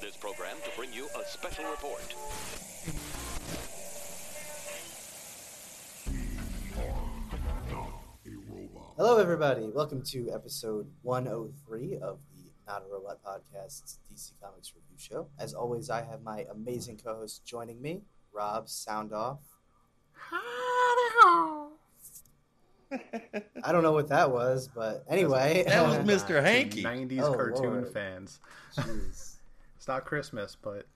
this program to bring you a special report. Hello, everybody. Welcome to episode 103 of the Not a Robot Podcast's DC Comics Review Show. As always, I have my amazing co host joining me, Rob Sound Off. I don't know what that was, but anyway. That was Mr. Hanky. 90s Oh, cartoon Lord. fans. Jeez. It's not Christmas, but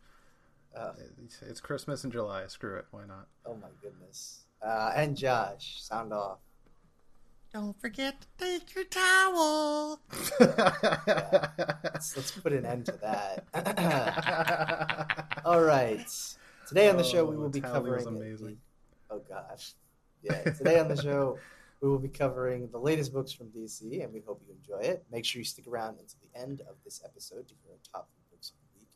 Uh, it's, it's Christmas in July. Screw it. Why not? oh, my goodness. Uh, and Josh, sound off. Don't forget to take your towel. Let's, let's put an end to that. All right. Today on the show, we Oh, will be covering. amazing. The, oh gosh, yeah. Today on the show, we will be covering the latest books from DC, and we hope you enjoy it. Make sure you stick around until the end of this episode to hear our top three books of the week,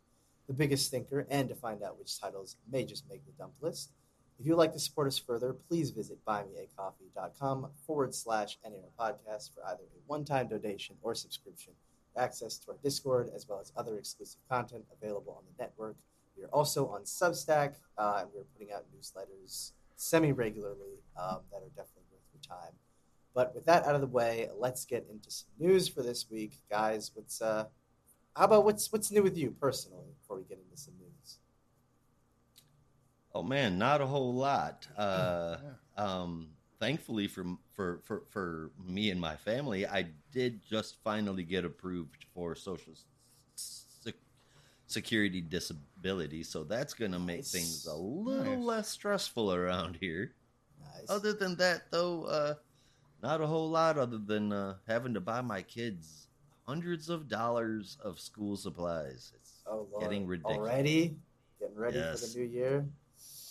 the biggest thinker, and to find out which titles may just make the dump list. If you'd like to support us further, please visit buymeacoffee.com forward slash NAR podcast for either a one time donation or subscription access to our Discord, as well as other exclusive content available on the network. We are also on Substack, uh, and we're putting out newsletters semi regularly um, that are definitely worth your time. But with that out of the way, let's get into some news for this week, guys. What's uh, how about what's what's new with you personally before we get into some news? Oh man, not a whole lot. Uh, Yeah. um, thankfully for for for for me and my family, I did just finally get approved for social sec- security disability, so that's gonna make Nice. things a little Nice. less stressful around here. Nice. Other than that, though, uh, not a whole lot. Other than uh, having to buy my kids hundreds of dollars of school supplies. It's oh getting ridiculous. already getting ready for the new year.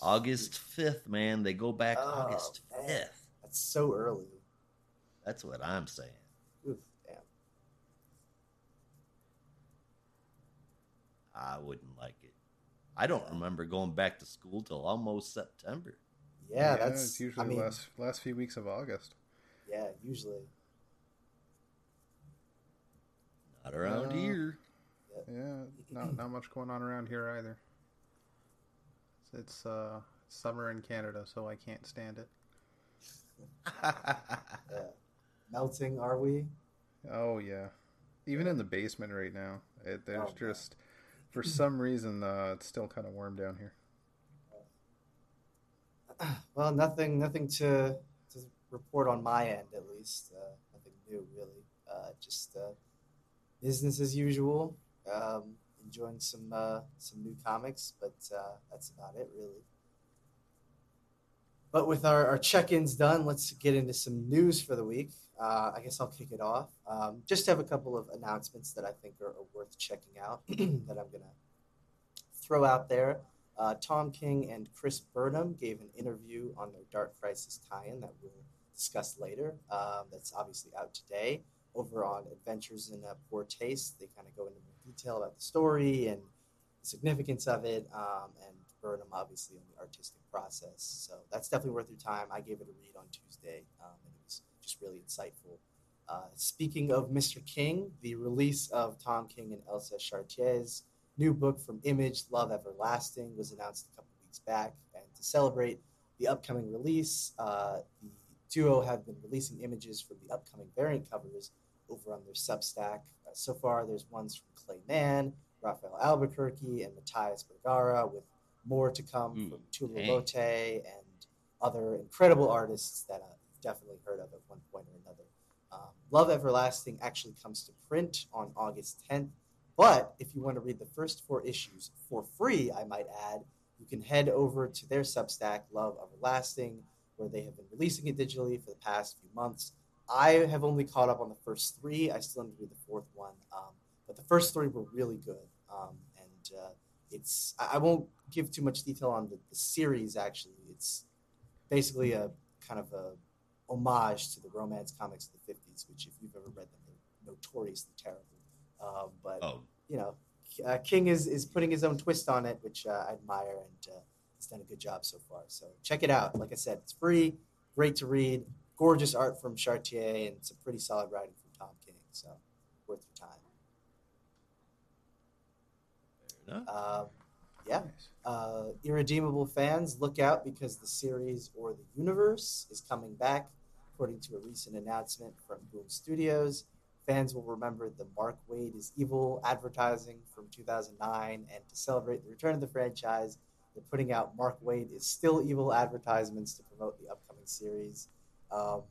August 5th, man. They go back Oh, August man. 5th. That's so early. That's what I'm saying. Oof, damn. I wouldn't like it. I don't Yeah. remember going back to school till almost September. Yeah, that's it's usually I mean, last last few weeks of August. yeah, usually. Not around Uh, here. Yeah, not not much going on around here either. It's, it's uh summer in Canada, so I can't stand it. Yeah. Melting, are we? Oh yeah, even in the basement right now, it, there's Oh, man. just for some reason uh, it's still kind of warm down here. Well, nothing, nothing to to report on my end, at least. Uh, nothing new, really. Uh, just uh, business as usual. Um, enjoying some uh, some new comics, but uh, that's about it, really. But with our, our check-ins done, let's get into some news for the week. Uh, I guess I'll kick it off. Um, just have a couple of announcements that I think are, are worth checking out that I'm gonna throw out there. Uh, Tom King and Chris Burnham gave an interview on their Dark Crisis tie-in that we'll discuss later. Um, that's obviously out today over on Adventures in uh, Poor Taste. They kind of go into more detail about the story and the significance of it, um, and Burnham obviously on the artistic process. So that's definitely worth your time. I gave it a read on Tuesday, um, and it was just really insightful. Uh, speaking of Mr. King, the release of Tom King and Elsa Charretier's new book from Image, Love Everlasting, was announced a couple weeks back. And to celebrate the upcoming release, uh, the duo have been releasing images from the upcoming variant covers over on their Substack. Uh, so far, there's ones from Clay Mann, Rafael Albuquerque, and Matías Bergara, with more to come Ooh, from Tula. Lotay and other incredible artists that I've definitely heard of at one point or another. Um, Love Everlasting actually comes to print on August 10th. But if you want to read the first four issues for free, I might add, you can head over to their Substack, Love Everlasting, where they have been releasing it digitally for the past few months. I have only caught up on the first three. I still need to read the fourth one. Um, but the first three were really good. Um, and uh, it's, I I won't give too much detail on the, the series, actually. It's basically a kind of a homage to the romance comics of the 50s, which, if you've ever read them, they're notoriously terrible. Um, but Oh, you know, uh, King is is putting his own twist on it, which uh, I admire, and uh, he's done a good job so far. So check it out. Like I said, it's free, great to read, gorgeous art from Charretier, and some pretty solid writing from Tom King. So worth your time. Yeah. Um, yeah, uh, irredeemable fans, look out because the series or the universe is coming back. According to a recent announcement from Boom Studios, fans will remember the Mark Waid is evil advertising from 2009, and to celebrate the return of the franchise, they're putting out Mark Waid is still evil advertisements to promote the upcoming series. Um,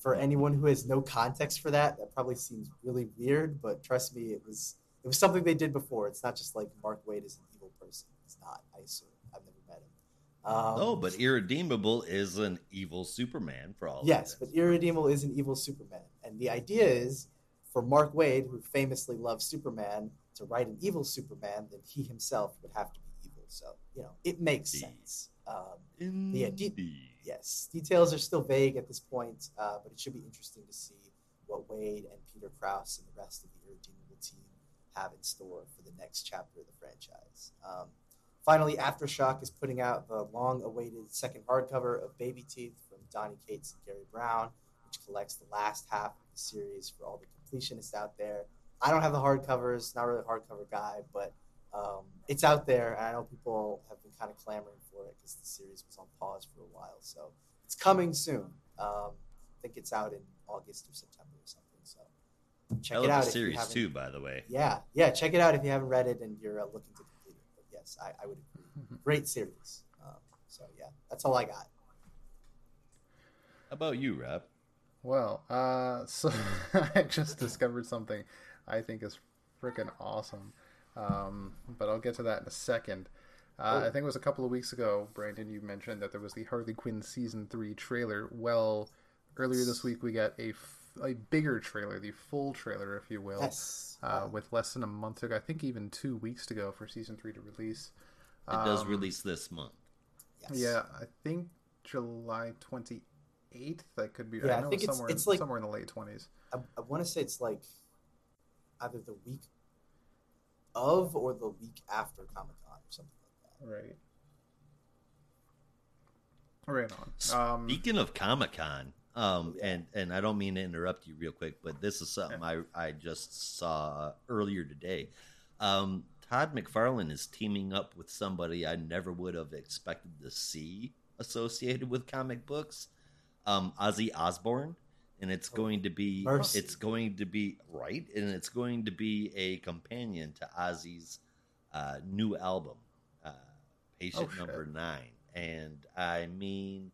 for anyone who has no context for that, that probably seems really weird, but trust me, it was it was something they did before. It's not just like Mark Waid is an evil person. He's not. I assume. I've never met him. Um, no, but Irredeemable is an evil Superman for all. yes, but. Irredeemable is an evil Superman, and the idea is for Mark Waid, who famously loves Superman, to write an evil Superman, then he himself would have to be evil. So you know, it makes Indeed. sense. Um, de- Indeed. Yes, details are still vague at this point, uh, but it should be interesting to see what Waid and Peter Krause and the rest of the Irredeemable team have in store for the next chapter of the franchise. Um, finally, Aftershock is putting out the long-awaited second hardcover of Baby Teeth from Donny Cates and Gary Brown, which collects the last half of the series for all the completionists out there. I don't have the hardcovers, not really a hardcover guy, but um, it's out there, and I know people have been kind of clamoring for it because the series was on pause for a while. So it's coming soon. Um, I think it's out in August or September or something. So check Hell it of a out. if you series haven't- too, by the way. Yeah, yeah, check it out if you haven't read it and you're uh, looking to complete it. But yes, I, I would agree. Great series. Um, so yeah, that's all I got. How about you, Rob? Well, uh, so I just discovered something I think is freaking awesome. Um, but I'll get to that in a second. Uh, I think it was a couple of weeks ago, Brandon, you mentioned that there was the Harley Quinn season three trailer. Well, earlier this week we got a, f- a bigger trailer, the full trailer, if you will, Yes. uh, with less than a month ago. I think even two weeks to go for season three to release. It does Um, release this month. yes. Yeah, I think July twenty eighth. That could be. Yeah, I I know think it's- somewhere it's in, like- somewhere in the late twenties. I, I want to say it's like either the week of or the week after Comic Con or something like that. Right. Right on. Um, Speaking of Comic Con, um, and and I don't mean to interrupt you real quick, but this is something I I just saw earlier today. Um, Todd McFarlane is teaming up with somebody I never would have expected to see associated with comic books, um, Ozzy Osbourne, and it's Oh, going to be mercy. it's going to be right, and it's going to be a companion to Ozzy's uh, new album, uh, Patient Oh. Number Nine. And I mean,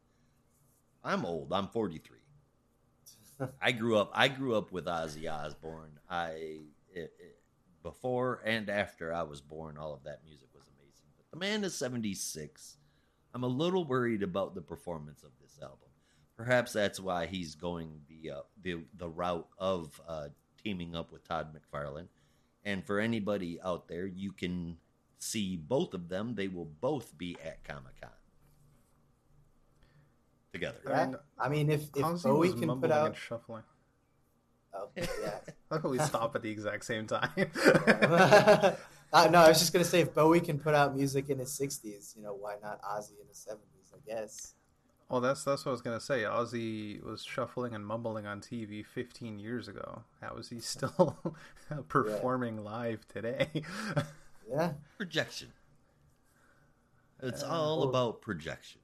I'm old. I'm 43. I grew up. I grew up with Ozzy Osbourne. I it, it, before and after I was born, all of that music was amazing. But the man is 76. I'm a little worried about the performance of. Perhaps that's why he's going the uh, the the route of uh, teaming up with Todd McFarlane. And for anybody out there, you can see both of them. They will both be at Comic Con together. I mean, I mean, if if Bowie was can mumbling put and out, shuffling. oh, yeah. I thought we stop at the exact same time. uh, no, I was just gonna say if Bowie can put out music in his '60s, you know, why not Ozzy in his '70s? I guess. Well, that's that's what I was gonna say. Ozzy was shuffling and mumbling on TV 15 years ago. How is he still performing live today? Yeah, Projection. It's all or- about projection.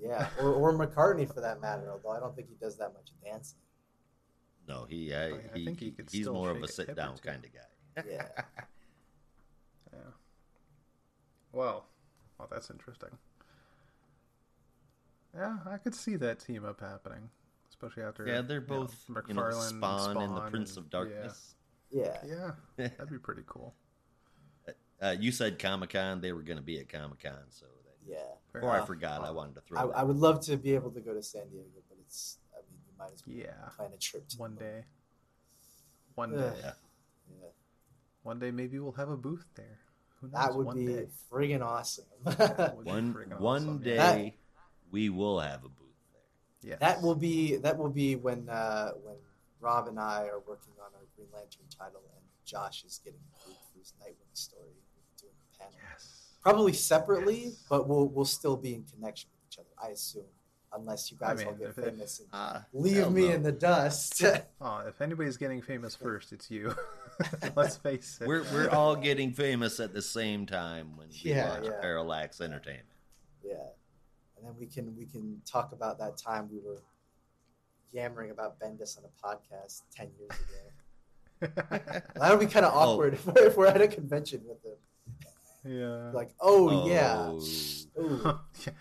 yeah, or or McCartney for that matter. Although I don't think he does that much dancing. No, he, uh, I he, think he could he's more of a a sit hip or down kind of guy. Yeah. yeah. Well, well, that's interesting. Yeah, I could see that team up happening, especially after. Yeah, they're you know, both you know, McFarlane, Spawn, and the Prince and- of Darkness. Yeah, Yeah, yeah, that'd be pretty cool. Uh, you said Comic Con; they were going to be at Comic Con, so that, yeah. Fair before I Uh, forgot, I wanted to throw. I, that. I would love to be able to go to San Diego, but it's. I mean, you might as well Yeah, plan a trip to one day. One day. Yeah. Yeah. One day, maybe we'll have a booth there. Who knows? That would one be day. friggin' awesome. That one friggin' one awesome, day yeah. We will have a booth there. Yes. that will be that will be when uh, when Rob and I are working on our Green Lantern title, and Josh is getting the boot for his Nightwing story. We're doing a panel, Yes. probably separately, Yes. but we'll we'll still be in connection with each other. I assume, unless you I guys all mean, get famous and Ah, leave me no. in the dust. Oh, if anybody's getting famous first, it's you. Let's face it. We're we're all getting famous at the same time when we Yeah, watch yeah. Parallax Entertainment. Yeah, and then we can we can talk about that time we were yammering about Bendis on a podcast ten years ago. that would be kind of Oh. awkward if, we're, if we're at a convention with them. yeah. Like, oh, yeah, Oh. Ooh. Yeah.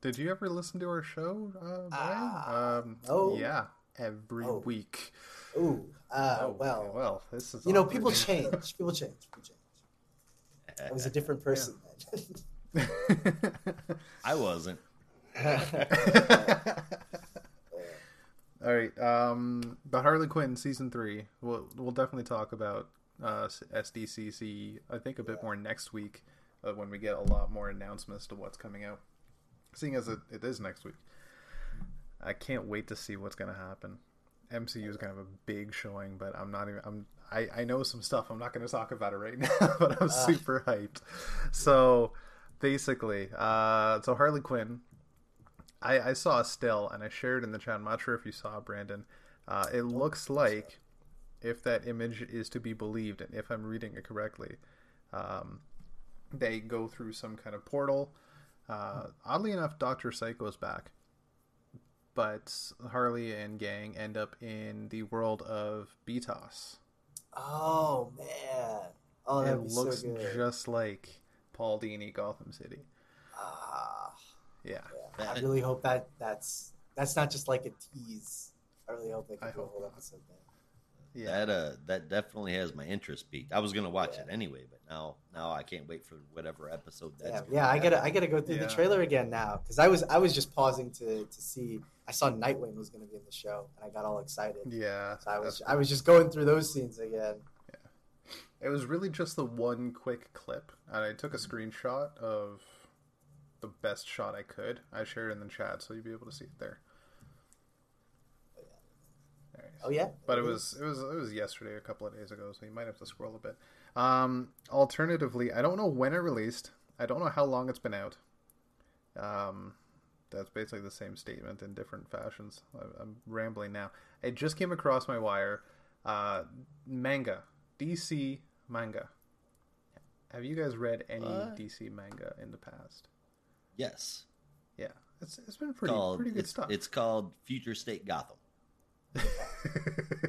Did you ever listen to our show, uh, Brian? Ah, um, no. Yeah, every Oh. week. ooh, uh, Oh, well, well, this is you know, awkward. people change. People change. People change. I was a different person then. I wasn't. All right, um, but Harley Quinn season three. We'll we'll definitely talk about uh, SDCC. I think a bit more next week uh, when we get a lot more announcements to what's coming out. Seeing as it, it is next week, I can't wait to see what's going to happen. MCU is to have a big showing, but I'm not even. I'm I, I know some stuff. I'm not going to talk about it right now, but I'm Ah. super hyped. So basically, uh, so Harley Quinn I, I saw a still and I shared in the chat. I'm not sure if you saw Brandon. Uh, it looks like, if that image is to be believed, and if I'm reading it correctly, um, they go through some kind of portal. Uh, oddly enough, Doctor Psycho's back, but Harley and gang end up in the world of Betos. oh man, oh that looks so just like Paul Dini, Gotham City. Ah, Yeah, yeah. I really hope that that's that's not just like a tease. I really hope they can I do a whole not. episode there. yeah. That uh that definitely has my interest peaked. I was gonna watch Yeah. it anyway, but now now I can't wait for whatever episode that's. Yeah, gonna yeah. I gotta I gotta go through Yeah. the trailer again now because I was I was just pausing to to see. I saw Nightwing was gonna be in the show and I got all excited. yeah. So I was that's I was just going through those scenes again. Yeah, it was really just the one quick clip, and I took a screenshot of the best shot I could. I shared it in the chat, so you'll be able to see it there. There it is. Oh yeah, But it was it was it was yesterday, a couple of days ago, so you might have to scroll a bit. Um, alternatively, I don't know when it released. I don't know how long it's been out. Um, that's basically the same statement in different fashions. I- I'm rambling now. It just came across my wire. Uh, manga, DC manga. Have you guys read any What? DC manga in the past? Yes. Yeah, it's it's been pretty called pretty good it's, stuff. it's called Future State Gotham.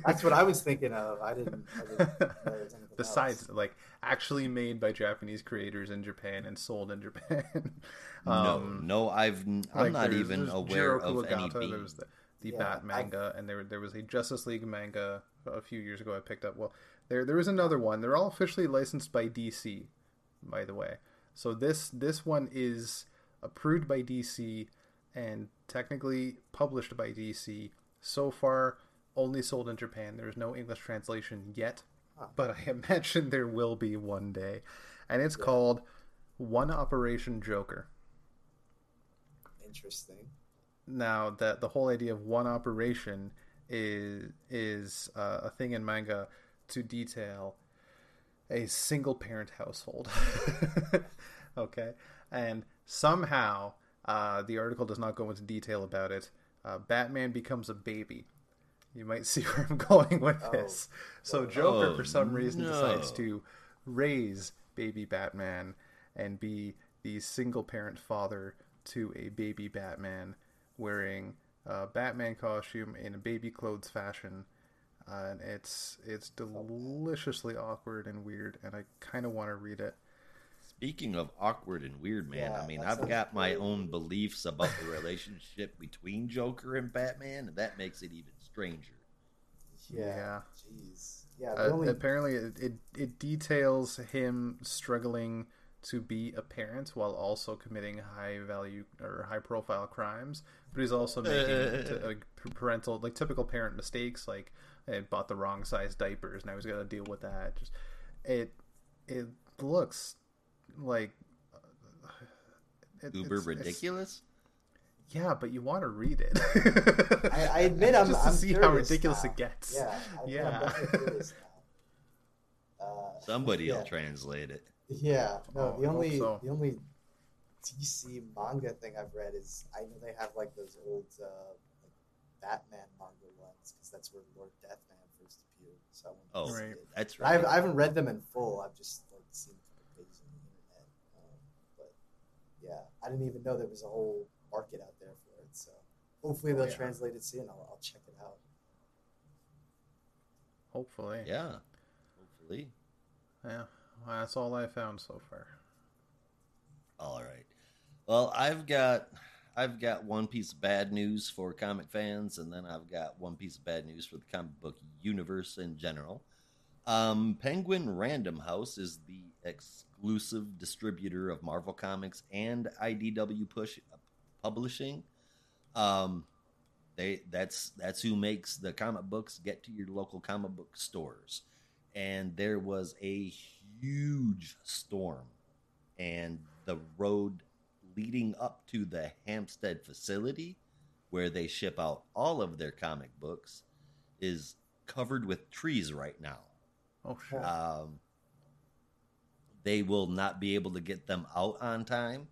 that's what I was thinking of. I didn't. I didn't know there was anything besides else. like actually made by Japanese creators in Japan and sold in Japan. no, Um, no, I've n- I'm like, not there's- even there's aware Jiro of any. There was the, the Yeah, Bat I- manga, and there there was a Justice League manga a few years ago. I picked up. Well, there there was another one. They're all officially licensed by DC, by the way. So this this one is approved by DC and technically published by DC. So far, only sold in Japan. There's no English translation yet, but I imagine there will be one day. And it's called One Operation Joker. Interesting. Now that the whole idea of one operation is is uh, a thing in manga to detail a single parent household. okay, and somehow uh, the article does not go into detail about it. Uh, Batman becomes a baby. You might see where I'm going with Oh. this. So Joker, Oh, for some reason, decides to raise baby Batman and be the single parent father to a baby Batman wearing a Batman costume in a baby clothes fashion. Uh, and it's it's deliciously awkward and weird, and I kind of want to read it. Speaking of awkward and weird, man, Yeah, I mean, I've got my great. own beliefs about the relationship between Joker and Batman, and that makes it even stranger. Yeah. Yeah. Jeez. Yeah. Uh, only apparently, it, it it details him struggling to be a parent while also committing high value or high profile crimes, but he's also making t- like, parental like typical parent mistakes, like I bought the wrong size diapers. and he's got to deal with that. Just it it looks like uh, it- Uber it's- it's- ridiculous. yeah, but you want to read it. I, I admit I'm just to I'm see how ridiculous now. it gets. Yeah. I Yeah. I'm definitely curious now. Uh, Somebody yeah. will translate it. Yeah, no. Oh, the only so. the only DC manga thing I've read is I know they have like those old uh, like Batman manga ones because that's where Lord Deathman first So I Oh, Right. it. that's But I, have, right. I haven't read them in full. I've just like seen a couple pages on the internet. Um, but yeah, I didn't even know there was a whole market out there for it. So hopefully they'll Yeah. translate it soon. I'll, I'll check it out. Hopefully. yeah, hopefully. Yeah. Well, that's all I found so far. All right. Well, I've got I've got one piece of bad news for comic fans, and then I've got one piece of bad news for the comic book universe in general. Um, Penguin Random House is the exclusive distributor of Marvel Comics and IDW Push Publishing. Um, they that's that's who makes the comic books get to your local comic book stores. And there was a huge storm and the road leading up to the Hampstead facility, where they ship out all of their comic books, is covered with trees right now. Oh shit. Um, they will not be able to get them out on time.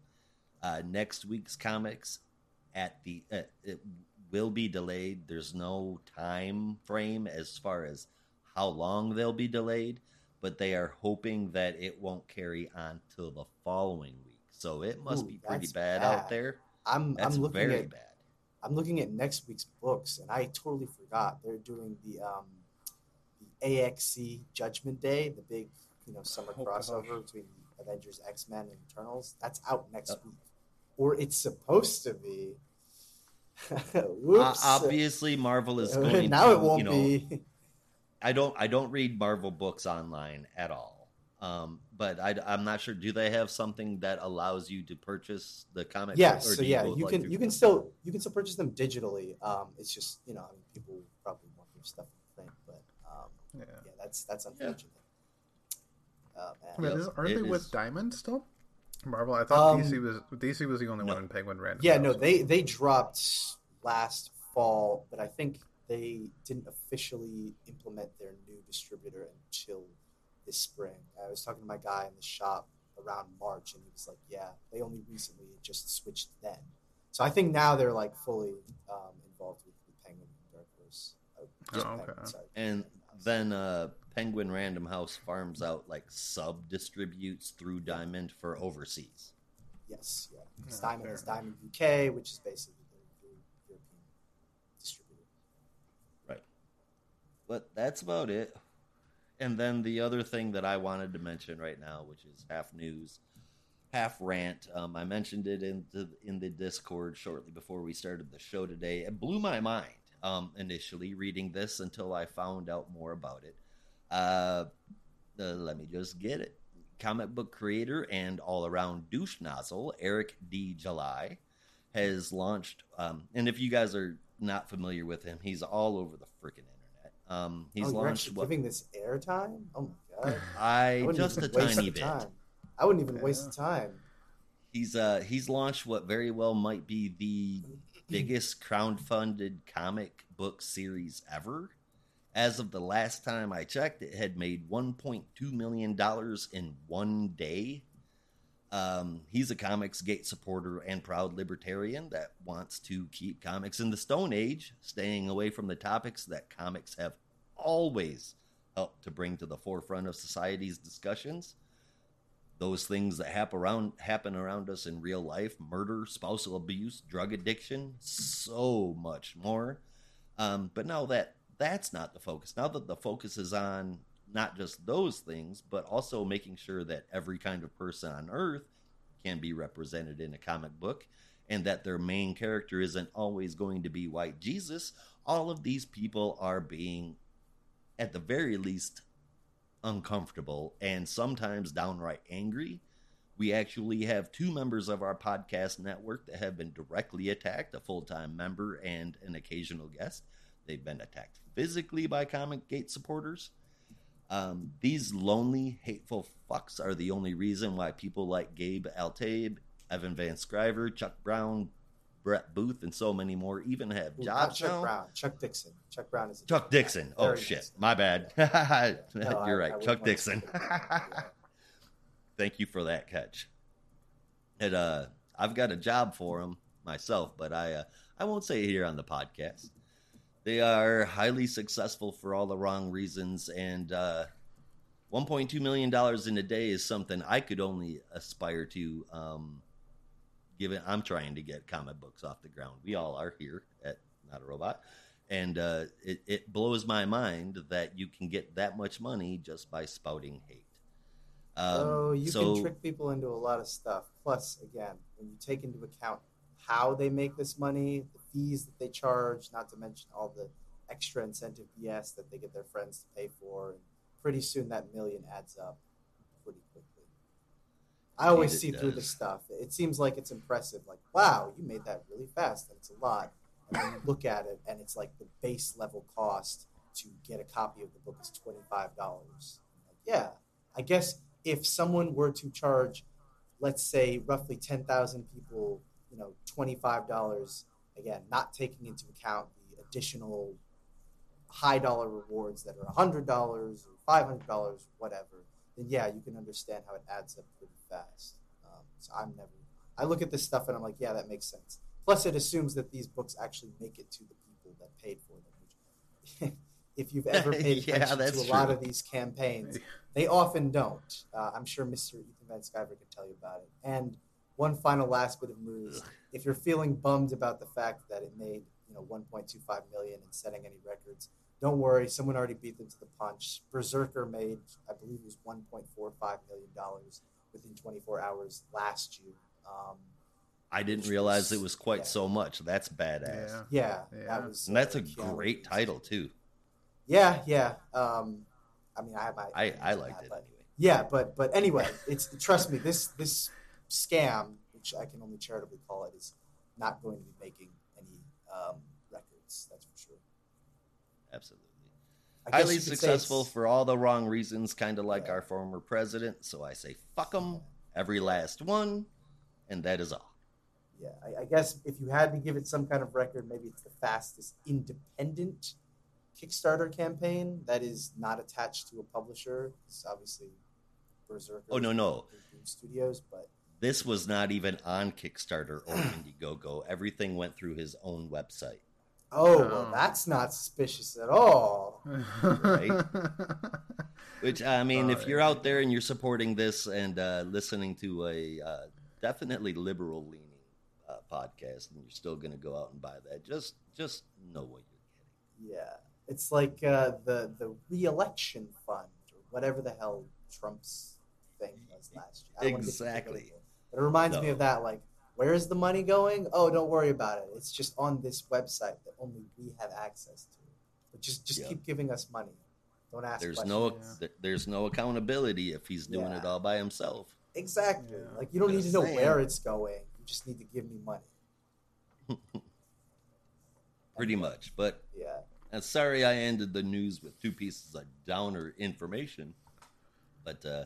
Uh, next week's comics at the uh, it will be delayed. There's no time frame as far as how long they'll be delayed, but they are hoping that it won't carry on till the following week. So it must Ooh, be pretty bad, bad. out there. I'm That's I'm looking very at bad. I'm looking at next week's books, and I totally forgot they're doing the um, the AXE Judgment Day, the big you know summer Oh, gosh. crossover between Avengers, X Men, and Eternals. That's out next Yep. week, or it's supposed to be. Uh, Whoops! obviously, Marvel is going now to, it won't you know, be. I don't I don't read Marvel books online at all. Um, but I, am not sure. Do they have something that allows you to purchase the comic? Yes, or so yeah, go, you can through- you can still you can still purchase them digitally. Um, it's just you know I mean, people probably want their stuff in print, but um, yeah. yeah, that's that's unfortunate. Oh, man. But Yep, is, aren't it they with. Diamond still? Marvel. I thought Um, DC was DC was the only no. one in Penguin Random. Yeah, no, they they dropped last fall, but I think they didn't officially implement their new distributor until this spring. I was talking to my guy in the shop around March, and he was like, "Yeah, they only recently just switched then." So I think now they're like fully um, involved with, with Penguin and Dark Horse. Oh, Penguin, okay. sorry, and Penguin House. Then uh, Penguin Random House farms out like sub distributes through Diamond for overseas. yes, yeah, because Yeah, Diamond is. Diamond UK, which is basically the their European distributor. Right. But that's about it. And then the other thing that I wanted to mention right now, which is half news, half rant. Um, I mentioned it in the in the Discord shortly before we started the show today. It blew my mind um, initially reading this until I found out more about it. Uh, uh, let me just get it. Comic book creator and all around douche nozzle Eric D. July has launched. Um, and if you guys are not familiar with him, he's all over the freaking internet. Um, he's oh, launched what giving this airtime? Oh my god! I wouldn't just a waste tiny bit. time. I wouldn't even waste Yeah. the time. He's uh he's launched what very well might be the biggest crowdfunded comic book series ever. As of the last time I checked, it had made 1.2 million dollars in one day. Um, he's a Comics Gate supporter and proud libertarian that wants to keep comics in the Stone Age, staying away from the topics that comics have always helped to bring to the forefront of society's discussions those things that happen around happen around us in real life murder spousal abuse drug addiction so much more. Um, but now that that's not the focus. Now that the focus is on not just those things but also making sure that every kind of person on earth can be represented in a comic book and that their main character isn't always going to be white jesus all of these people are being at the very least uncomfortable and sometimes downright angry. We actually have two members of our podcast network that have been directly attacked a full time member and an occasional guest. They've been attacked physically by Comic Gate supporters. Um, these lonely, hateful fucks are the only reason why people like Gabe Eltaeb, Ethan Van Sciver, Chuck Brown, Brett Booth, and so many more even have jobs Chuck now. Brown. Chuck Dixon. Chuck Brown is a Chuck Dixon. Oh Very shit, my bad. No, You're I- right, I Chuck Dixon. Yeah. Thank you for that catch. And uh, I've got a job for him myself, but I uh, I won't say it here on the podcast. They are highly successful for all the wrong reasons, and uh, 1.2 million dollars in a day is something I could only aspire to. Um, given I'm trying to get comic books off the ground, we all are here at Not a Robot, and uh, it, it blows my mind that you can get that much money just by spouting hate. Um, oh, you so- can trick people into a lot of stuff. Plus, again, when you take into account how they make this money, the fees that they charge, not to mention all the extra incentive BS that they get their friends to pay for, and pretty soon that million adds up pretty quickly. I always see it through the stuff. It seems like it's impressive. Like, wow, you made that really fast, and it's a lot. And then you look at it, and it's like the base level cost to get a copy of the book is twenty five dollars. Like, yeah, I guess if someone were to charge, let's say, roughly ten thousand people, you know, twenty five dollars, again, not taking into account the additional high dollar rewards that are hundred dollars or five hundred dollars, whatever, then yeah, you can understand how it adds up pretty fast. Um, so I'm never. I look at this stuff and I'm like, yeah, that makes sense. Plus, it assumes that these books actually make it to the people that paid for them. Which, if you've ever paid Yeah, attention to a lot of these campaigns, they often don't. Uh, I'm sure Mr. Ethan Van Sciver can tell you about it. And one final last bit of news: if you're feeling bummed about the fact that it made you know 1.25 million and setting any records, don't worry. Someone already beat them to the punch. Berserker made, I believe, it was 1.45 million dollars within 24 hours last year. Um, I didn't realize was- it was quite yeah. so much. That's badass. Yeah. yeah, Yeah. that was. And that's uh, a Keanu great Reeves. title too. Yeah, yeah. Um, I mean, I have my. I, I liked that, it but- anyway. Yeah, but but anyway, it's trust me, this this scam, which I can only charitably call it, is not going to be making any um, records. That's for sure. Absolutely. Highly you could say successful for all the wrong reasons, kind of like Yeah. our former president. So I say, fuck them, every last one, and that is all. Yeah, I, I guess if you had to give it some kind of record, maybe it's the fastest independent Kickstarter campaign that is not attached to a publisher. It's obviously Berserker. Oh, no, no. Studios, but This was not even on Kickstarter or Indiegogo. Everything went through his own website. Oh well, Oh. that's not suspicious at all. Right. Which I mean, if you're yeah. out there and you're supporting this and uh, listening to a uh, definitely liberal leaning uh, podcast, and you're still going to go out and buy that, just just know what you're getting. Yeah, it's like uh, the the re-election fund or whatever the hell Trump's thing was last year. I don't wanna get too Exactly. political, it reminds me of that. Like, where is the money going? Oh, don't worry about it. It's just on this website that only we have access to. But just just Yeah. keep giving us money. Don't ask. There's questions. no Yeah. there's no accountability if he's doing Yeah. it all by himself. exactly. Yeah. Like you don't need to know saying. where it's going. You just need to give me money. Pretty much, but Yeah. And sorry I ended the news with two pieces of downer information. But uh,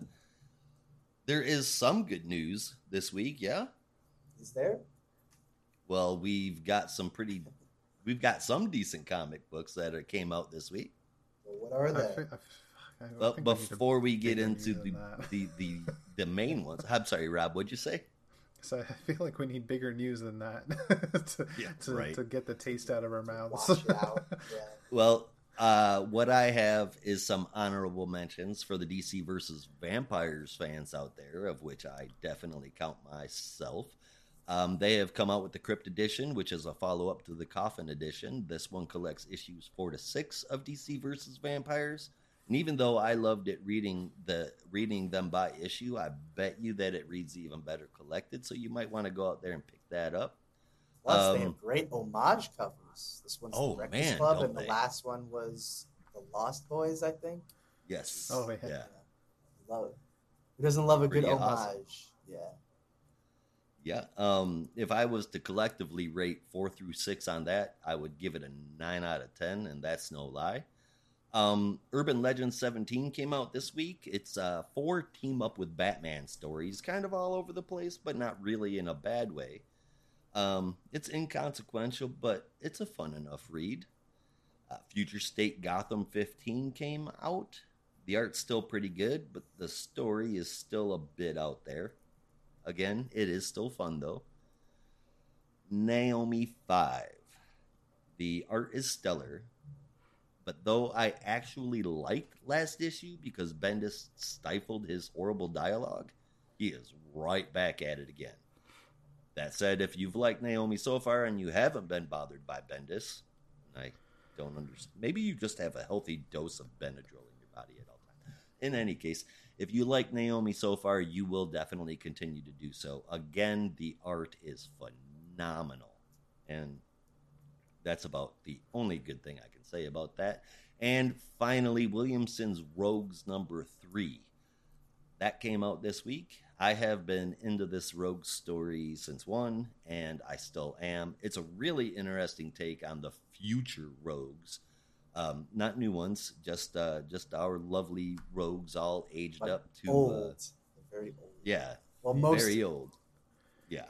there is some good news this week, yeah? Is there? Well, we've got some pretty we've got some decent comic books that are, came out this week. Well, what are they? thi- I f- I Well, think we need before we get into the, the, the the main ones. I'm sorry, Rob, what'd you say? So I feel like we need bigger news than that to, Yeah, to, right. to get the taste out of our mouths. Watch out. Yeah. Well, uh, what I have is some honorable mentions for the DC versus Vampires fans out there, of which I definitely count myself. Um, they have come out with the Crypt Edition, which is a follow up to the Coffin Edition. This one collects issues four to six of DC versus Vampires. And even though I loved it reading the reading them by issue, I bet you that it reads even better collected. So you might want to go out there and pick that up. Plus, they Um, have great homage covers. This one's oh, the Breakfast man, Club, don't and the last one was the Lost Boys, I think. Yes. Oh, yeah. yeah. Love it. Who doesn't love a good homage? awesome. Yeah. Yeah. Um, if I was to collectively rate four through six on that, I would give it a nine out of ten, and that's no lie. Um, Urban Legends 17 came out this week. It's uh, four team up with Batman stories, kind of all over the place, but not really in a bad way. Um, it's inconsequential, but it's a fun enough read. Uh, Future State Gotham 15 came out. The art's still pretty good, but the story is still a bit out there. Again, it is still fun though. Naomi 5. The art is stellar, but though I actually liked last issue because Bendis stifled his horrible dialogue, he is right back at it again. That said, if you've liked Naomi so far and you haven't been bothered by Bendis, I don't understand. Maybe you just have a healthy dose of Benadryl in your body at all times. In any case, if you like Naomi so far, you will definitely continue to do so. Again, the art is phenomenal. And that's about the only good thing I can say about that. And finally, Williamson's Rogues number three. That came out this week. I have been into this rogue story since one, and I still am. It's a really interesting take on the future rogues, um, not new ones, just uh, just our lovely rogues, all aged But up to old, uh, very old. yeah, Well, most very old. Yeah,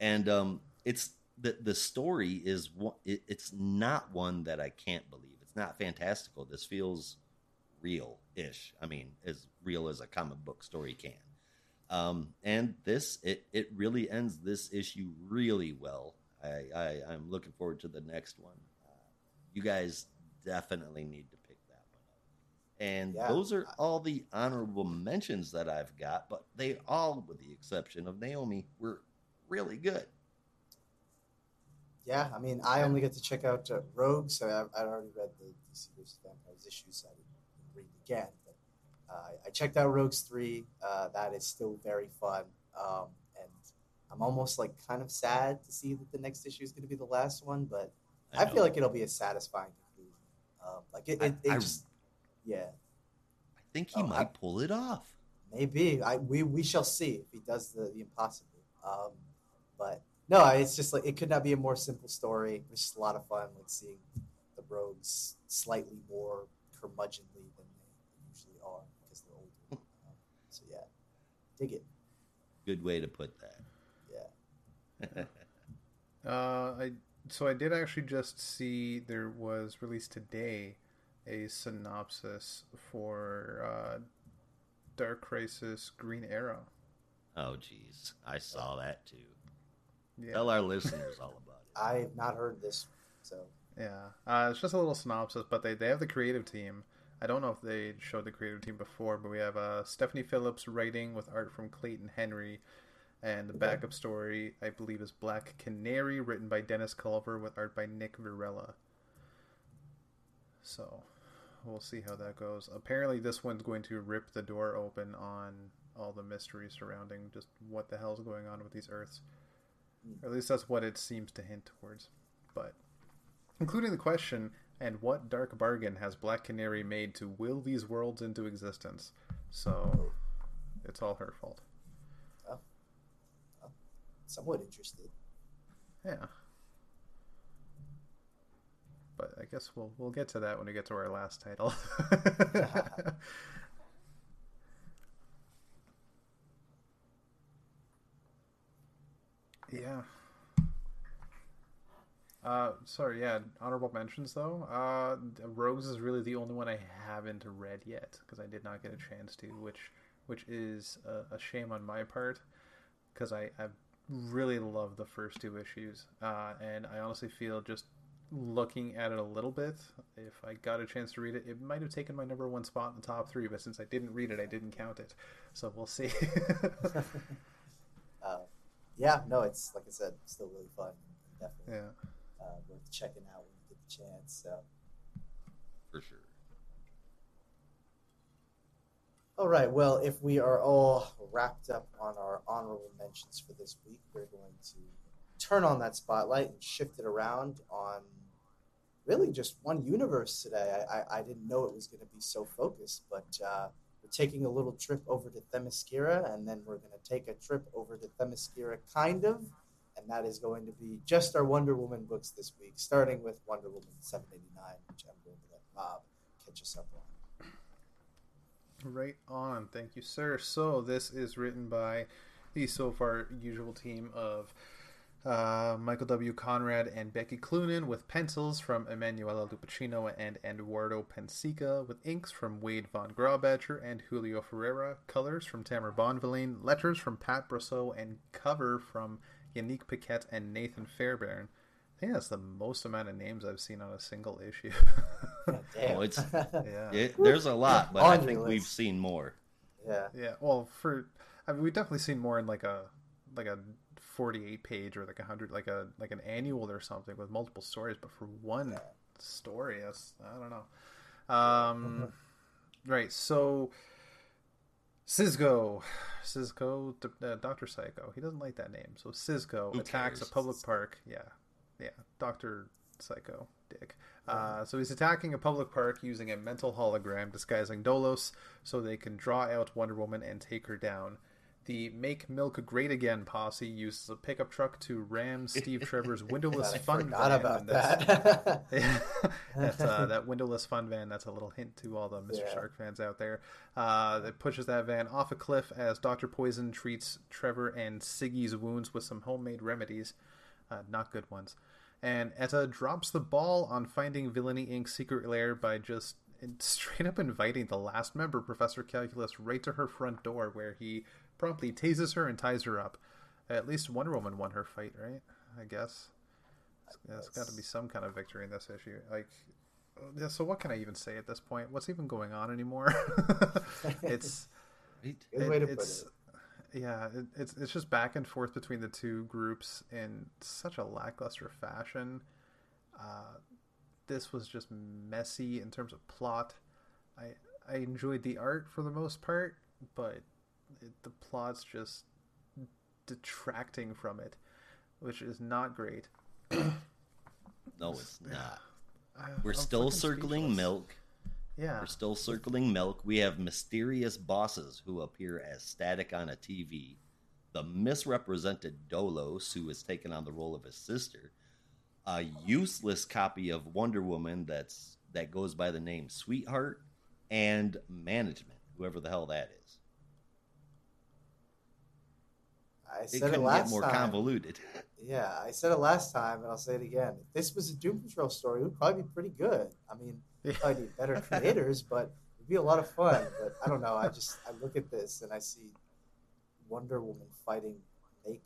and um, it's the the story is one. It, it's not one that I can't believe. It's not fantastical. This feels real ish. I mean, as real as a comic book story can. Um, and this it it really ends this issue really well. I, I I'm looking forward to the next one. Uh, you guys definitely need to pick that one up. And Yeah. those are all the honorable mentions that I've got, but they all, with the exception of Naomi, were really good. Yeah, I mean, I only get to check out uh, Rogue, so I've, I'd already read the DC vs. Vampires issues, so I didn't read again. But uh, I checked out Rogues 3. Uh, that is still very fun. Um, and I'm almost like kind of sad to see that the next issue is going to be the last one, but I, feel like it'll be a satisfying. Um, like, it, it, it I- I- yeah, I think he Oh, might I- pull it off. maybe. I we, we shall see if he does the, the impossible. Um, but no, it's just like it could not be a more simple story. It's just a lot of fun, like seeing the rogues slightly more curmudgeonly than they usually are because they're older. Um, so yeah, dig it. Good way to put that. Yeah. Uh, I so I did actually just see there was released today a synopsis for uh, Dark Crisis Green Arrow. oh, geez. I saw that too. Yeah, Tell our listeners all about it. I have not heard this, so yeah. Uh, it's just a little synopsis, but they they have the creative team. I don't know if they showed the creative team before, but we have uh, Stephanie Phillips writing with art from Clayton Henry. And the backup story, I believe, is Black Canary, written by Dennis Culver with art by Nick Virella. So, we'll see how that goes. Apparently, this one's going to rip the door open on all the mystery surrounding just what the hell's going on with these Earths. Or at least that's what it seems to hint towards. But, including the question, and what dark bargain has Black Canary made to will these worlds into existence? So, it's all her fault. Somewhat interested. Yeah. But I guess we'll we'll get to that when we get to our last title. yeah. Uh, sorry, yeah. Honorable mentions though. Uh, Rogues is really the only one I haven't read yet because I did not get a chance to, which which is a, a shame on my part because I, I really love the first two issues, uh, and I honestly feel just looking at it a little bit, if I got a chance to read it, it might have taken my number one spot in the top three, but since I didn't read it, I didn't count it. So we'll see. uh, yeah, no, it's like I said, still really fun. Definitely yeah. uh, worth checking out when you get the chance. So. For sure. All right. Well, if we are all wrapped up on our honorable mentions for this week, we're going to turn on that spotlight and shift it around on really just one universe today. I, I, I didn't know it was going to be so focused, but uh, we're taking a little trip over to Themyscira, and then we're going to take a trip over to Themyscira, kind of. And that is going to be just our Wonder Woman books this week, starting with Wonder Woman 789, which I'm going to let Rob catch us up on. Right on. Thank you, sir. So this is written by the so far usual team of uh, Michael W. Conrad and Becky Cloonan, with pencils from Emanuela Lupacino and Eduardo Pansica, with inks from Wade Von Grawbadger and Julio Ferreira, colors from Tamara Bonvillain, letters from Pat Brosseau, and cover from Yannick Paquette and Nathan Fairbairn. Think that's the most amount of names I've seen on a single issue. Damn. Oh, it's- yeah. It, there's a lot, but On I your think we've seen more. yeah. Yeah, well, for I mean, we've definitely seen more in like a like a forty-eight page or like a hundred, like a like an annual or something with multiple stories. But for one story, that's I don't know. Um, right. So, Cisco, Cisco, uh, Doctor Psycho. He doesn't like that name. So Cisco attacks cares? a public park. Yeah, yeah. Doctor Psycho, Dick. Uh, so he's attacking a public park using a mental hologram disguising Dolos so they can draw out Wonder Woman and take her down. The Make Milk Great Again posse uses a pickup truck to ram Steve Trevor's windowless fun forgot van. about that's- that. that's uh, that windowless fun van. That's a little hint to all the Mr. Yeah. Shark fans out there. Uh, that pushes that van off a cliff as Doctor Poison treats Trevor and Siggy's wounds with some homemade remedies, uh, not good ones. And Etta drops the ball on finding Villainy Inc.'s secret lair by just straight up inviting the last member, Professor Calculus, right to her front door, where he promptly tases her and ties her up. At least Wonder Woman won her fight, right? I guess. There's got to be some kind of victory in this issue. Like, yeah, so what can I even say at this point? What's even going on anymore? it's Right? Good way to it- it's, it. Yeah, it, it's it's just back and forth between the two groups in such a lackluster fashion. Uh, this was just messy in terms of plot. I I enjoyed the art for the most part, but it, the plot's just detracting from it, which is not great. No, it's not. We're I'm still circling speechless. milk. Yeah, We're still circling milk. We have mysterious bosses who appear as static on a TV. The misrepresented Dolos, who has taken on the role of his sister. A useless copy of Wonder Woman that's that goes by the name Sweetheart, and management, whoever the hell that is. I It said it, couldn't last get more time. convoluted. Yeah, I said it last time, and I'll say it again. If this was a Doom Patrol story, it would probably be pretty good. I mean. Probably need better creators, but it'd be a lot of fun. But I don't know. I just I look at this and I see Wonder Woman fighting Make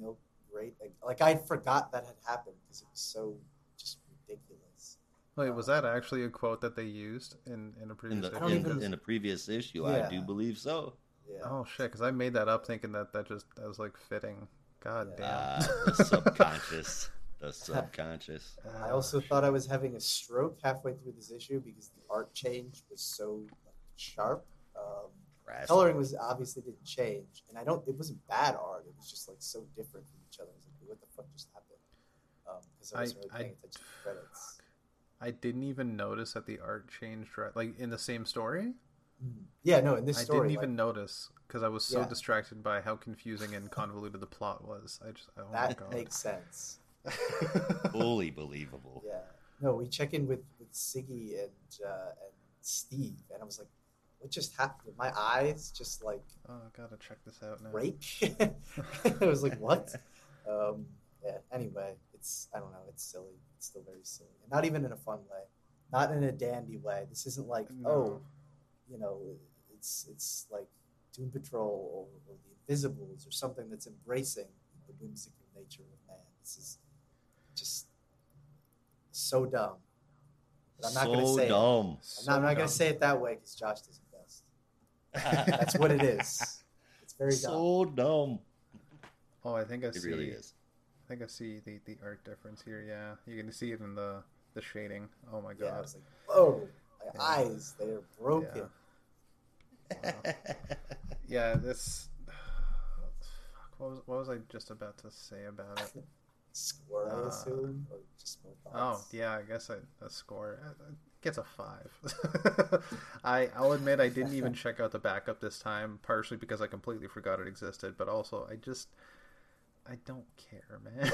Milk Great. Like I forgot that had happened because it was so just ridiculous. Wait, was that actually a quote that they used in in a In previous? the, I in, even- in a previous issue, Yeah. I do believe so. Yeah. Oh shit! Because I made that up thinking that that just that was like fitting. God Yeah. Ah, damn. the subconscious. The subconscious. I also thought I was having a stroke halfway through this issue because the art change was so like, sharp. Um, coloring was obviously didn't change, and I don't. It wasn't bad art. It was just like so different from each other. I was like, what the fuck just happened? Because I I- wasn't really I- attention to the credits. I didn't even notice that the art changed. Right, like in the same story. Mhm. Yeah, no. In this I story, didn't even like, notice because I was so Yeah. distracted by how confusing and convoluted the plot was. I just oh my that god. makes sense. Fully believable. Yeah. No, we check in with with Siggy and uh, and Steve, and I was like, what just happened? My eyes just like oh, I gotta check this out now. break. I was like, what? Um, yeah. Anyway, it's I don't know. It's silly. It's still very silly, and not even in a fun way. Not in a dandy way. This isn't like No. oh, you know, it's it's like Doom Patrol or, or the Invisibles or something that's embracing the whimsical nature of man. This is just so dumb. But I'm not so going to say it. dumb. I'm not, I'm So not gonna say it that way because Josh does it best. That's what it is. It's very dumb. so dumb. Oh, I think I It see. really is. I think I see the, the art difference here. Yeah, you can see it in the the shading. Oh my Yeah, I god. was like, whoa, my Yeah. eyes, they're broken. Wow. Yeah, this. What was what was I just about to say about it? Score, I Uh, assume, or just more Oh yeah, I guess I a score uh, uh, gets a five. I I'll admit I didn't even check out the backup this time, partially because I completely forgot it existed, but also I just I don't care, man.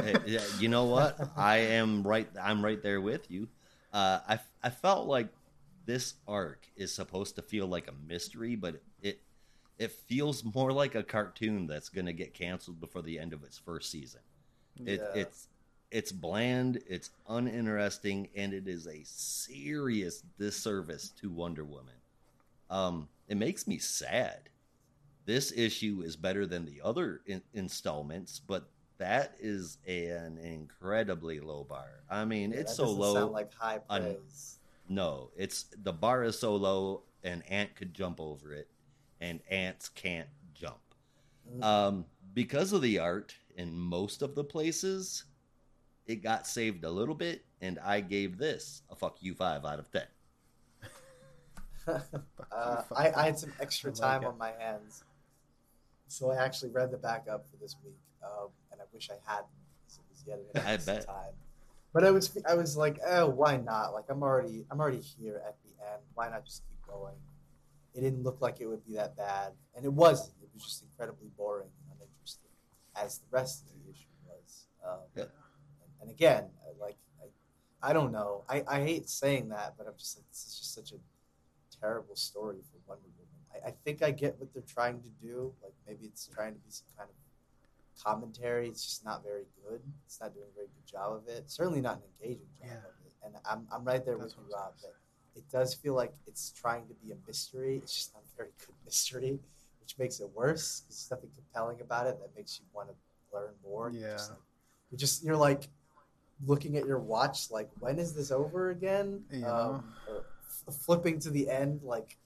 Hey, yeah, you know what? I am right. I'm right there with you. Uh, I I felt like this arc is supposed to feel like a mystery, but it it feels more like a cartoon that's going to get canceled before the end of its first season. It, Yeah. It's it's bland, it's uninteresting, and it is a serious disservice to Wonder Woman. Um, it makes me sad. This issue is better than the other in- installments, but that is an incredibly low bar. I mean, Yeah, it's so low. Sound like high un- praise. No, it's the bar is so low, an ant could jump over it, and ants can't jump. Mm. Um, because of the art in most of the places, it got saved a little bit, and I gave this a fuck you five out of ten. uh, I, I had some extra I like time on my hands, so I actually read the backup for this week, um, and I wish I hadn't. It was yet another I bet. time. But I was, I was like, oh, why not? Like, I'm already, I'm already here at the end. Why not just keep going? It didn't look like it would be that bad, and it wasn't. It was just incredibly boring and uninteresting, as the rest of the issue was. Um, Yep. and, and again, like, I, I don't know. I, I hate saying that, but I'm just like, this is just such a terrible story for Wonder Woman. I, I think I get what they're trying to do. Like maybe it's trying to be some kind of commentary. It's just not very good. It's not doing a very good job of it. Certainly not an engaging job Yeah. of it. And I'm, I'm right there That's with you, what I was Rob. That it does feel like it's trying to be a mystery. It's just not a very good mystery, which makes it worse. There's nothing compelling about it that makes you want to learn more. You're just Yeah. like, you're just you're like looking at your watch, like when is this over again? Yeah. Um, or f- flipping to the end, like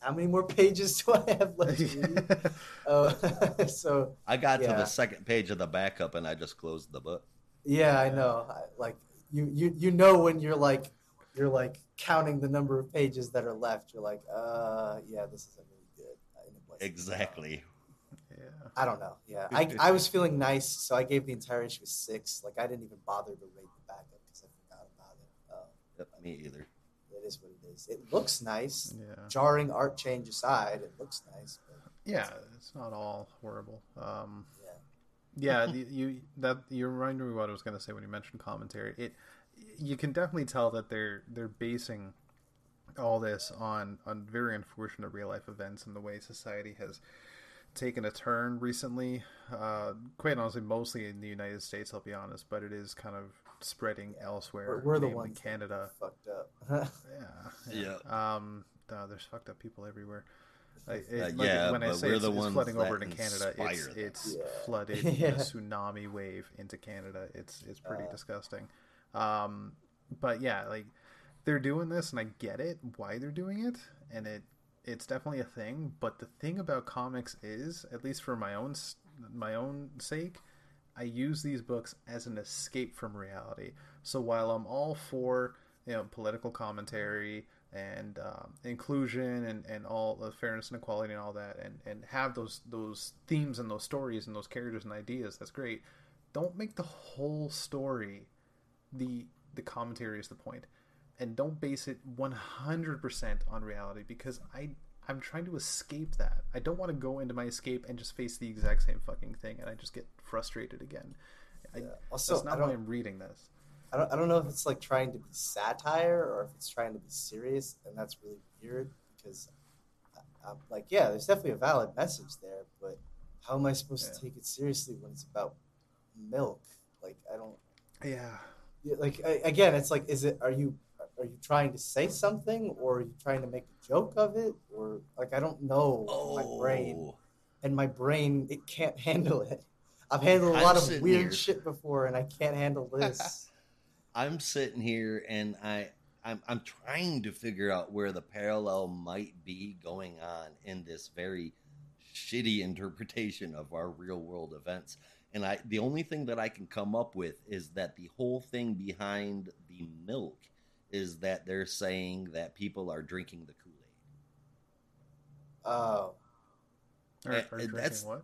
how many more pages do I have left to? Uh, so I got to the second page of the backup, and I just closed the book. yeah, I know. I, like you, you, you know when you're like you're like counting the number of pages that are left. You're like, uh, yeah, this isn't really good. And it wasn't. Exactly. yeah. I don't know. Yeah, I, I was feeling nice, so I gave the entire issue a six. Like I didn't even bother to rate the backup because I forgot about it. Um, Yep, me either. it is what it is. It looks nice. Yeah. Jarring art change aside, it looks nice. But Yeah, it's not all horrible. Um, yeah, yeah, the, you that you reminded me what I was going to say when you mentioned commentary. It you can definitely tell that they're they're basing all this on on very unfortunate real life events and the way society has taken a turn recently. Uh, quite honestly, mostly in the United States, I'll be honest, but it is kind of spreading elsewhere. we're, we're the namely ones Canada. fucked up. Yeah. Yeah. Um, uh, there's fucked up people everywhere. I, it, Uh, like, yeah, when I say we're it's, the it's flooding over that into Canada, it's it's Yeah. flooded Yeah. a tsunami wave into Canada. It's it's pretty Uh. disgusting. Um, but yeah, like they're doing this, and I get it why they're doing it, and it it's definitely a thing. But the thing about comics is, at least for my own my own sake, I use these books as an escape from reality. So while I'm all for you know political commentary and um, inclusion and, and all the fairness and equality and all that, and, and have those those themes and those stories and those characters and ideas, that's great. Don't make the whole story the the commentary is the point, and don't base it 100% on reality because I I'm trying to escape that. I don't want to go into my escape and just face the exact same fucking thing, and I just get frustrated again. I, Yeah. Also, that's not why I'm reading this. I don't, I don't know if it's like trying to be satire or if it's trying to be serious, and that's really weird because, I, I'm like, yeah, there's definitely a valid message there, but how am I supposed Yeah. to take it seriously when it's about milk? Like, I don't. Yeah. yeah, Like I, again, it's like, is it? Are you are you trying to say something, or are you trying to make a joke of it, or like I don't know Oh, my brain oh. and my brain it can't handle it. I've handled a I'm lot of weird here. shit before, and I can't handle this. I'm sitting here and I I'm I'm trying to figure out where the parallel might be going on in this very shitty interpretation of our real world events. And I the only thing that I can come up with is that the whole thing behind the milk is that they're saying that people are drinking the Kool-Aid. Oh, Are, Uh, are uh, that's- what?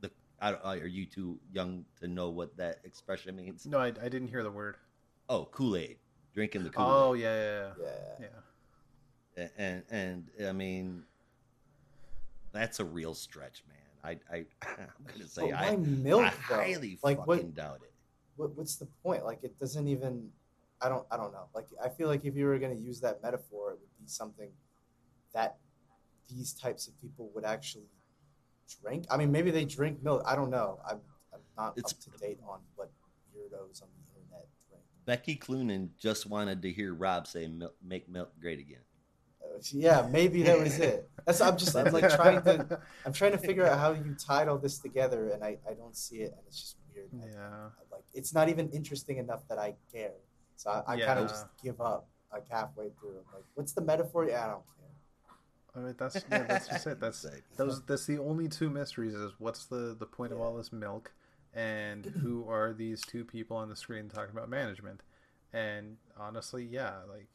The I, don't- are you too young to know what that expression means? No, I, I didn't hear the word. Oh, Kool-Aid. Drinking the Kool-Aid. Oh yeah, yeah, yeah. yeah. yeah. and and I mean that's a real stretch, man. I I I'm gonna say But I, milk I highly like fucking what, doubt it. what? What's the point? Like it doesn't even. I don't. I don't know. Like I feel like if you were going to use that metaphor, it would be something that these types of people would actually drink. I mean, maybe they drink milk. I don't know. I'm, I'm not It's- up to date on what weirdos on the internet drink. Becky Cloonan just wanted to hear Rob say milk, "Make milk great again." Uh, yeah, maybe that was it. That's. I'm just. I'm like trying to. I'm trying to figure out how you tied all this together, and I, I don't see it, and it's just weird. I- Yeah. like it's not even interesting enough that I care. So I, I kind of just give up like halfway through. I'm like, what's the metaphor? Yeah, I don't care. I mean, that's yeah, that's just it. That's those. That's the only two mysteries. Is what's the the point of all this milk, and who are these two people on the screen talking about management? And honestly, yeah, like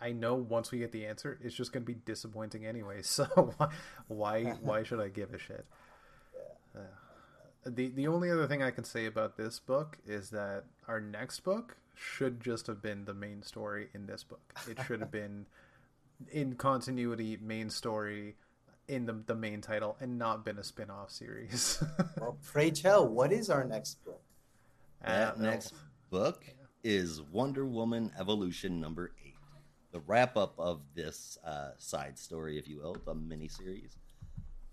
I know once we get the answer, it's just going to be disappointing anyway. So why why why should I give a shit? Uh, the the only other thing I can say about this book is that our next book should just have been the main story in this book. It should have been in continuity main story in the the main title and not been a spin-off series. Well, pray tell, what is our next book? That next book is Wonder Woman Evolution number eight, the wrap up of this uh, side story, if you will, the miniseries.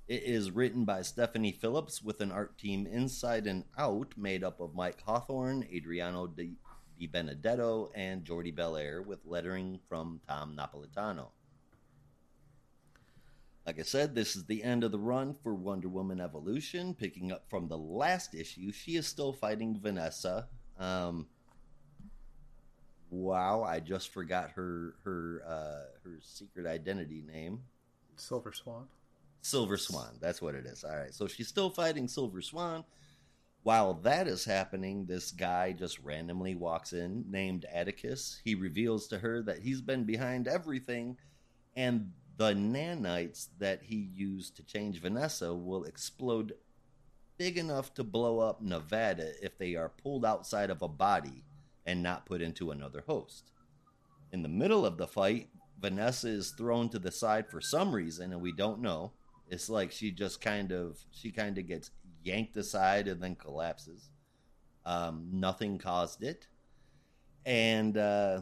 It is written by Stephanie Phillips with an art team inside and out made up of Mike Hawthorne, Adriano Di, Di Benedetto, and Jordie Bellaire, with lettering from Tom Napolitano. Like I said, this is the end of the run for Wonder Woman Evolution. Picking up from the last issue, she is still fighting Vanessa. Um, wow, I just forgot her her uh, her secret identity name. Silver Swan. Silver Swan. That's what it is. All right. So she's still fighting Silver Swan. While that is happening, this guy just randomly walks in named Atticus. He reveals to her that he's been behind everything, and the nanites that he used to change Vanessa will explode big enough to blow up Nevada if they are pulled outside of a body and not put into another host. In the middle of the fight, Vanessa is thrown to the side for some reason, and we don't know. It's like she just kind of she kind of gets yanked aside and then collapses. Um, nothing caused it, and uh,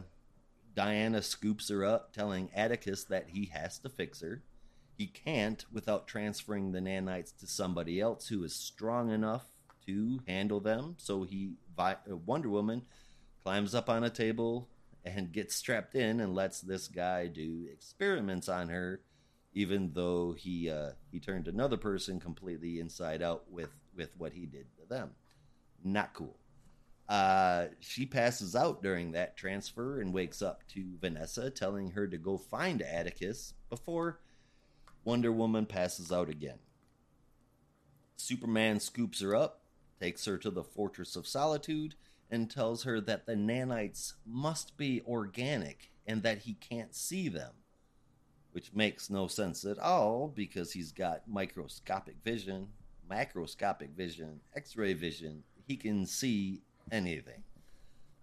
Diana scoops her up, telling Atticus that he has to fix her. He can't without transferring the nanites to somebody else who is strong enough to handle them. So he, uh, Wonder Woman, climbs up on a table and gets strapped in and lets this guy do experiments on her, even though he uh, he turned another person completely inside out with with what he did to them. Not cool. Uh, she passes out during that transfer and wakes up to Vanessa telling her to go find Atticus before Wonder Woman passes out again. Superman scoops her up, takes her to the Fortress of Solitude, and tells her that the nanites must be organic and that he can't see them. Which makes no sense at all because he's got microscopic vision, macroscopic vision, x ray vision. He can see anything.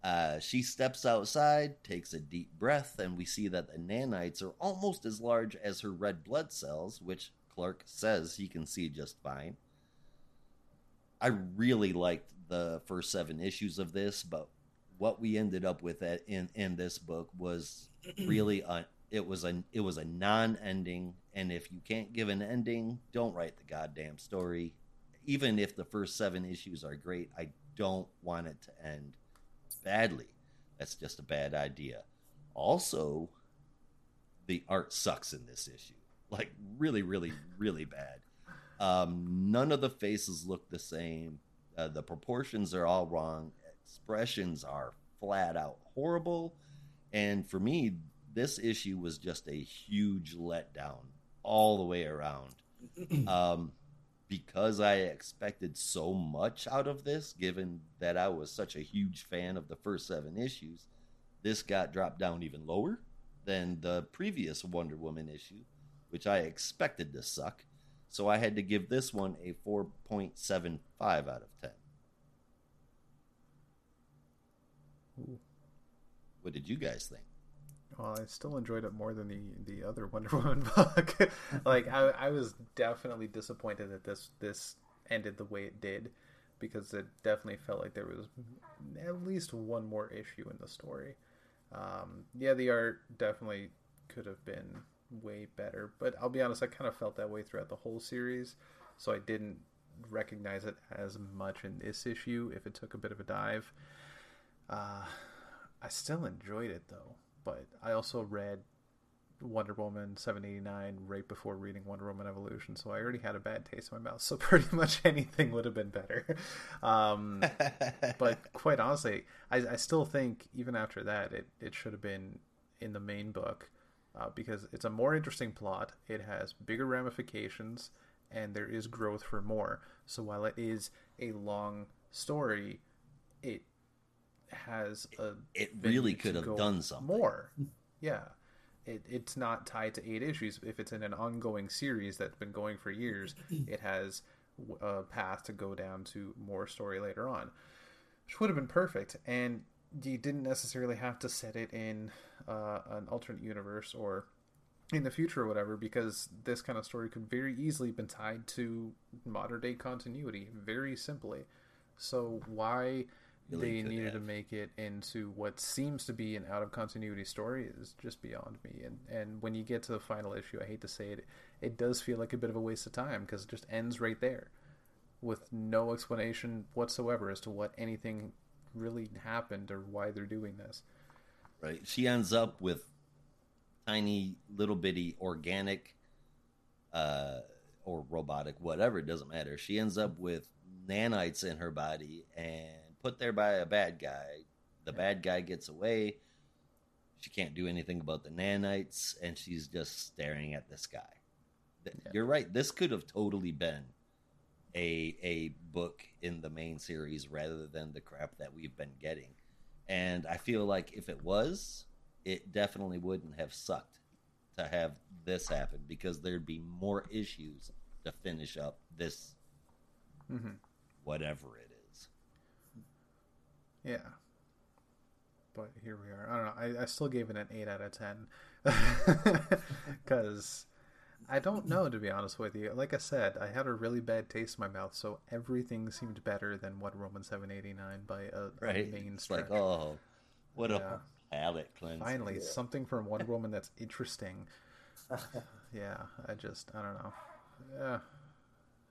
Uh, she steps outside, takes a deep breath, and we see that the nanites are almost as large as her red blood cells, which Clark says he can see just fine. I really liked the first seven issues of this, but what we ended up with in in this book was really a it was a it was a non-ending, and if you can't give an ending, don't write the goddamn story. Even if the first seven issues are great, I don't want it to end badly. That's just a bad idea. Also, the art sucks in this issue. Like really, really, really bad. Um, none of the faces look the same. Uh, the proportions are all wrong. Expressions are flat out horrible. And for me, this issue was just a huge letdown all the way around. um, because I expected so much out of this, given that I was such a huge fan of the first seven issues, this got dropped down even lower than the previous Wonder Woman issue, which I expected to suck. So I had to give this one a 4.75 out of 10. Ooh. What did you guys think? Well, I still enjoyed it more than the the other Wonder Woman book. like I, I was definitely disappointed that this this ended the way it did because it definitely felt like there was at least one more issue in the story. Um, yeah, the art definitely could have been way better, but I'll be honest, I kind of felt that way throughout the whole series, so I didn't recognize it as much in this issue if it took a bit of a dive. Uh, I still enjoyed it though, but I also read Wonder Woman 789 right before reading Wonder Woman Evolution, so I already had a bad taste in my mouth. So pretty much anything would have been better. Um, but quite honestly, I, I, still think even after that, it, it should have been in the main book uh, because it's a more interesting plot. It has bigger ramifications, and there is growth for more. So while it is a long story, it has a it really could have done something more. Yeah, it, it's not tied to eight issues. If it's in an ongoing series that's been going for years, it has a path to go down to more story later on, which would have been perfect. And you didn't necessarily have to set it in uh, an alternate universe or in the future or whatever, because this kind of story could very easily have been tied to modern day continuity very simply. So why they needed to make it into what seems to be an out of continuity story is just beyond me. And and when you get to the final issue, I hate to say it, it does feel like a bit of a waste of time because it just ends right there, with no explanation whatsoever as to what anything really happened or why they're doing this. Right. She ends up with tiny little bitty organic uh or robotic whatever it doesn't matter she ends up with nanites in her body and put there by a bad guy. The bad guy gets away. She can't do anything about the nanites, and she's just staring at the sky. Yeah. You're right. This could have totally been a a book in the main series rather than the crap that we've been getting. And I feel like if it was, it definitely wouldn't have sucked to have this happen because there'd be more issues to finish up this mm-hmm. whatever it yeah. But here we are. I don't know. I, I still gave it an 8 out of 10. Because I don't know, to be honest with you. Like I said, I had a really bad taste in my mouth, so everything seemed better than what Roman 789 by a, right. a main it's stretch. like, oh, what yeah. a palate cleanse. Finally, yeah. something from one Woman that's interesting. yeah, I just, I don't know. Yeah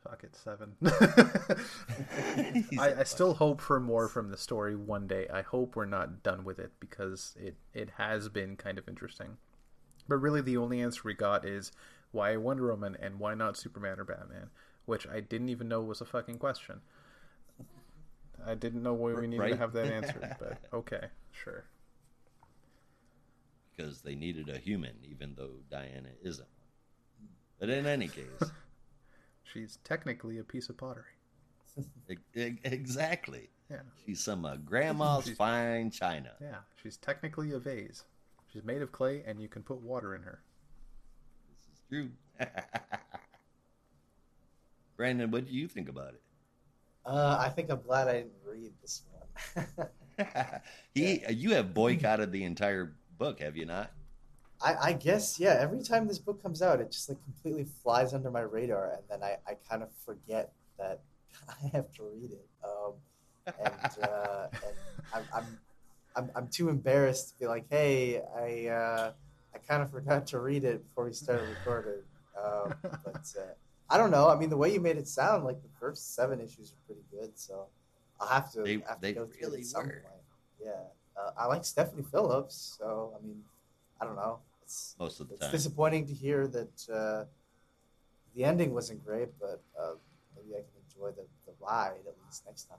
fuck it, seven. I, I, still hope for more from the story one day. I hope we're not done with it because it it has been kind of interesting. But really, the only answer we got is why Wonder Woman and why not Superman or Batman, which I didn't even know was a fucking question. I didn't know why we needed right? to have that answer, but okay, sure. Because they needed a human, even though Diana isn't. But in any case. She's technically a piece of pottery. exactly. Yeah. She's some uh, grandma's she's, fine china. Yeah. She's technically a vase. She's made of clay, and you can put water in her. This is true. Brandon, what do you think about it? Uh, I think I'm glad I didn't read this one. he, yeah. you have boycotted the entire book, have you not? I, I, guess yeah. Every time this book comes out, it just like completely flies under my radar, and then I, I kind of forget that I have to read it. Um, and, uh, and I'm, I'm, I'm I'm too embarrassed to be like, hey, I uh, I kind of forgot to read it before we started recording. Um, but uh, I don't know. I mean, the way you made it sound like the first seven issues are pretty good, so I'll have to, they, have to go through really it at some were. point. Yeah, uh, I like Stephanie Phillips, so I mean, I don't know it's most of the time. it's time. disappointing to hear that uh, the ending wasn't great, but uh, maybe I can enjoy the, the ride at least next time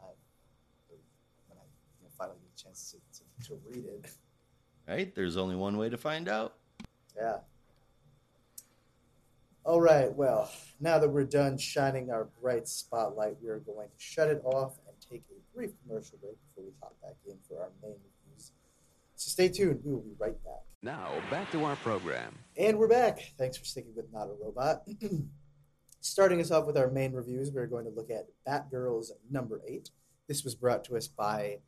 when I you know, finally get a chance to, to, to read it. Right? There's only one way to find out. Yeah. All right. Well, now that we're done shining our bright spotlight, we are going to shut it off and take a brief commercial break before we hop back in for our main reviews. So stay tuned. We will be right back. Now, back to our program. And we're back. Thanks for sticking with Not a Robot. Starting us off with our main reviews, we're going to look at Batgirls number eight. This was brought to us by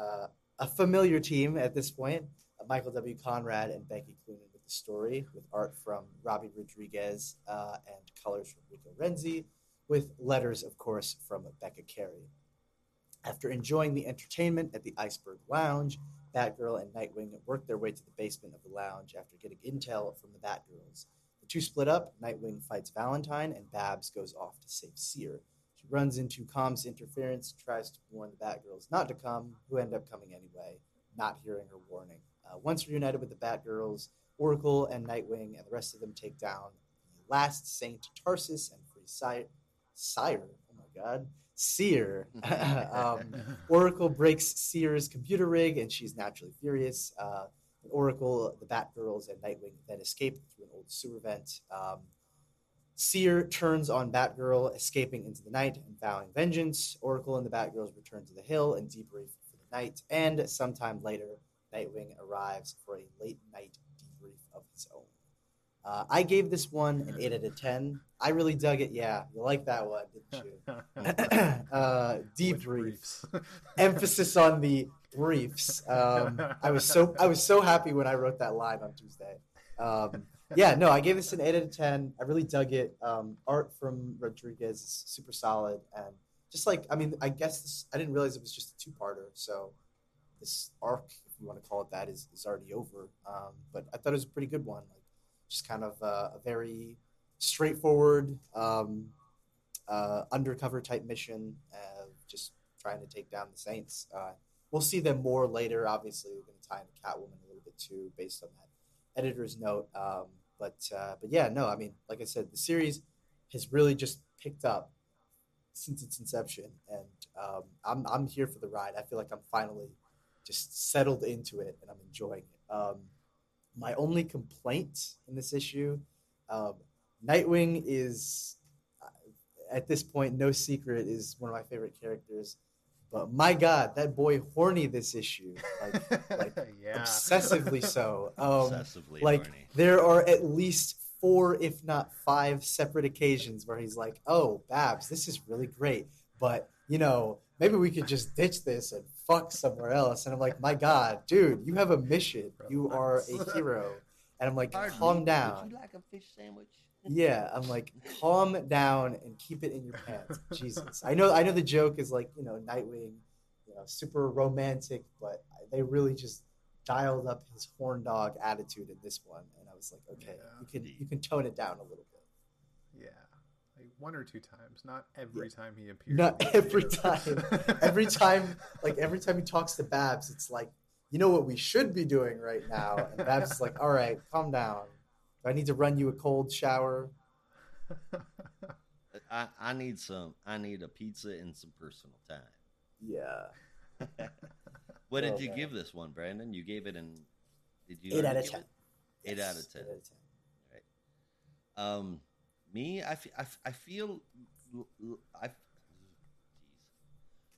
uh, a familiar team at this point uh, Michael W. Conrad and Becky Cloonan with the story, with art from Robbi Rodriguez uh, and colors from Rico Renzi, with letters, of course, from Becca Carey. After enjoying the entertainment at the Iceberg Lounge, Batgirl and Nightwing work their way to the basement of the lounge after getting intel from the Batgirls. The two split up. Nightwing fights Valentine, and Babs goes off to save Seer. She runs into Com's interference, tries to warn the Batgirls not to come, who end up coming anyway, not hearing her warning. Uh, once reunited with the Batgirls, Oracle and Nightwing and the rest of them take down the last Saint Tarsus and free Sire. Sire, oh my god, Seer. um, Oracle breaks Seer's computer rig, and she's naturally furious. Uh, Oracle, the Batgirls, and Nightwing then escape through an old sewer vent. Um, Seer turns on Batgirl, escaping into the night and vowing vengeance. Oracle and the Batgirls return to the hill and debrief for the night. And sometime later, Nightwing arrives for a late night debrief of his own. Uh, I gave this one an 8 out of 10. I really dug it. Yeah, you like that one, didn't you? uh, debriefs. Emphasis on the briefs. Um, I was so I was so happy when I wrote that line on Tuesday. Um, yeah, no, I gave this an eight out of ten. I really dug it. Um, art from Rodriguez is super solid, and just like I mean, I guess this, I didn't realize it was just a two-parter. So this arc, if you want to call it that, is, is already over. Um, but I thought it was a pretty good one. Like just kind of uh, a very straightforward um, uh, undercover type mission, uh, just trying to take down the Saints. Uh, we'll see them more later. Obviously, we're going to tie into Catwoman a little bit too, based on that editor's note. Um, but uh, but yeah, no, I mean, like I said, the series has really just picked up since its inception, and um, I'm I'm here for the ride. I feel like I'm finally just settled into it, and I'm enjoying it. Um, my only complaint in this issue, um, Nightwing is uh, at this point no secret is one of my favorite characters. But my God, that boy horny this issue, like, like yeah. obsessively so. Um, Excessively like horny. there are at least four, if not five, separate occasions where he's like, "Oh, Babs, this is really great, but you know, maybe we could just ditch this and fuck somewhere else." And I'm like, "My God, dude, you have a mission. You are a hero." And I'm like, Pardon "Calm me, down." Would you like a fish sandwich? Yeah, I'm like, calm down and keep it in your pants. Jesus, I know, I know the joke is like, you know, Nightwing, you know, super romantic, but they really just dialed up his horn dog attitude in this one, and I was like, okay, Yeah. you can you can tone it down a little bit. Yeah, like one or two times, not every time he appears. Not every time. Every time, like every time he talks to Babs, it's like, you know what we should be doing right now, and Babs is like, all right, calm down. I need to run you a cold shower? I, I need some. I need a pizza and some personal time. Yeah, What did Oh, you man. give this one, Brandon? You gave it in. Did you eight out of ten. it? Eight Yes, out of ten. Eight out of ten. Um, me, I, fe- I, f- I feel, l- l- I, jeez.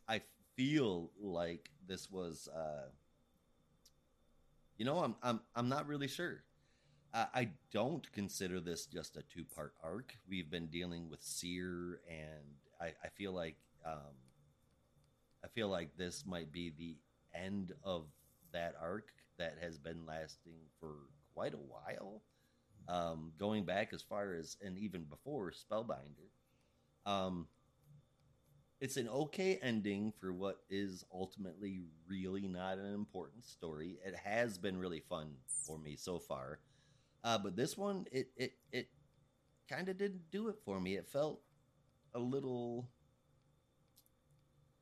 I feel like this was, uh, you know, I'm, I'm, I'm not really sure. I, don't consider this just a two part arc. We've been dealing with Seer, and I, I feel like, um, I feel like this might be the end of that arc that has been lasting for quite a while um, going back as far as and even before Spellbinder. Um, it's an okay ending for what is ultimately really not an important story. It has been really fun for me so far, uh, but this one it it it kind of didn't do it for me. It felt a little.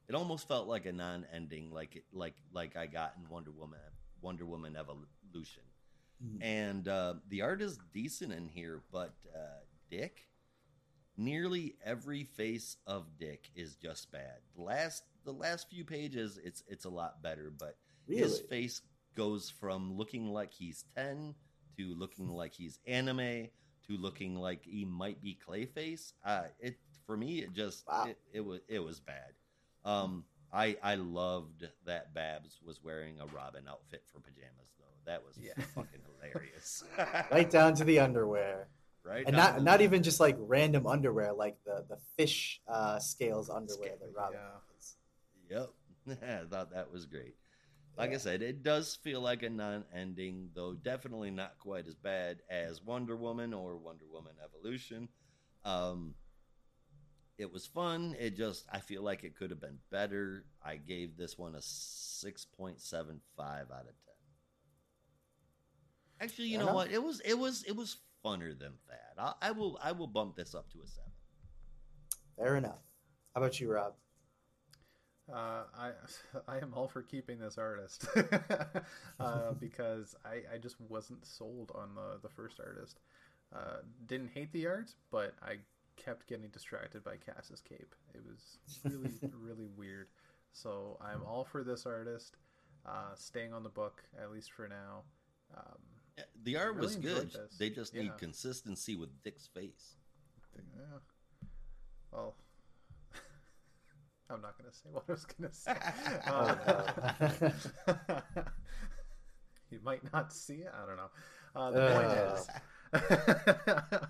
It almost felt like a non-ending, like it, like like I got in Wonder Woman, Wonder Woman Evolution Mhm. and uh, the art is decent in here, but uh, Dick, nearly every face of Dick is just bad. The last the last few pages, it's it's a lot better, but his face goes from looking like he's ten to looking like he's anime to looking like he might be Clayface. Uh, it for me, it just Wow. it, it was it was bad. Um, I I loved that Babs was wearing a Robin outfit for pajamas though. That was Yeah. fucking hilarious. right down to the underwear, right, and not not even just like random underwear, like the the fish uh, scales underwear Scale, that Robin yeah. Yep, I thought that was great. Like I said, it does feel like a non-ending, though definitely not quite as bad as Wonder Woman or Wonder Woman Evolution. Um, it was fun. It just I feel like it could have been better. I gave this one a six point seven five out of ten. Actually, you Fair know what? It was it was it was funner than that. I, I will I will bump this up to a seven. Fair enough. How about you, Rob? Uh, I I am all for keeping this artist uh, because I, I just wasn't sold on the the first artist. Uh, didn't hate the art, but I kept getting distracted by Cass's cape. It was really really weird. So I'm all for this artist uh, staying on the book at least for now. Um, Yeah, The art was Really enjoyed good. this. They just Yeah. need consistency with Dick's face. yeah. Well, I'm not gonna say what I was gonna say. Uh, you might not see it. I don't know. Uh, the point is,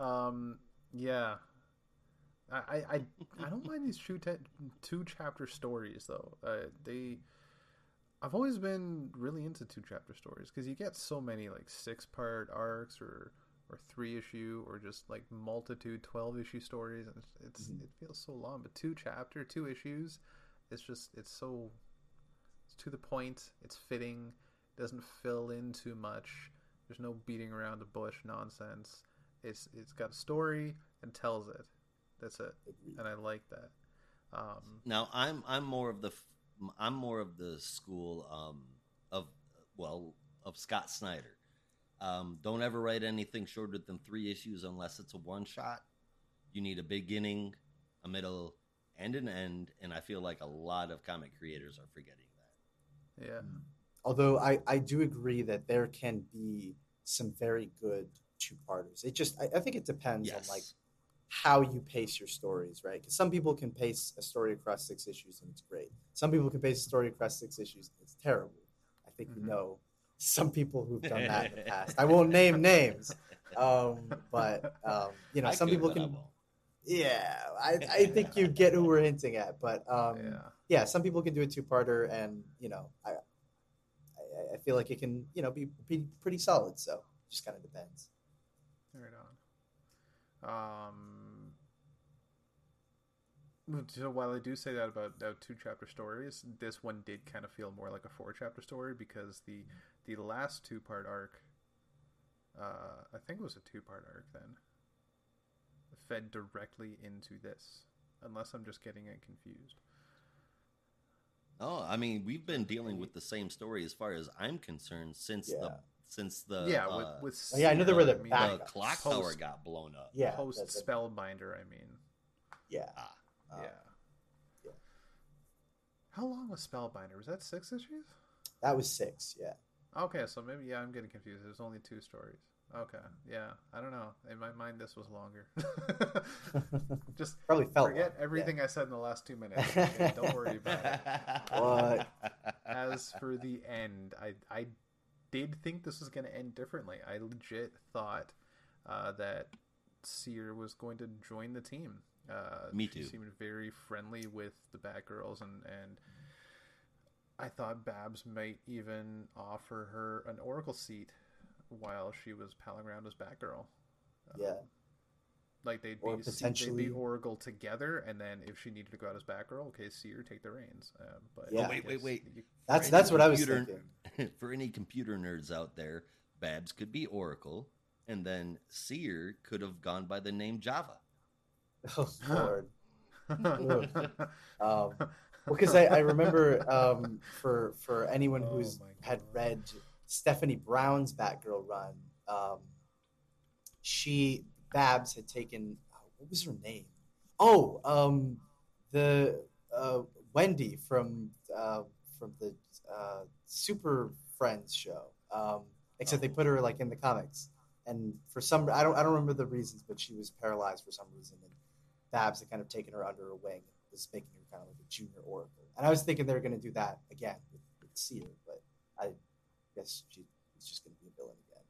um, yeah, I, I, I, I don't mind these two te- two chapter stories though. Uh, they, I've always been really into two chapter stories because you get so many like six part arcs or or three issue or just like multitude 12 issue stories and it's, it's it feels so long but two chapter two issues it's just it's so it's to the point it's fitting doesn't fill in too much there's no beating around the bush nonsense it's it's got a story and tells it that's it and i like that um Now I'm I'm more of the i'm more of the school um, of well of Scott Snyder. Um, don't ever write anything shorter than three issues unless it's a one shot. You need a beginning, a middle, and an end, and I feel like a lot of comic creators are forgetting that. yeah Although I, I do agree that there can be some very good two parters. It just I, I think it depends Yes, on like how you pace your stories, right? Because some people can pace a story across six issues and it's great. Some people can pace a story across six issues and it's terrible. I think Mhm. we know some people who've done that in the past. I won't name names, um, but um, you know, I some could, people can. won't. Yeah, I, I think you get who we're hinting at, but um, yeah yeah, some people can do a two-parter, and you know, I, I, I feel like it can, you know, be pretty, pretty solid. So, it just kind of depends. Right on. Um, so while I do say that about, about two chapter stories, this one did kind of feel more like a four chapter story because the the last two part arc, uh, I think it was a two part arc then, fed directly into this. Unless I'm just getting it confused. Oh, I mean we've been dealing with the same story as far as I'm concerned since Yeah. the since the yeah, uh, with with Oh, yeah, I know there were the I mean, back- the clock Post- tower got blown up. Yeah, post that- that- spellbinder. I mean, yeah, Ah, Uh, yeah. yeah. How long was spellbinder? Was that six issues? that was six. Yeah, Okay, so maybe yeah, I'm getting confused. There's only two stories. Okay, yeah, I don't know. In my mind, this was longer. Just probably felt forget long, everything I said in the last two minutes. Okay, don't worry about it. What? As for the end, I I did think this was going to end differently. I legit thought uh, that Seer was going to join the team. Uh, Me she too. seemed very friendly with the Batgirls, and and I thought Babs might even offer her an Oracle seat while she was palling around as Batgirl. yeah, Like they'd Or be they'd potentially- be Oracle together, and then if she needed to go out as Batgirl, okay, Seer take the reins. Uh, but Yeah. Oh, wait, wait, wait. You- that's that's any what I was thinking. for any computer nerds out there, Babs could be Oracle, and then Seer could have gone by the name Java. Oh Lord. Um, because I, I remember um, for for anyone Oh who's had read Stephanie Brown's Batgirl run, um, she Babs had taken oh, what was her name? Oh, um, the uh, Wendy from uh, from the uh, Super Friends show. Um, except they Oh. put her like in the comics, and for some I don't I don't remember the reasons, but she was paralyzed for some reason, and Babs had kind of taken her under her wing, was making her kind of like a junior Oracle. And I was thinking they were going to do that again with, with Seer, but I guess she's just going to be a villain again.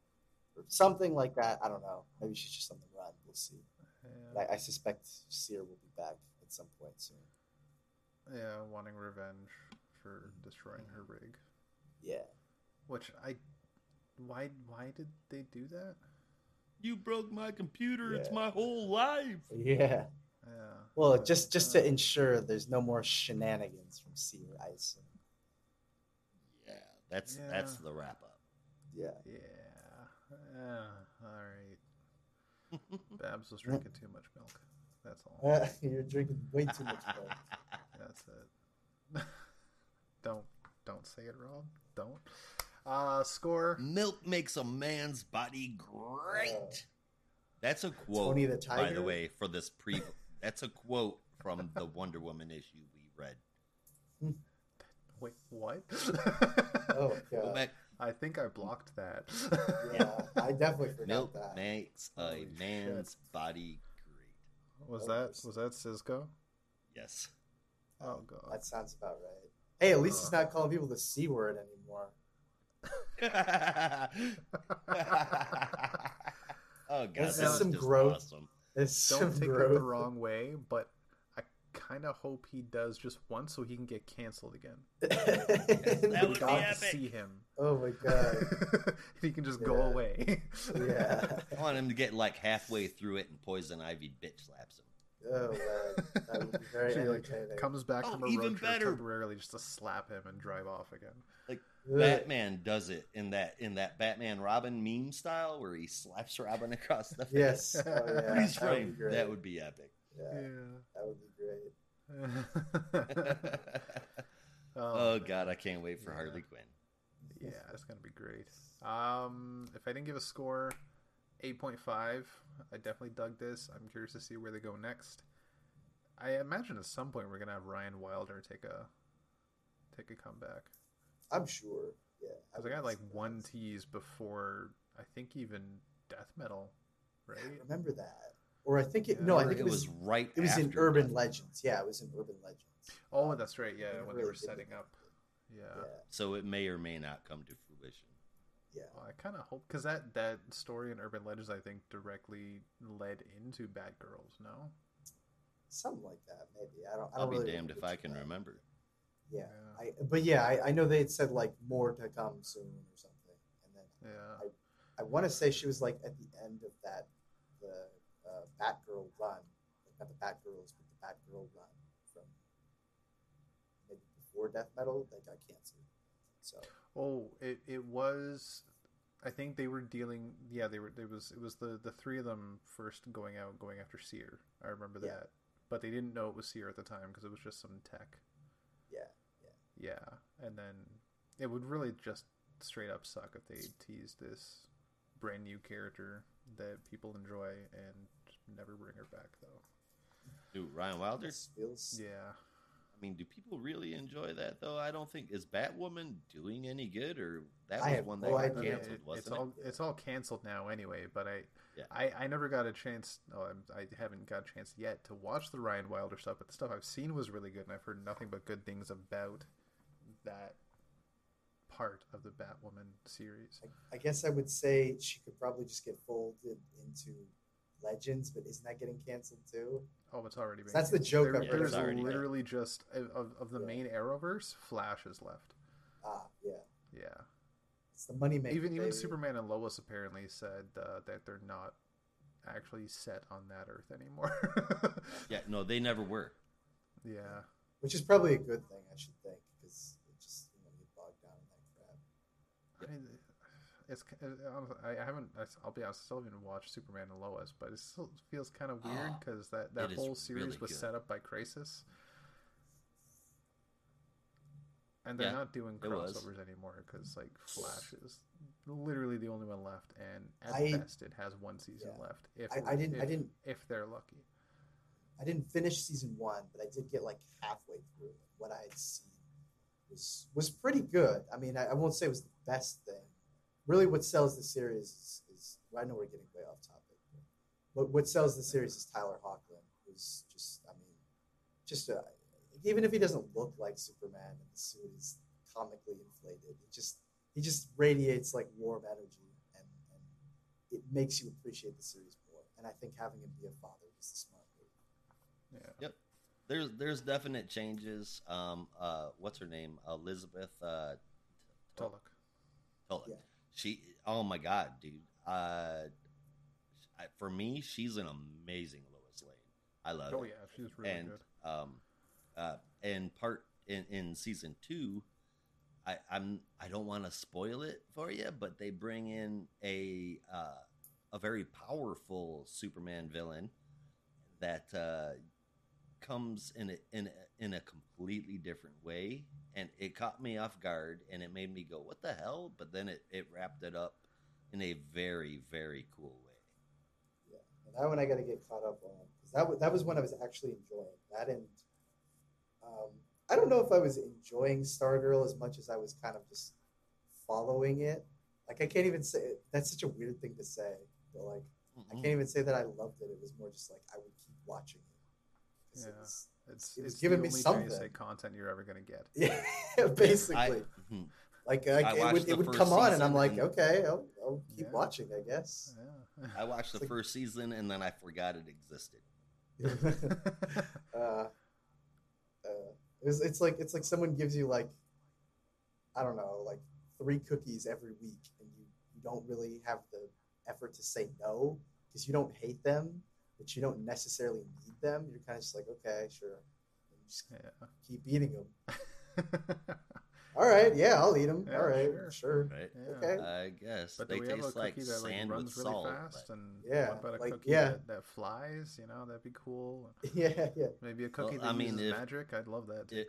Or something like that. I don't know. Maybe she's just on the run. We'll see. Yeah. I, I suspect Seer will be back at some point soon. Yeah, wanting revenge for destroying her rig. Yeah. Which I why why did they do that? You broke my computer. It's my whole life. Yeah. Yeah. Well, just just uh, to ensure there's no more shenanigans from Seer, I assume. Yeah, that's Yeah. that's the wrap up. Yeah. Yeah. Yeah. All right. Babs was drinking too much milk. That's all. You're drinking way too much milk. That's it. don't don't say it wrong. Don't. Uh, score. Milk makes a man's body great. Oh. That's a quote, Tony the by the way, for this pre. That's a quote from the Wonder Woman issue we read. Wait, what? Oh Go god. back. I think I blocked that. Yeah, I definitely forgot Milk that. makes a Holy man's body great. was that was that Cisco? Yes. Oh god. That sounds about right. Hey, at least he's not calling people the c word anymore. oh god, This that is was some just growth. awesome. It's Don't some take growth. it the wrong way, but I kind of hope he does just once so he can get canceled again. That would be God to epic. see him. oh my god. he can just go away. Yeah. I want him to get like halfway through it and Poison Ivy bitch slaps him. Oh man, that would be very She like entertaining. comes back Oh, from a even road trip better. temporarily just to slap him and drive off again. Like Ugh. Batman does it in that in that Batman Robin meme style where he slaps Robin across the face. Yes. Oh, yeah. Freeze that would be frame. great. That would be epic. Yeah, that would be great. oh god, I can't wait for Harley Quinn. Yeah, it's gonna be great. Um, if I didn't give a score, eight point five. I definitely dug this. I'm curious to see where they go next. I imagine at some point we're gonna have Ryan Wilder take a take a comeback. I'm sure. Yeah. Because I wouldn't got like one tease before I think even death metal, right? I remember that. Or I think it. Yeah. no, I think it was. right. It was in after Urban Death. Legends. Yeah, it was in Urban Legends. Oh, that's right. Yeah, They when they were setting up. Yeah. Yeah. So it may or may not come to fruition. Yeah. Well, I kind of hope because that that story in Urban Legends I think directly led into Bad Girls. No. Something like that, maybe. I don't. I I'll be really damned if I can one. remember. Yeah. Yeah. I. But yeah, I, I know they had said like more to come soon or something, and then Yeah. I want to say she was like at the end of that the uh, Batgirl run, like not the Batgirls, but the Batgirl run from maybe before Death Metal that got canceled. So Oh, it, it was. I think they were dealing. Yeah, they were. It was. It was the the three of them first going out, going after Seer. I remember Yeah. that, but they didn't know it was Seer at the time because it was just some tech. Yeah, Yeah, and then it would really just straight up suck if they teased this brand new character that people enjoy and never bring her back though. Dude, Ryan Wilder. this feels Yeah. I mean, do people really enjoy that though? I don't think is Batwoman doing any good, or that I was one no that got. I mean, canceled, it- wasn't it's it? all it's all canceled now anyway. But I, Yeah. I, I never got a chance. Oh, I'm, I haven't got a chance yet to watch the Ryan Wilder stuff. But the stuff I've seen was really good, and I've heard nothing but good things about that part of the Batwoman series. I, I guess I would say she could probably just get folded into Legends, but isn't that getting canceled too? Oh, it's already been. That's the joke There- there's about it. literally just of, of the Yeah. main Arrowverse, Flash is left. Ah, yeah, Yeah. it's the money maker. even even baby. Superman and Lois apparently said uh, that they're not actually set on that Earth anymore. Yeah, no, they never were. yeah. which is probably a good thing, I should think, because it just you know get bogged down in that crap. I mean, it's uh, I haven't. I'll be honest. I still haven't watched Superman and Lois, but it still feels kind of weird Oh, because that that whole series really was good. set up by Crisis, and they're Yeah, not doing crossovers anymore because like Flash is literally the only one left, and at I- best it has one season Yeah. left. If I- I didn't- I didn't- if they're lucky. I didn't finish season one, but I did get like halfway through. What I had seen was was pretty good. I mean, I, I won't say it was the best thing. Really, what sells the series is, is well, I know we're getting way off topic. But what what sells the series is Tyler Hoechlin, who's just, I mean, just a, even if he doesn't look like Superman and the suit is comically inflated, it just he just radiates like warm energy, and, and it makes you appreciate the series more. And I think having him be a father was the smart move. Yeah. Yep There's there's definite changes. Um, uh, what's her name? Elizabeth uh, Tulloch. Yeah. She. Oh my god, dude. Uh, I, for me, she's an amazing Lois Lane. I love her. Oh it. yeah, she's really and good. um, uh, and part in in season two, I I'm I don't want to spoil it for you, but they bring in a uh, a very powerful Superman villain that uh, comes in a, in a, in a completely different way, and it caught me off guard, and it made me go, "What the hell?" But then it it wrapped it up in a very very cool way. Yeah, and that one I got to get caught up on because that was, that was when I was actually enjoying that, and um, I don't know if I was enjoying Stargirl as much as I was kind of just following it. Like I can't even say that's such a weird thing to say, but like I can't even say that I loved it. It was more just like I would keep watching it Yeah. was- It's It was it's giving me only something. JSA content you're ever gonna get. yeah, basically. I, mhm. like, like I it would, it would come on, and I'm like, and- okay, I'll, I'll keep Yeah. watching, I guess. Yeah. I watched the like- first season and then I forgot it existed. uh, uh, it's, it's like it's like someone gives you like I don't know like three cookies every week and you, you don't really have the effort to say no because you don't hate them but you don't necessarily need them you're kind of just like okay sure and you just yeah. keep eating them all right yeah I'll eat them Yeah, all right sure. sure, Right? Yeah. okay I guess But they do we have a taste like cookie that like sand with runs really salt. fast? but- And Yeah, what about a like, cookie yeah. that, that flies? You know, that'd be cool. yeah yeah Maybe a cookie Well, that I mean, uses if- magic. I'd love that. it,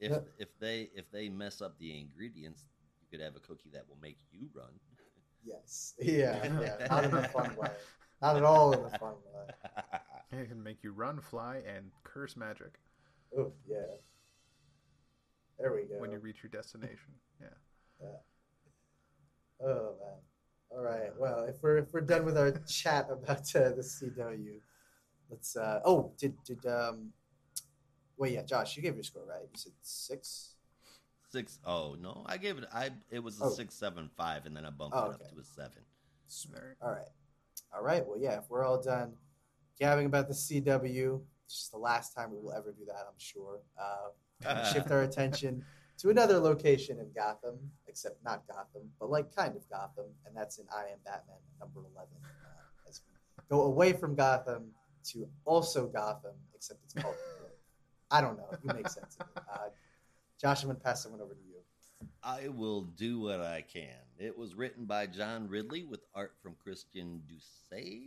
if Yeah. if they if they mess up the ingredients, you could have a cookie that will make you run. yes yeah yeah not in a fun way not at all in a fun way It can make you run, fly, and curse magic oh yeah there we go when you reach your destination. Yeah. Oh man. All right. Well, if we're if we're done with our chat about uh, the CW, let's. Uh, oh, did did um. Wait, yeah, Josh, you gave your score right. You said six. Six oh no, I gave it I it was a Oh. six seven five and then I bumped Oh, it up to a seven. There. All right. All right. Well, yeah. If we're all done gabbing about the CW, it's just the last time we will ever do that. I'm sure. Uh, shift our attention to another location in Gotham, except not Gotham, but like kind of Gotham, and that's in I Am Batman number 11. Uh, as we go away from Gotham to also Gotham, except it's called. I don't know. You make sense. Of it. Uh, Josh, I'm going to pass someone over to you. I will do what I can. It was written by John Ridley with art from Christian Doucet,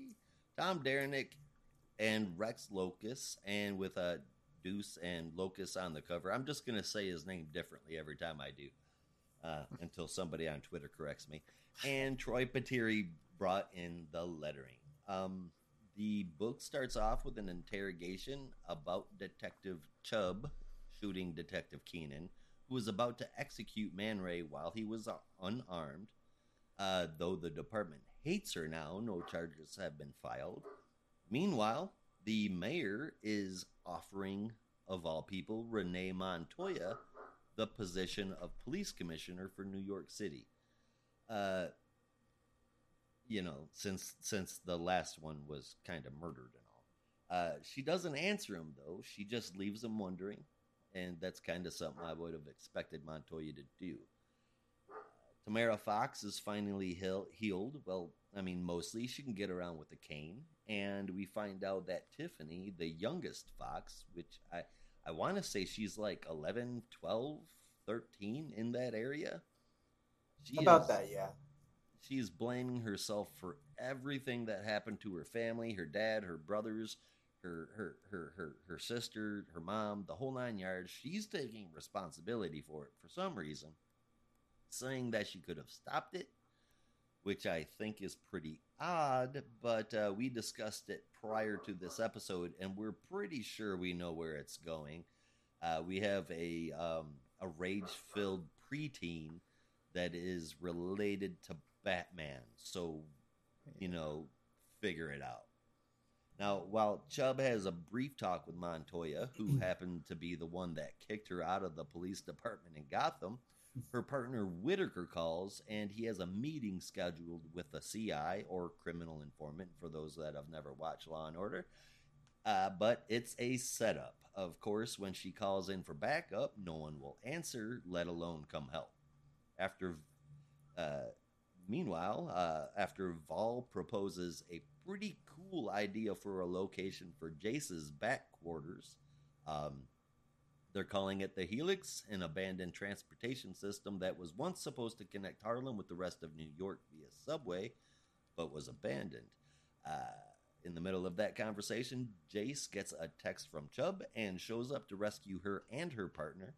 Tom Derenick, and Rex Lokus, and with a Duce and Lokus on the cover. I'm just going to say his name differently every time I do uh, until somebody on Twitter corrects me. And Troy Peteri brought in the lettering. Um, the book starts off with an interrogation about Detective Chubb shooting Detective Keenan who was about to execute Man Ray while he was unarmed. Uh, though the department hates her now, no charges have been filed. Meanwhile, the mayor is offering, of all people, Renee Montoya the position of police commissioner for New York City. Uh, you know, since since the last one was kind of murdered and all. Uh, she doesn't answer him though. She just leaves him wondering and that's kind of something I would have expected Montoya to do. Uh, Tamara Fox is finally heal- healed. Well, I mean, mostly she can get around with a cane, and we find out that Tiffany, the youngest Fox, which I I want to say she's like 11, 12, 13 in that area. She About is- that, yeah. She's blaming herself for everything that happened to her family, her dad, her brothers, her her her her her sister, her mom, the whole nine yards. She's taking responsibility for it for some reason, saying that she could have stopped it, which I think is pretty odd. But uh, we discussed it prior to this episode, and we're pretty sure we know where it's going. Uh, we have a um, a rage filled preteen that is related to Batman, so you know, figure it out. Now, while Chubb has a brief talk with Montoya, who happened to be the one that kicked her out of the police department in Gotham, her partner Whitaker calls and he has a meeting scheduled with the CI or criminal informant for those that have never watched Law and Order. Uh, but it's a setup. Of course, when she calls in for backup, no one will answer, let alone come help. After uh, Meanwhile, uh, after Val proposes a pretty cool idea for a location for Jace's back quarters, um, they're calling it the Helix, an abandoned transportation system that was once supposed to connect Harlem with the rest of New York via subway, but was abandoned. Uh, In the middle of that conversation, Jace gets a text from Chubb and shows up to rescue her and her partner.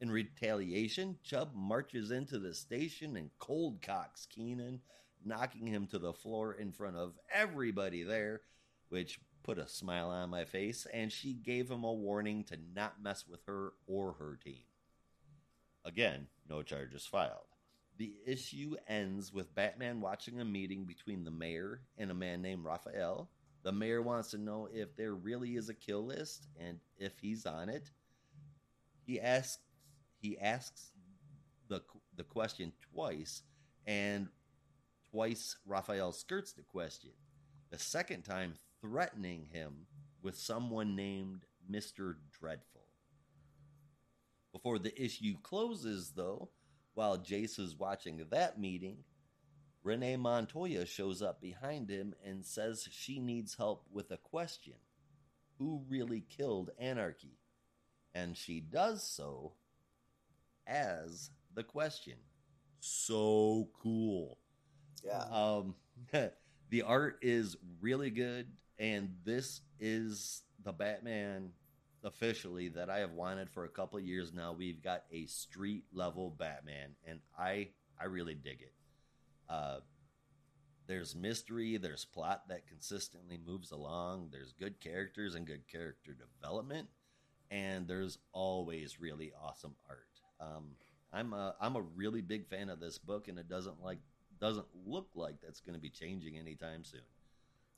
In retaliation, Chubb marches into the station and cold cocks Keenan, knocking him to the floor in front of everybody there, which put a smile on my face, and she gave him a warning to not mess with her or her team. Again, no charges filed. The issue ends with Batman watching a meeting between the mayor and a man named Raphael. The mayor wants to know if there really is a kill list and if he's on it. He asks he asks the the question twice and twice Raphael skirts the question. The second time threatening him with someone named Mr. Dreadful. Before the issue closes, though, while Jace is watching that meeting, Renee Montoya shows up behind him and says she needs help with a question Who really killed Anarchy? And she does so as the question. So cool. Yeah. Um, the art is really good, and this is the Batman officially that I have wanted for a couple of years now. We've got a street level Batman, and I I really dig it. Uh, there's mystery, there's plot that consistently moves along, there's good characters and good character development, and there's always really awesome art. Um, I'm a I'm a really big fan of this book, and it doesn't like doesn't look like that's going to be changing anytime soon.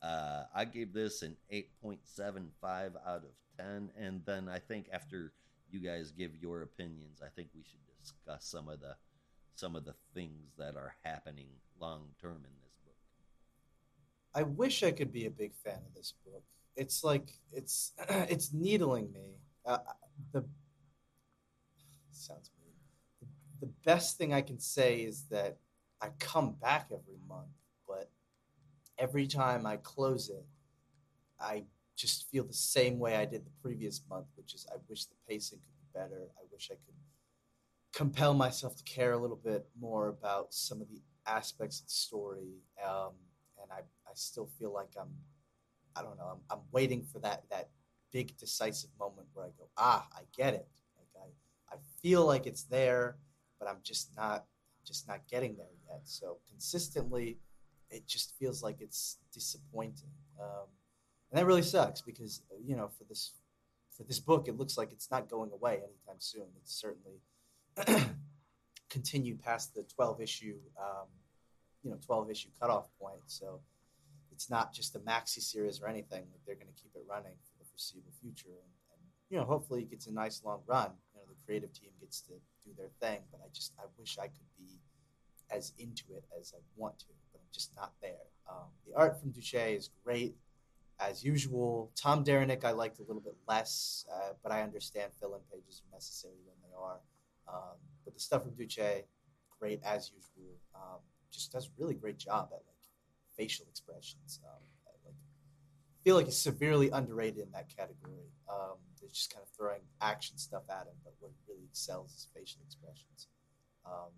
Uh, I gave this an 8.75 out of 10. And then I think after you guys give your opinions, I think we should discuss some of the some of the things that are happening long term in this book. I wish I could be a big fan of this book. It's like it's it's needling me. Uh, the sounds mean. The best thing I can say is that I come back every month, but every time I close it, I just feel the same way I did the previous month, which is I wish the pacing could be better. I wish I could compel myself to care a little bit more about some of the aspects of the story. Um, and I, I still feel like I'm, I don't know, I'm, I'm waiting for that, that big decisive moment where I go, ah, I get it. Like I, I feel like it's there, but I'm just not, just not getting there yet. So consistently, it just feels like it's disappointing. Um, and that really sucks because you know for this for this book it looks like it's not going away anytime soon. It's certainly continued past the 12 issue um, you know 12 issue cutoff point. So it's not just a maxi series or anything. Like they're going to keep it running for the foreseeable future. And, and you know hopefully it gets a nice long run creative team gets to do their thing but i just i wish i could be as into it as i want to but i'm just not there um, the art from Duche is great as usual. Tom Derenick I liked a little bit less, uh, but I understand fill-in pages are necessary when they are. Um, but the stuff from Duche, great as usual. Um, just does a really great job at like facial expressions. Um, feel like he's severely underrated in that category. Um, they're just kind of throwing action stuff at him, but what really excels is facial expressions. Um,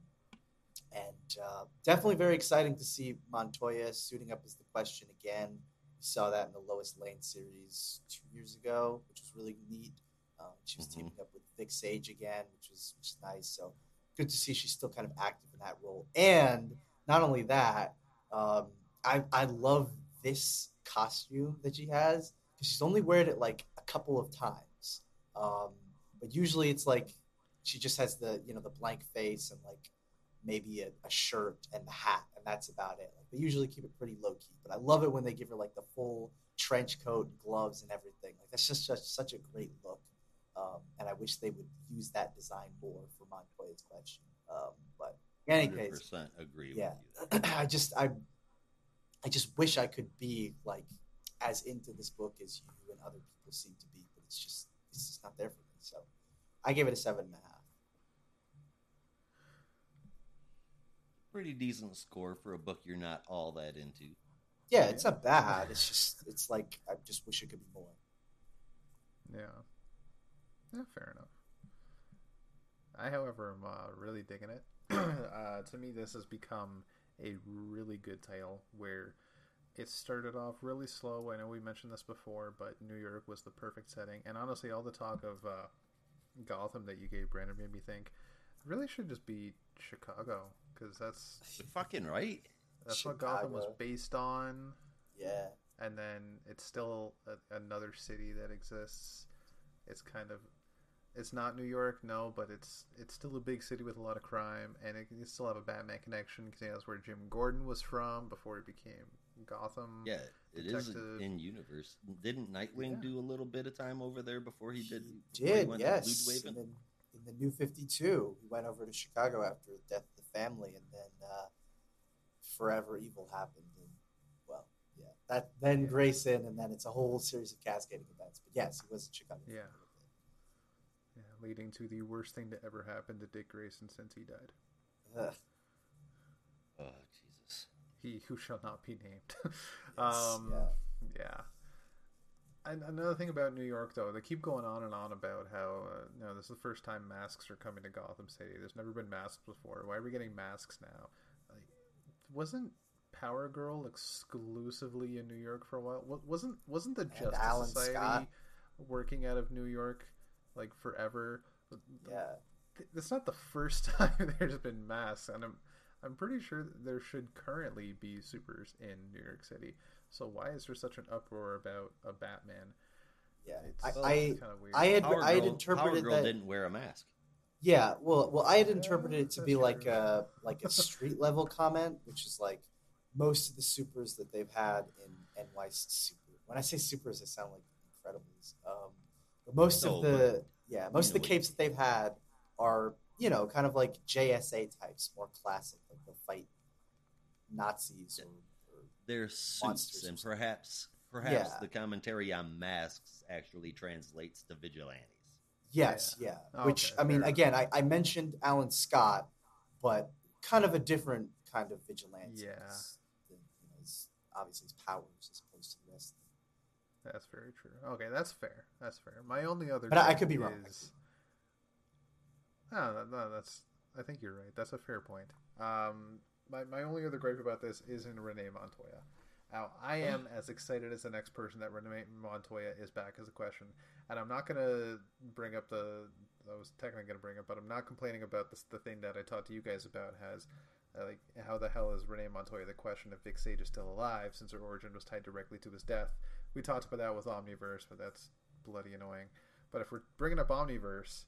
and uh, definitely very exciting to see Montoya suiting up as the question again We saw that in the Lois Lane series two years ago, which was really neat. Um, she was mm-hmm. teaming up with Vic Sage again, which was which is nice. So good to see she's still kind of active in that role. And not only that, um, I I love this costume that she has because she's only wearing it like a couple of times. Um, but usually it's like she just has the you know the blank face and like maybe a, a, shirt and the hat, and that's about it. Like they usually keep it pretty low key, but I love it when they give her like the full trench coat, gloves, and everything. Like that's just such, such a great look, um, and I wish they would use that design more for Montoya's question. Um, but in any 100% case, agree. Yeah, I just I I just wish I could be like as into this book as you and other people seem to be, but it's just it's just not there for me. So I gave it a seven and a half. pretty decent score for a book you're not all that into. Yeah, it's not bad. It's just it's like I just wish it could be more. Yeah. Yeah, fair enough. I, however, am uh, really digging it. uh, to me, this has become a really good title where it started off really slow. I know we mentioned this before, but New York was the perfect setting. And honestly, all the talk of uh, Gotham that you gave Brandon made me think it really should just be Chicago because that's You're fucking right. that's what Gotham was based on. Yeah. And then it's still a, another city that exists. It's kind of it's not New York, no, but it's it's still a big city with a lot of crime, and it can still have a Batman connection because that's where Jim Gordon was from before he became Gotham. Yeah, it is Detective. in universe. Didn't Nightwing Yeah. do a little bit of time over there before he did? He before he did, yes. Blue And Waven? then in the New 52, he went over to Chicago after the death of the family, and then uh, Forever Evil happened. And, well, yeah. that Then Yeah. Grayson, and then it's a whole series of cascading events. But yes, he was in Chicago. Yeah. Little bit. Yeah, leading to the worst thing to ever happen to Dick Grayson since he died. Ugh. Oh Jesus! He who shall not be named. Yes, um, yeah. yeah. And another thing about New York, though, they keep going on and on about how uh, you know this is the first time masks are coming to Gotham City. There's never been masks before. Why are we getting masks now? Like, wasn't Power Girl exclusively in New York for a while? Wasn't wasn't the Justice Alan Society Scott. working out of New York like forever? Yeah. th- it's not the first time there's been masks, and I'm I'm pretty sure there should currently be supers in New York City. So why is there such an uproar about a Batman? Yeah. It's I, I, kind of weird. I had, Power I had Girl- interpreted Power Girl that. didn't wear a mask. Yeah, well, well, I had interpreted it to be like a like a street level comment, which is like most of the supers that they've had in NY Super. When I say supers, they sound like Incredibles. Um, but most No, of the yeah, most of the capes that they've had are you know kind of like JSA types, more classic, like they'll fight Nazis or, or They're suits, or and perhaps perhaps Yeah. the commentary on masks actually translates to vigilantes. Yes, yeah. Yeah. Oh, Which I mean, fair again, I, I mentioned Alan Scott, but kind of a different kind of vigilante. Yeah. 'cause the- you know, his, obviously, his powers as opposed to the rest. That's very true. Okay, that's fair. That's fair. My only other, But I- could be wrong. Is... No, no, no, that's. I think you're right. That's a fair point. Um, my my only other gripe about this is in Renee Montoya. Now, I am as excited as the next person that Renee Montoya is back as a question, and I'm not gonna bring up the. I was technically gonna bring up, but I'm not complaining about this. The thing that I talked to you guys about has. Uh, like, how the hell is Renee Montoya the question if Vic Sage is still alive since her origin was tied directly to his death? We talked about that with Omniverse, but that's bloody annoying. But if we're bringing up Omniverse,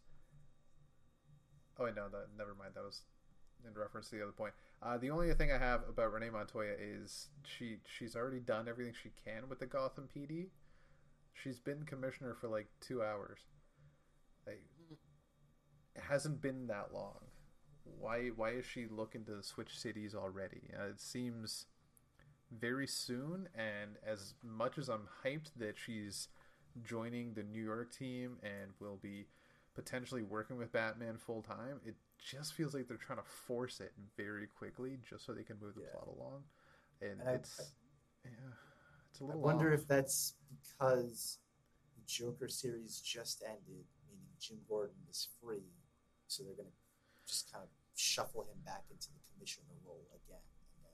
oh no, that never mind. That was in reference to the other point. Uh, the only thing I have about Renee Montoya is she she's already done everything she can with the Gotham PD. She's been commissioner for like two hours. Like, it hasn't been that long. Why why is she looking to switch cities already? Uh, it seems very soon, and as much as I'm hyped that she's joining the New York team and will be potentially working with Batman full time, it just feels like they're trying to force it very quickly just so they can move the Yeah. plot along. And, And I- it's yeah, it's a I little. wonder off. if that's because the Joker series just ended, meaning Jim Gordon is free, so they're going to just kind of shuffle him back into the commissioner role again.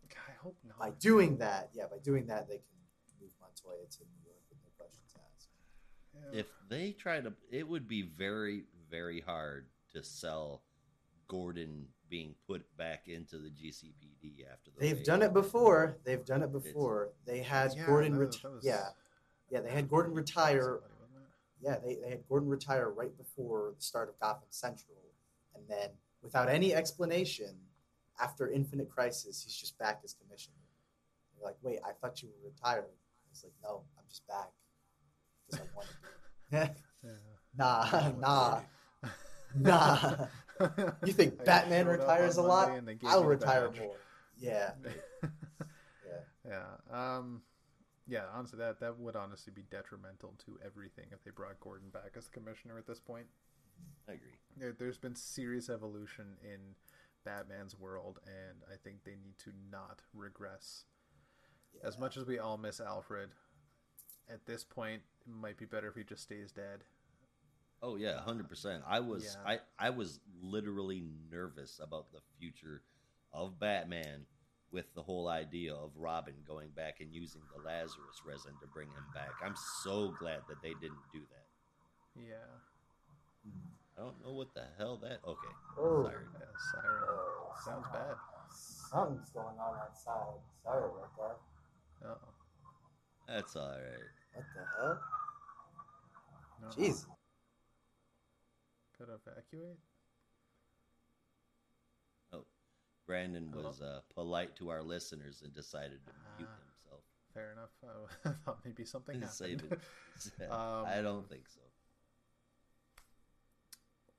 And then God, I hope not. by doing that, yeah, by doing that, they can move Montoya to New York with no questions asked. Yeah. If they try to, it would be very very hard to sell Gordon being put back into the GCPD after the They've done it before. They've done it before. They had Yeah, Gordon. that Ret- was- that was- yeah, yeah. They had Gordon retire. Somebody. Yeah, they, they had Gordon retire right before the start of Gotham Central, and then without any explanation, after Infinite Crisis, he's just back as commissioner. They're like, wait, I thought you were retired. He's like, no, I'm just back because I wanted to. Yeah. nah, nah, nah. You think I Batman retires a lot? Monday and they gave I'll retire badge. more. Yeah, yeah. yeah. Um, yeah. Honestly, that that would honestly be detrimental to everything if they brought Gordon back as the commissioner at this point. I agree. There, there's been serious evolution in Batman's world, and I think they need to not regress. As much as we all miss Alfred, at this point, it might be better if he just stays dead. Oh yeah, hundred percent. I was Yeah. I I was literally nervous about the future of Batman with the whole idea of Robin going back and using the Lazarus resin to bring him back. I'm so glad that they didn't do that. Yeah. I don't know what the hell that. Okay, Oh. sorry. Yeah, siren. Sounds bad. Something's going on outside. Sorry about that. Oh. That's all right. What the hell? No. Jeez. Could evacuate? Oh, Brandon Hello? was uh, polite to our listeners and decided to mute Ah. himself. Fair enough. I thought maybe something Save happened. it. Um, I don't think so.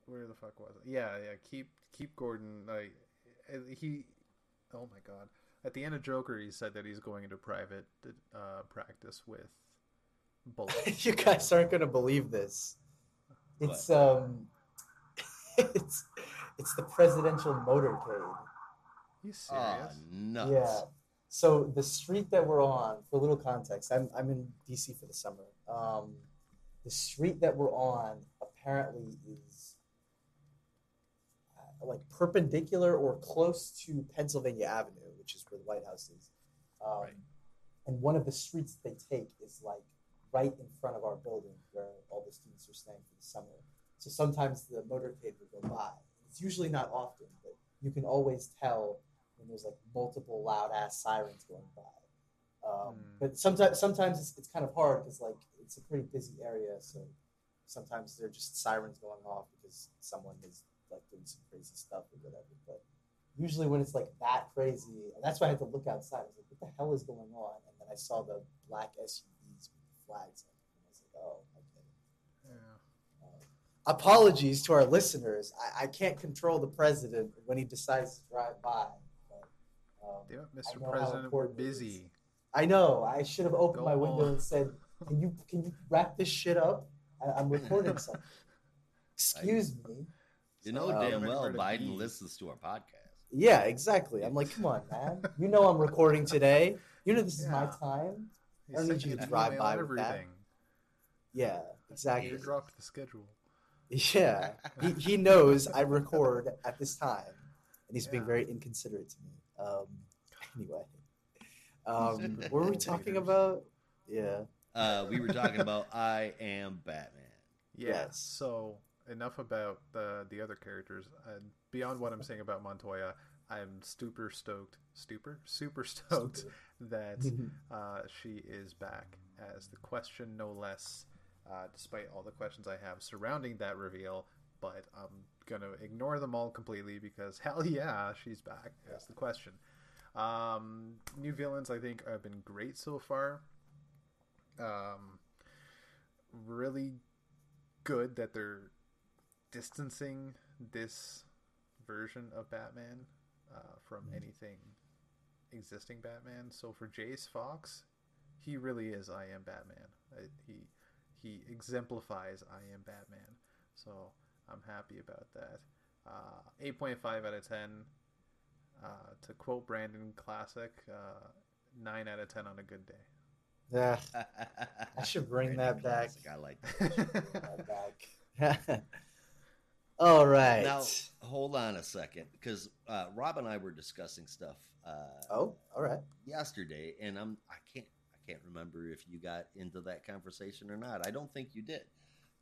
Where the fuck was it? Yeah, yeah. Keep keep Gordon. Like uh, he. Oh my god. At the end of Joker, he said that he's going into private uh, practice with bullets. you guys aren't gonna believe this. It's um, it's it's the presidential motorcade. you Oh, serious? nuts. Yeah. So the street that we're on, for a little context, I'm I'm in DC for the summer. Um, the street that we're on apparently is like perpendicular or close to Pennsylvania Avenue, which is where the White House is. Um, Right. And one of the streets they take is like right in front of our building where all the students are staying for the summer. So sometimes the motorcade will go by. It's usually not often, but you can always tell when there's like multiple loud ass sirens going by. Um, Hmm. But sometimes, sometimes it's, it's kind of hard because like it's a pretty busy area, so sometimes they're just sirens going off because someone is like doing some crazy stuff or whatever. But usually when it's like that crazy, and that's why I had to look outside. I was like, what the hell is going on? And then I saw the black SUVs with flags on them, and I was like, oh, okay. Yeah. Um, apologies to our listeners. I, I can't control the president when he decides to drive by. But, um, it, Mr. President, we're important it is. busy. I know. I should have opened Go my window on. and said, "Can you can you wrap this shit up? I, I'm recording something. Excuse me." You know Um, damn well Biden be. listens to our podcast. Yeah, exactly. I'm like, come on, man. You know I'm recording today. You know this is my time. He I don't sent need you you to drive by and with that. everything. Yeah, exactly. You dropped the schedule. Yeah, he, he knows I record at this time, and he's being very inconsiderate to me. Um, anyway, um, what were we talking about? Yeah, Uh, we were talking about I am Batman. Yeah. Yes. So enough about the the other characters. And beyond what I'm saying about Montoya, I'm super stoked, super super stoked Super. that uh, she is back as the question, no less. Uh, despite all the questions I have surrounding that reveal, but I'm gonna ignore them all completely because hell yeah, she's back as the question. Um, new villains I think have been great so far. Um, really good that they're distancing this version of Batman uh, from anything existing Batman. So for Jace Fox, he really is I am Batman. He he exemplifies I am Batman. So I'm happy about that. Uh, 8.5 out of 10. Uh, to quote Brandon Classic, uh, 9 out of 10 on a good day. yeah, I should bring that back. Classic, I like that. that back. All right. Now, hold on a second, because uh, Rob and I were discussing stuff uh, oh, all right. yesterday, and I'm I can't I can't remember if you got into that conversation or not. I don't think you did.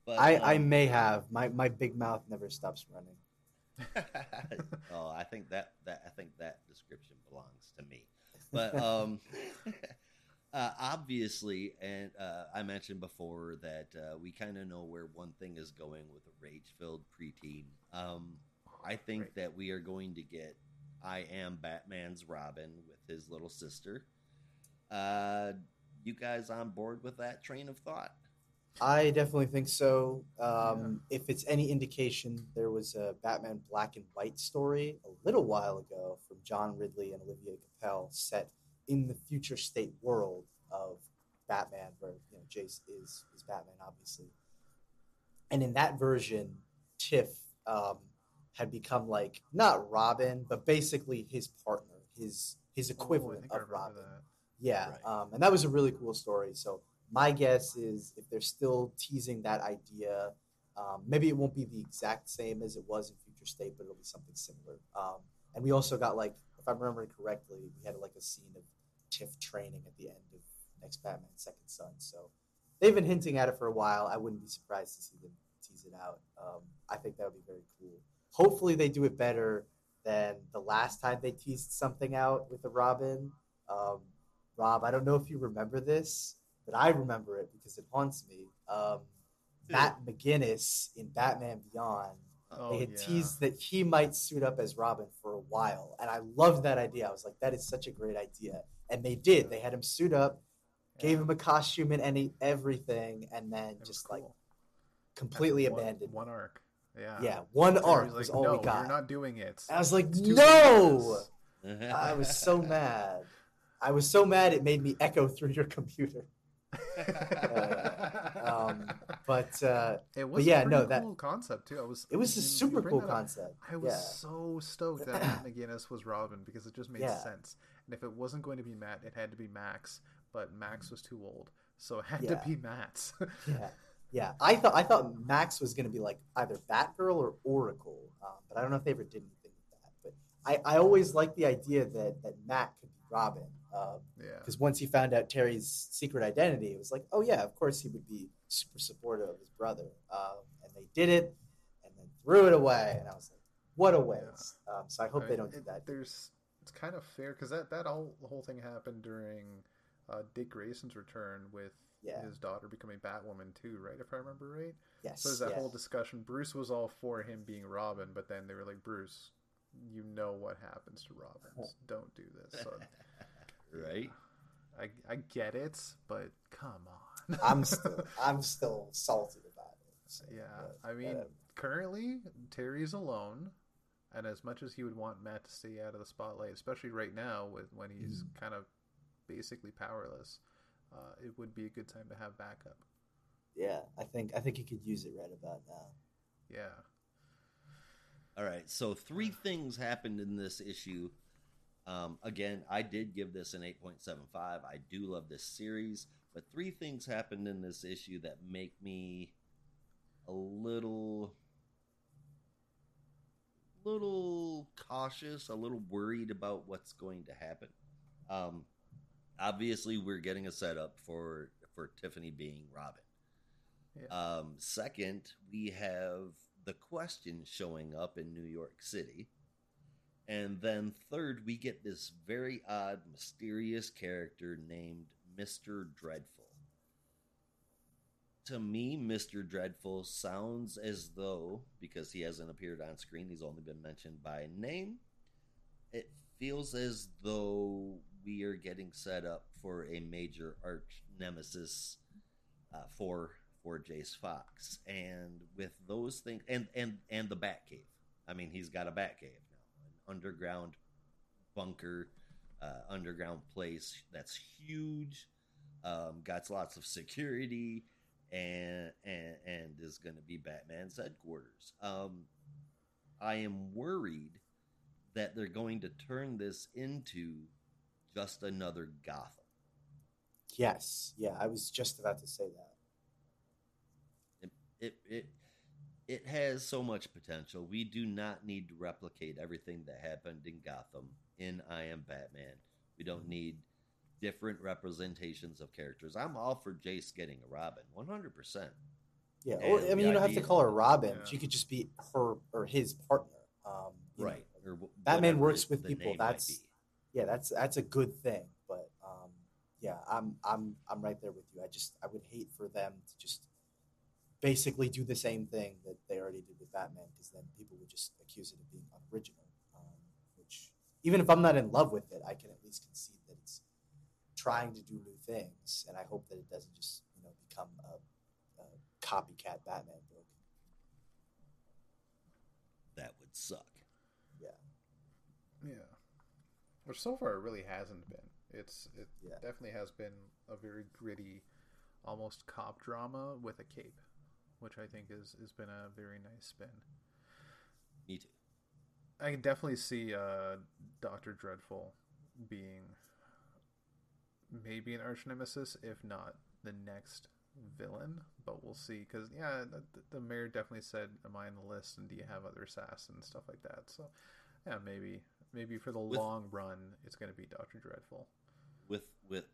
But I, I um, may have. My my big mouth never stops running. oh, I think that that I think that description belongs to me. But um, uh, obviously, and uh, I mentioned before that uh, we kind of know where one thing is going with a rage-filled preteen. Um, I think Right. that we are going to get I am Batman's Robin with his little sister. Uh, you guys on board with that train of thought? I definitely think so. Um, If it's any indication, there was a Batman Black and White story a little while ago from John Ridley and Olivier Coipel, set in the future state world of Batman, where you know Jace is is Batman, obviously. And in that version, Tiff um, had become like not Robin, but basically his partner, his his Oh, equivalent I of Robin. that. Yeah, Right. um, and that was a really cool story. So my guess is if they're still teasing that idea, um, maybe it won't be the exact same as it was in Future State, but it'll be something similar. Um, and we also got like, if I'm remembering correctly, we had like a scene of Tiff training at the end of next Batman Second Son. So they've been hinting at it for a while. I wouldn't be surprised to see them tease it out. Um, I think that would be very cool. Hopefully, they do it better than the last time they teased something out with the Robin. Um, Rob, I don't know if you remember this, but I remember it because it haunts me. Um, Matt McGinnis in Batman Beyond, Oh, they had yeah. teased that he might suit up as Robin for a while, and I loved that idea. I was like, that is such a great idea, and they did. They had him suit up, gave him a costume and any everything, and then just like completely one, abandoned. One arc. Yeah. yeah, one Terry's arc like, was all no, we got. You're not doing it. I was like, no. I was so mad. I was so mad it made me echo through your computer. Um, but uh, it was yeah, a no, pretty that- cool concept too. I was. it was a super cool that up. concept. I was yeah. so stoked that Matt McGinnis was Robin because it just made Yeah. sense. And if it wasn't going to be Matt, it had to be Max. But Max was too old, so it had Yeah. to be Matt's. yeah, yeah. I thought I thought Max was going to be like either Batgirl or Oracle, um, but I don't know if they ever did anything with that. But I, I always liked the idea that that Matt could be Robin yeah. because once he found out Terry's secret identity, it was like, oh yeah, of course he would be super supportive of his brother, um, and they did it, and then threw it away, and I was like, what a waste. Um, so I hope I they mean, don't do that. There's, it's kind of fair because that that whole whole thing happened during uh, Dick Grayson's return with Yeah. his daughter becoming Batwoman too, right? If I remember right. Yes. So there's that yeah. whole discussion. Bruce was all for him being Robin, but then they were like, Bruce, you know what happens to Robins. Don't do this. So right? I I get it, but come on. I'm still I'm still salty about it. so, yeah. but, I mean, uh, currently Terry's alone, and as much as he would want Matt to stay out of the spotlight, especially right now with when he's Mm-hmm. kind of basically powerless, uh, it would be a good time to have backup. yeah, I think I think you could use it right about now. Yeah. All right. So three things happened in this issue. Um, again, I did give this an 8.75. I do love this series, but three things happened in this issue that make me a little little cautious, a little worried about what's going to happen. Um, obviously, we're getting a setup for for Tiffany being Robin. Yeah. Um, second, we have the question showing up in New York City. And then third, we get this very odd, mysterious character named Mr. Dreadful. To me, Mr. Dreadful sounds as though, because he hasn't appeared on screen, he's only been mentioned by name, it feels as though we are getting set up for a major arch nemesis uh, for for Jace Fox, and with those things, and and and the Batcave. I mean, he's got a Batcave now, an underground bunker, uh, underground place that's huge, um, got lots of security, and and and is going to be Batman's headquarters. Um, I am worried that they're going to turn this into just another Gotham. Yes, yeah, I was just about to say that. it it it has so much potential. We do not need to replicate everything that happened in Gotham in I Am Batman. We don't need different representations of characters. I'm all for Jace getting a Robin, 100%. Yeah, or, I mean, you don't have to call her Robin. Yeah. She could just be her or his partner. Um, you know, Right. Or Batman works with people, that's- yeah, that's that's a good thing. But um, yeah, I'm I'm I'm right there with you. I just I would hate for them to just basically do the same thing that they already did with Batman, because then people would just accuse it of being unoriginal. Which even if I'm not in love with it, I can at least concede that it's trying to do new things, and I hope that it doesn't just you know become a, a copycat Batman book. That would suck. Yeah, Yeah. Which so far it really hasn't been. It's it Yeah. definitely has been a very gritty, almost cop drama with a cape, which I think is has been a very nice spin. Me too. I can definitely see uh, Doctor Dreadful being maybe an arch nemesis, if not the next villain. But we'll see. Because yeah, the, the mayor definitely said, "Am I on the list? And do you have other assassins and stuff like that?" So yeah, maybe maybe for the With- long run, it's going to be Doctor Dreadful. with with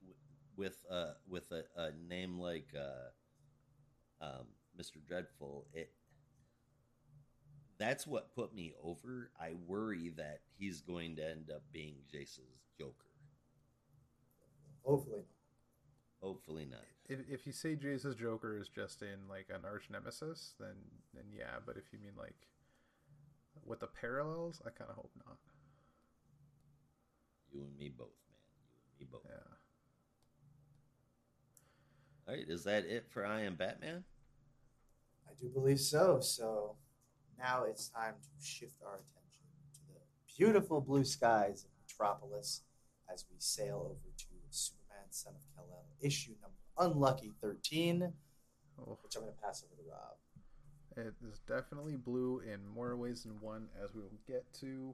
with uh with a, a name like uh um Mr. Dreadful it that's what put me over. I worry that he's going to end up being Jace's Joker. Hopefully not. Hopefully not. If, if you say Jace's Joker is just in like an arch nemesis, then then yeah. But if you mean like with the parallels, I kind of hope not. You and me both, man. You and me both. Yeah. All right, is that it for I Am Batman? I do believe so. So now it's time to shift our attention to the beautiful blue skies of Metropolis as we sail over to Superman, Son of Kal-El, issue number unlucky 13, Oh, which I'm going to pass over to Rob. it is definitely blue in more ways than one, as we will get to.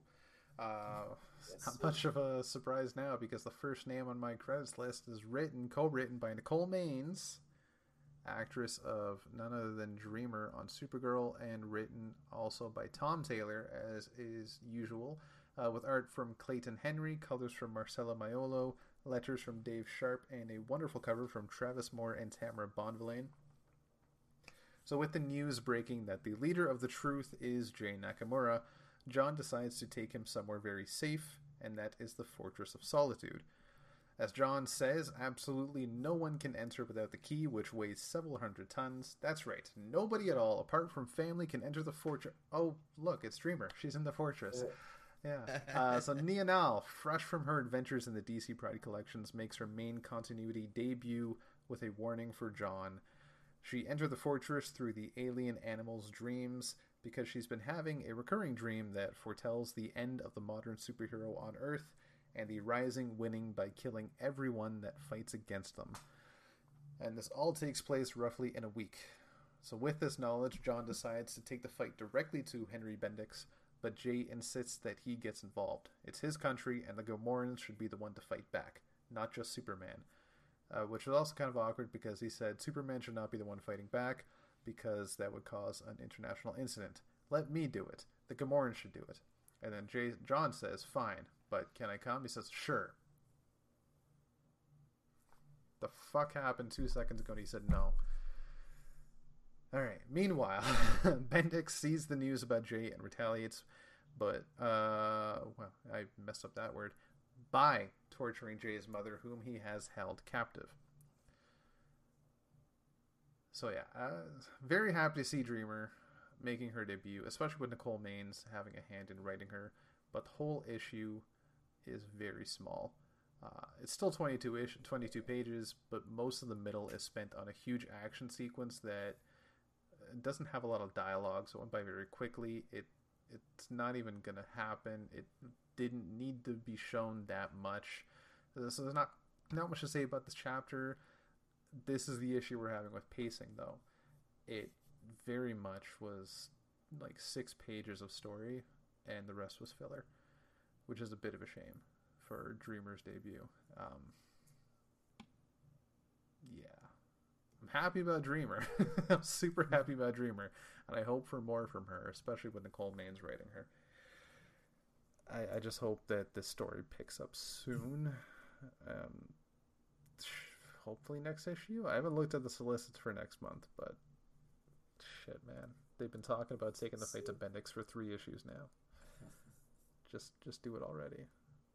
Uh, Yes, not much of a surprise now because the first name on my credits list is written, co-written by Nicole Maines, actress of none other than Dreamer on Supergirl, and written also by Tom Taylor, as is usual, uh, with art from Clayton Henry, colors from Marcelo Maiolo, letters from Dave Sharp, and a wonderful cover from Travis Moore and Tamara Bonvillain. So, with the news breaking that the leader of the truth is Jay Nakamura, John decides to take him somewhere very safe, and that is the Fortress of Solitude. As John says, absolutely no one can enter without the key, which weighs several hundred tons. That's right, nobody at all, apart from family, can enter the fortress. Oh, look, it's Dreamer. She's in the fortress. Yeah. Uh, so Nia Nal, fresh from her adventures in the DC Pride collections, makes her main continuity debut with a warning for John. She entered the fortress through the alien animal's dreams because she's been having a recurring dream that foretells the end of the modern superhero on Earth and the rising winning by killing everyone that fights against them. And this all takes place roughly in a week. So, with this knowledge, John decides to take the fight directly to Henry Bendix, but Jay insists that he gets involved. It's his country, and the Gamorrans should be the one to fight back, not just Superman. Uh, which was also kind of awkward because he said Superman should not be the one fighting back because that would cause an international incident. Let me do it. The Gamorrans should do it. And then Jay, John says, "Fine, but can I come?" He says, "Sure." The fuck happened two seconds ago? And he said no. All right. Meanwhile, Bendix sees the news about Jay and retaliates, but uh, well, I messed up that word. By torturing Jay's mother, whom he has held captive. So yeah, uh, very happy to see Dreamer making her debut, especially with Nicole Maines having a hand in writing her. But the whole issue is very small. Uh, it's still 22 ish, 22 pages, but most of the middle is spent on a huge action sequence that uh, doesn't have a lot of dialogue, so it went by very quickly. It it's not even gonna happen. It didn't need to be shown that much. So there's not not much to say about this chapter. This is the issue we're having with pacing, though. It very much was like six pages of story, and the rest was filler, which is a bit of a shame for Dreamer's debut. Um, yeah, I'm happy about Dreamer. I'm super happy about Dreamer, and I hope for more from her, especially with Nicole Maines writing her. I, I just hope that this story picks up soon. Um, hopefully next issue. I haven't looked at the solicits for next month, but shit, man, they've been talking about taking the fight to Bendix for three issues now. Just, just do it already,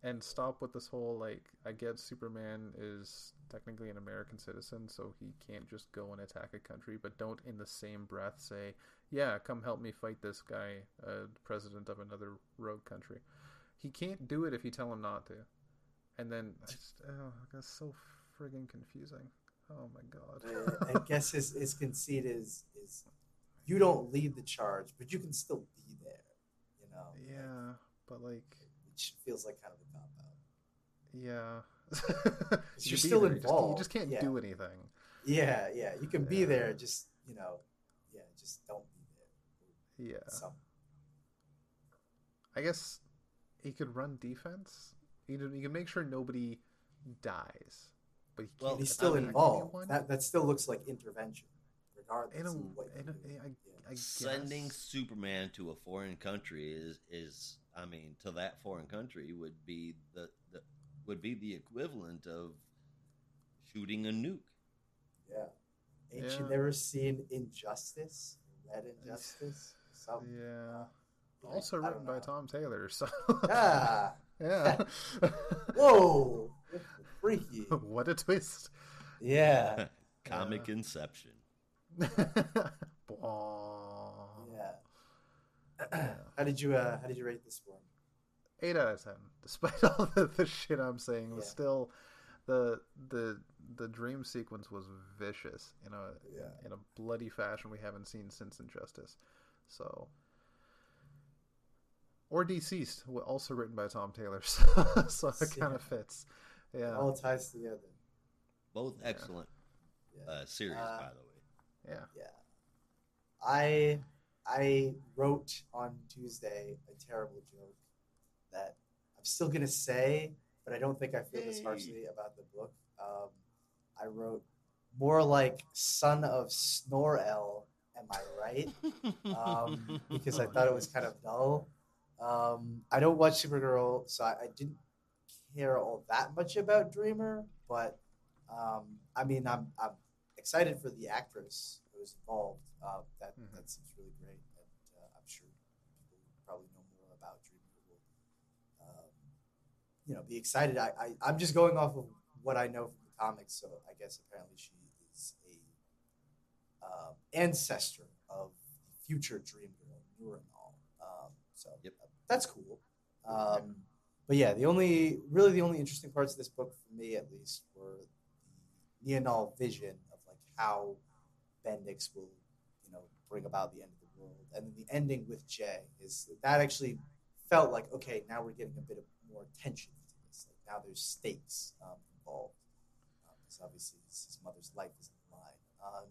and stop with this whole like. I get Superman is technically an American citizen, so he can't just go and attack a country, but don't in the same breath say, "Yeah, come help me fight this guy, uh, president of another rogue country." He can't do it if you tell him not to. And then I just, oh, that's so friggin' confusing. Oh my god. I guess his, his conceit is is you don't lead the charge, but you can still be there. You know. yeah, but like, Which feels like kind of a cop out. yeah. You're still there, you just- You just, can't yeah. do anything. Yeah, yeah. You can be Yeah. there, just you know, yeah, just don't be there. Yeah. So. I guess he could run defense. He could, he could make sure nobody dies. But he Well, can't he's still involved. anyone. That that still looks like intervention, regardless in a, of in you a, do. I, Yeah. I Sending. Superman to a foreign country is is I mean, to that foreign country would be the, the would be the equivalent of shooting a nuke. Yeah. Ain't Yeah. you never seen Injustice? Red Injustice? Something. Yeah. Like, Also written by. Tom Taylor. So Ah, yeah. whoa, freaky. what a twist. Yeah, Comic Inception. Blah. yeah. how did you uh, How did you rate this one? eight out of ten. Despite all the, the shit I'm saying, was still the the the dream sequence was vicious in a Yeah. in a bloody fashion we haven't seen since Injustice. So or DCeased, also written by Tom Taylor, so, so it kind of fits. It Yeah, all ties together. Both excellent Yeah. uh, series, Uh, by the way. yeah. Yeah. I I wrote on Tuesday a terrible joke that I'm still gonna say, but I don't think I feel this harshly about the book. Um, I wrote more like son of Snore-El, am I right? Um, because I thought it was kind of dull. Um, I don't watch Supergirl, so I, I didn't care all that much about Dreamer. But um, I mean, I'm I'm excited for the actress who's involved. Uh, that Mhm. that seems really great, and uh, I'm sure people probably know more about Dreamer will, um, you know, be excited. I, I I'm just going off of what I know from the comics, so I guess apparently she is a um, ancestor of the future Dream Girl, Nura Nal. Um, so Yep. that's cool. Um, but yeah, the only really the only interesting parts of this book for me, at least, were the vision of like how Bendix will, you know, bring about the end of the world, and then the ending with Jay is that actually felt like okay, now we're getting a bit of more tension to this. Like now there's stakes um, involved because obviously his, his mother's life is the line. Um,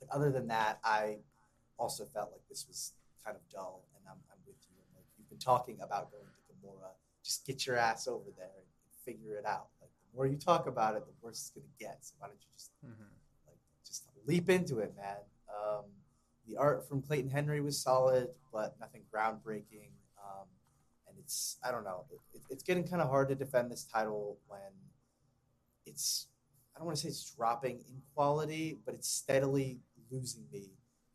but other than that, I also felt like this was kind of dull, and I'm, I'm with you. Like you've been talking about going to Gamorra, just get your ass over there and, figure it out. Like the more you talk about it, the worse it's gonna get. So why don't you just Mhm. Just leap into it, man? Um, the art from Clayton Henry was solid, but nothing groundbreaking. Um, and it's I don't know, it, it's getting kind of hard to defend this title when it's I don't want to say it's dropping in quality, but it's steadily losing me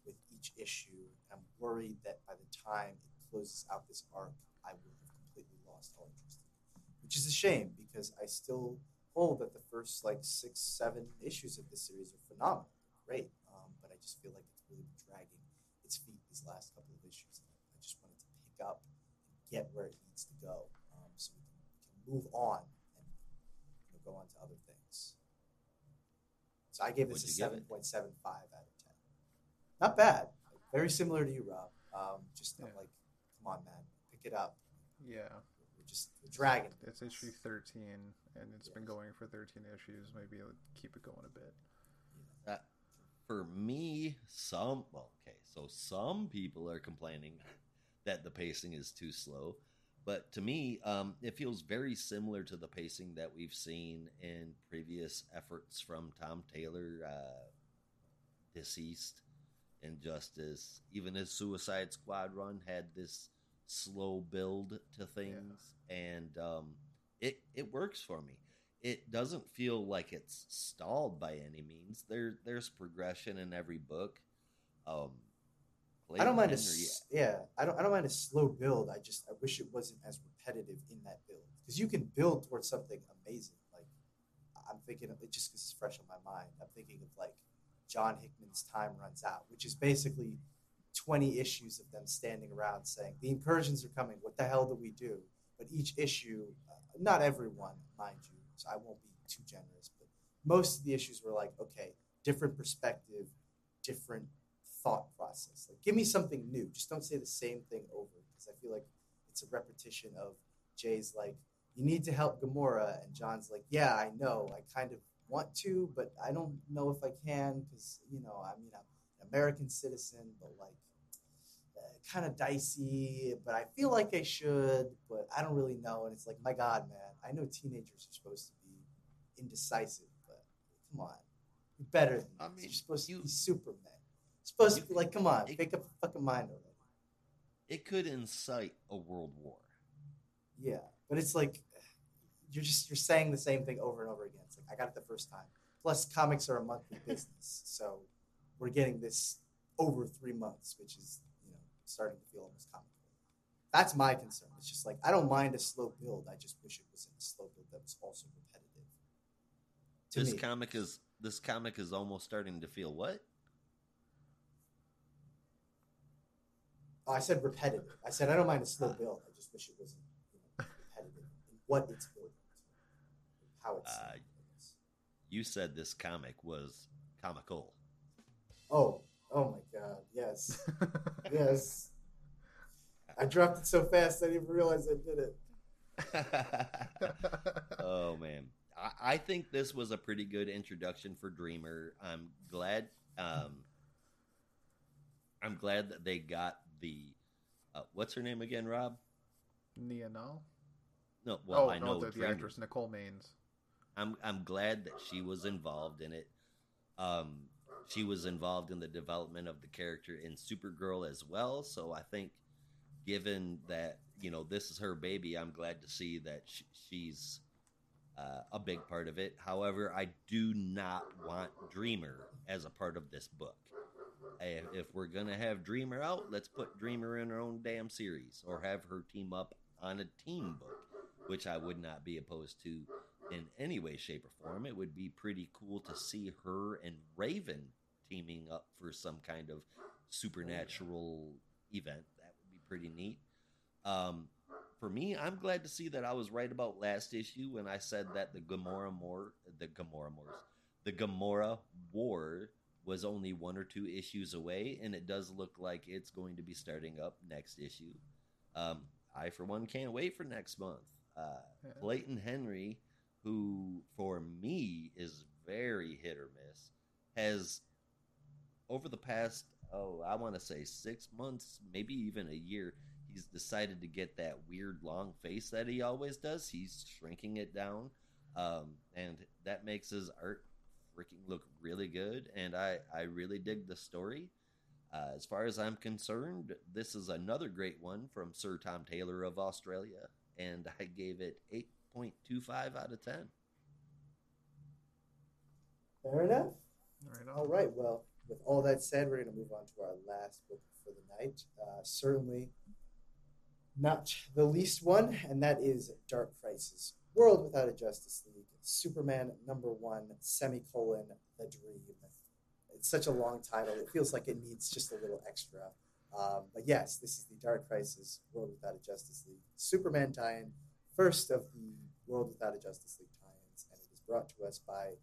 with each issue. I'm worried that by the time it closes out this arc, I will have completely lost all interest. Which is a shame because I still hold that the first like six, seven issues of this series are phenomenal, great. Um, but I just feel like it's really been dragging its feet these last couple of issues. I just wanted to pick up and get where it needs to go, um, so we can, can move on and you know, go on to other things. So I gave this What'd a you give seven it? point seven five out of ten. Not bad. Very similar to you, Rob. Um, just I'm like, come on, man, pick it up. Yeah, We're just dragging. it's issue 13, and it's been going for 13 issues. Maybe it'll keep it going a bit. Uh, for me, some well, okay, so some people are complaining that the pacing is too slow, but to me, um, it feels very similar to the pacing that we've seen in previous efforts from Tom Taylor, uh, DCeased, Injustice, even his Suicide Squad run had this slow build to things, and um, it it works for me it doesn't feel like it's stalled by any means. There, there's progression in every book. Um, I don't mind a Clayton yeah. I don't I don't mind a slow build. I just I wish it wasn't as repetitive in that build because you can build towards something amazing. Like I'm thinking of it just because it's fresh on my mind. I'm thinking of like John Hickman's Time Runs Out, which is basically 20 issues of them standing around saying the incursions are coming. What the hell do we do? But each issue, uh, not everyone, mind you, so I won't be too generous, but most of the issues were like, okay, different perspective, different thought process. Like, give me something new. Just don't say the same thing over because I feel like it's a repetition of Jay's like, you need to help Gamorra, and John's like, yeah, I know, I kind of want to, but I don't know if I can because you know, I mean, I'm an American citizen, but like, kind of dicey. But I feel like I should, but I don't really know. And it's like, my God, man, I know teenagers are supposed to be indecisive, but come on, you're better than I this. mean, You're supposed you- to be Superman. supposed to be like, come on, it- make up a fucking mind already. it could incite a world war. Yeah, but it's like you're just you're saying the same thing over and over again. It's like I got it the first time. Plus, comics are a monthly business, so we're getting this over three months, which is you starting to feel almost comical. That's my concern. It's just like I don't mind a slow build. I just wish it was a slow build that was also repetitive. To this me. comic is this comic is almost starting to feel what? Oh, I said repetitive. I said I don't mind a slow build. I just wish it wasn't you know, repetitive in what it's building, to, how it's. Uh, You said this comic was comical. oh, oh my God! Yes, yes. I dropped it so fast I didn't even realize I did it. oh man, I, I think this was a pretty good introduction for Dreamer. I'm glad. Um, I'm glad that they got the. Uh, what's her name again, Rob? Nia Nal? No, well oh, I no, know the, the Dreamer. actress Nicole Maines. I'm I'm glad that she was involved in it. Um, she was involved in the development of the character in Supergirl as well. So I think, given that you know this is her baby, I'm glad to see that sh- she's uh, a big part of it. However, I do not want Dreamer as a part of this book. If we're gonna have Dreamer out, let's put Dreamer in her own damn series, or have her team up on a team book, which I would not be opposed to in any way, shape, or form. It would be pretty cool to see her and Raven teaming up for some kind of supernatural event. That would be pretty neat. Um, for me, I'm glad to see that I was right about last issue when I said that the Gamorra War, the Gamorra Wars, the Gamorra War was only one or two issues away, and it does look like it's going to be starting up next issue. Um, I, for one, can't wait for next month. Uh, Clayton Henry, who for me is very hit or miss, has over the past oh I want to say six months, maybe even a year, he's decided to get that weird long face that he always does. He's shrinking it down, um, and that makes his art freaking look really good. And I I really dig the story. Uh, as far as I'm concerned, this is another great one from Sir Tom Taylor of Australia, and I gave it 8.25 out of 10. Fair enough. Right All on. right. Well, with all that said, we're going to move on to our last book for the night. Uh, certainly not the least one, and that is Dark Crisis World Without a Justice League, Superman number one, semicolon, The Dream. It's such a long title. It feels like it needs just a little extra. Um, but yes, this is the Dark Crisis World Without a Justice League Superman tie in, first of the World Without a Justice League tie ins, and it is brought to us by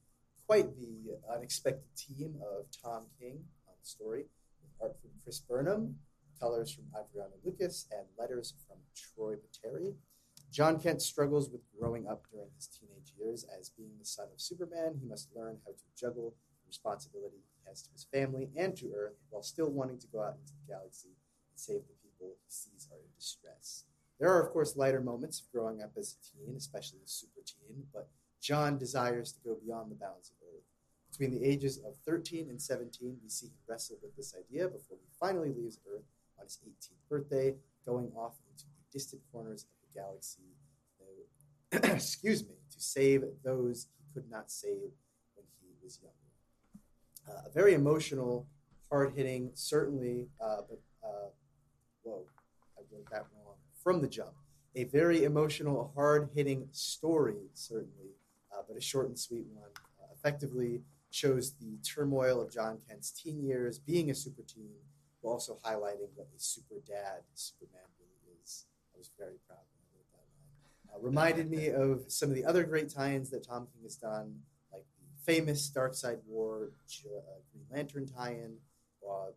quite the unexpected team of Tom King on the story, with art from Chris Burnham, colors from Adriana Lucas, and letters from Troy Peteri. John Kent struggles with growing up during his teenage years. As being the son of Superman, he must learn how to juggle the responsibility he has to his family and to Earth while still wanting to go out into the galaxy and save the people he sees are in distress. There are, of course, lighter moments of growing up as a teen, especially a super teen, but John desires to go beyond the bounds of Earth. Between the ages of 13 and 17, we see him wrestle with this idea before he finally leaves Earth on his 18th birthday, going off into the distant corners of the galaxy, though- excuse me, to save those he could not save when he was younger. Uh, a very emotional, hard hitting, certainly, uh, but uh, whoa, I wrote that wrong. From the jump, a very emotional, hard hitting story, certainly, uh, but a short and sweet one. Uh, effectively shows the turmoil of John Kent's teen years, being a super teen, while also highlighting what a super dad Superman really is. I was very proud when I wrote that line. Uh, reminded me of some of the other great tie-ins that Tom King has done, like the famous Darkseid War uh, Green Lantern tie-in, uh,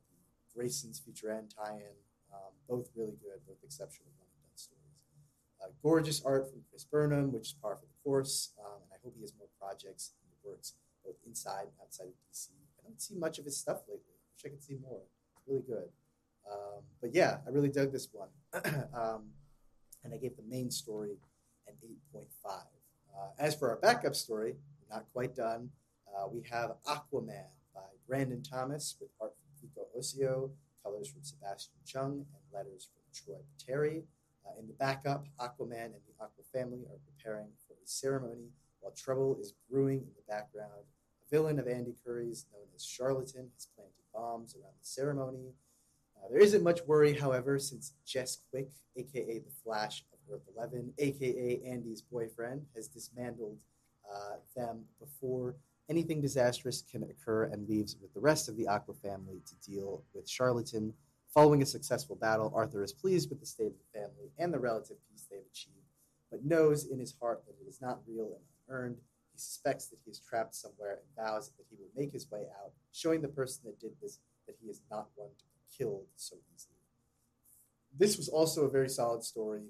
Grayson's Future End tie-in. Um, both really good, both exceptional one and done stories. Gorgeous art from Chris Burnham, which is par for the course, um, and I hope he has more projects in the works, both inside and outside of DC. I don't see much of his stuff lately. Wish I could see more. It's really good. Um, but yeah, I really dug this one. um, and I gave the main story an 8.5. Uh, as for our backup story, not quite done. Uh, we have Aquaman by Brandon Thomas with art from Kiko Ossio, colors from Sebastian Chung, and letters from Troy Terry. Uh, in the backup, Aquaman and the Aqua family are preparing for a ceremony while trouble is brewing in the background. A villain of Andy Curry's, known as Charlatan, has planted bombs around the ceremony. Uh, there isn't much worry, however, since Jess Quick, aka the Flash of Earth 11, aka Andy's boyfriend, has dismantled uh, them before anything disastrous can occur and leaves with the rest of the Aqua family to deal with Charlatan. Following a successful battle, Arthur is pleased with the state of the family and the relative peace they've achieved, but knows in his heart that it is not real and unearned. He suspects that he is trapped somewhere and vows that he will make his way out, showing the person that did this that he is not one to be killed so easily. This was also a very solid story,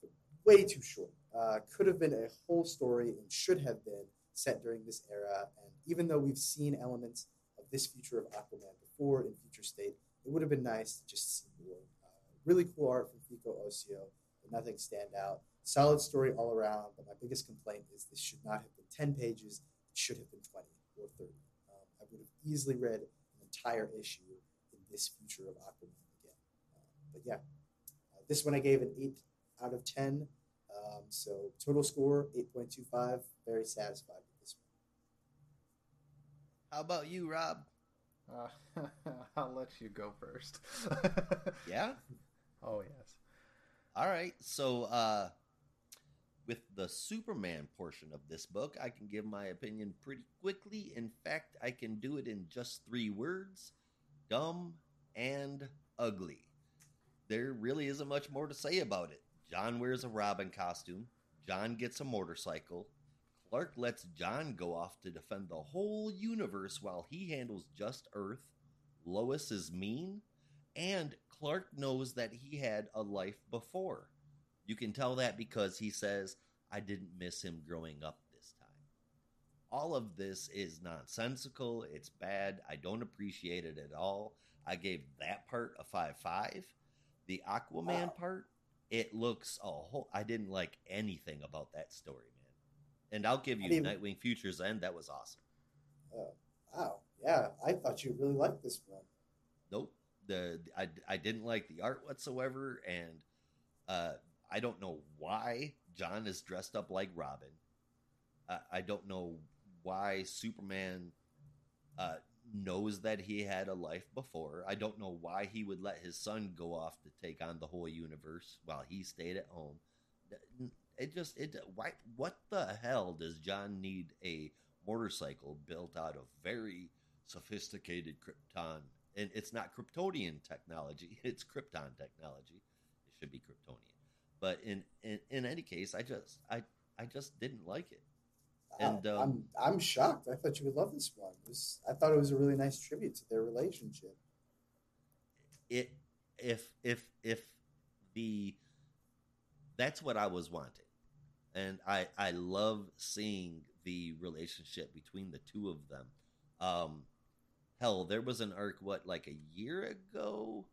but way too short. Uh, could have been a whole story and should have been set during this era. And even though we've seen elements of this future of Aquaman before in Future State, it would have been nice to just see more. Uh, really cool art from Fico Ossio, but nothing stand out. Solid story all around, but my biggest complaint is this should not have been 10 pages. It should have been 20 or 30. Um, I would have easily read an entire issue in this future of Aquaman again. Um, but yeah, uh, this one I gave an 8 out of 10. Um, so total score 8.25. Very satisfied with this one. How about you, Rob? Uh, I'll let you go first. Yeah. Oh yes. All right. So, uh, with the Superman portion of this book, I can give my opinion pretty quickly. In fact, I can do it in just three words dumb and ugly. There really isn't much more to say about it. John wears a Robin costume, John gets a motorcycle. Clark lets John go off to defend the whole universe while he handles just Earth. Lois is mean, and Clark knows that he had a life before. You can tell that because he says, I didn't miss him growing up this time. All of this is nonsensical. It's bad. I don't appreciate it at all. I gave that part a 5 5. The Aquaman Wow. part, it looks a whole. I didn't like anything about that story. And I'll give you I Nightwing Futures End. That was awesome. Oh, wow. Yeah, I thought you really liked this one. Nope. The I, I didn't like the art whatsoever, and uh, I don't know why John is dressed up like Robin. Uh, I don't know why Superman uh, knows that he had a life before. I don't know why he would let his son go off to take on the whole universe while he stayed at home. It just it why what the hell does John need a motorcycle built out of very sophisticated Krypton? And it's not Kryptonian technology; it's Krypton technology. It should be Kryptonian, but in in, in any case, I just I I just didn't like it. And, um, I'm I'm shocked. I thought you would love this one. This, I thought it was a really nice tribute to their relationship. it if if if the that's what I was wanting. And I I love seeing the relationship between the two of them. Um hell, there was an arc what like a year ago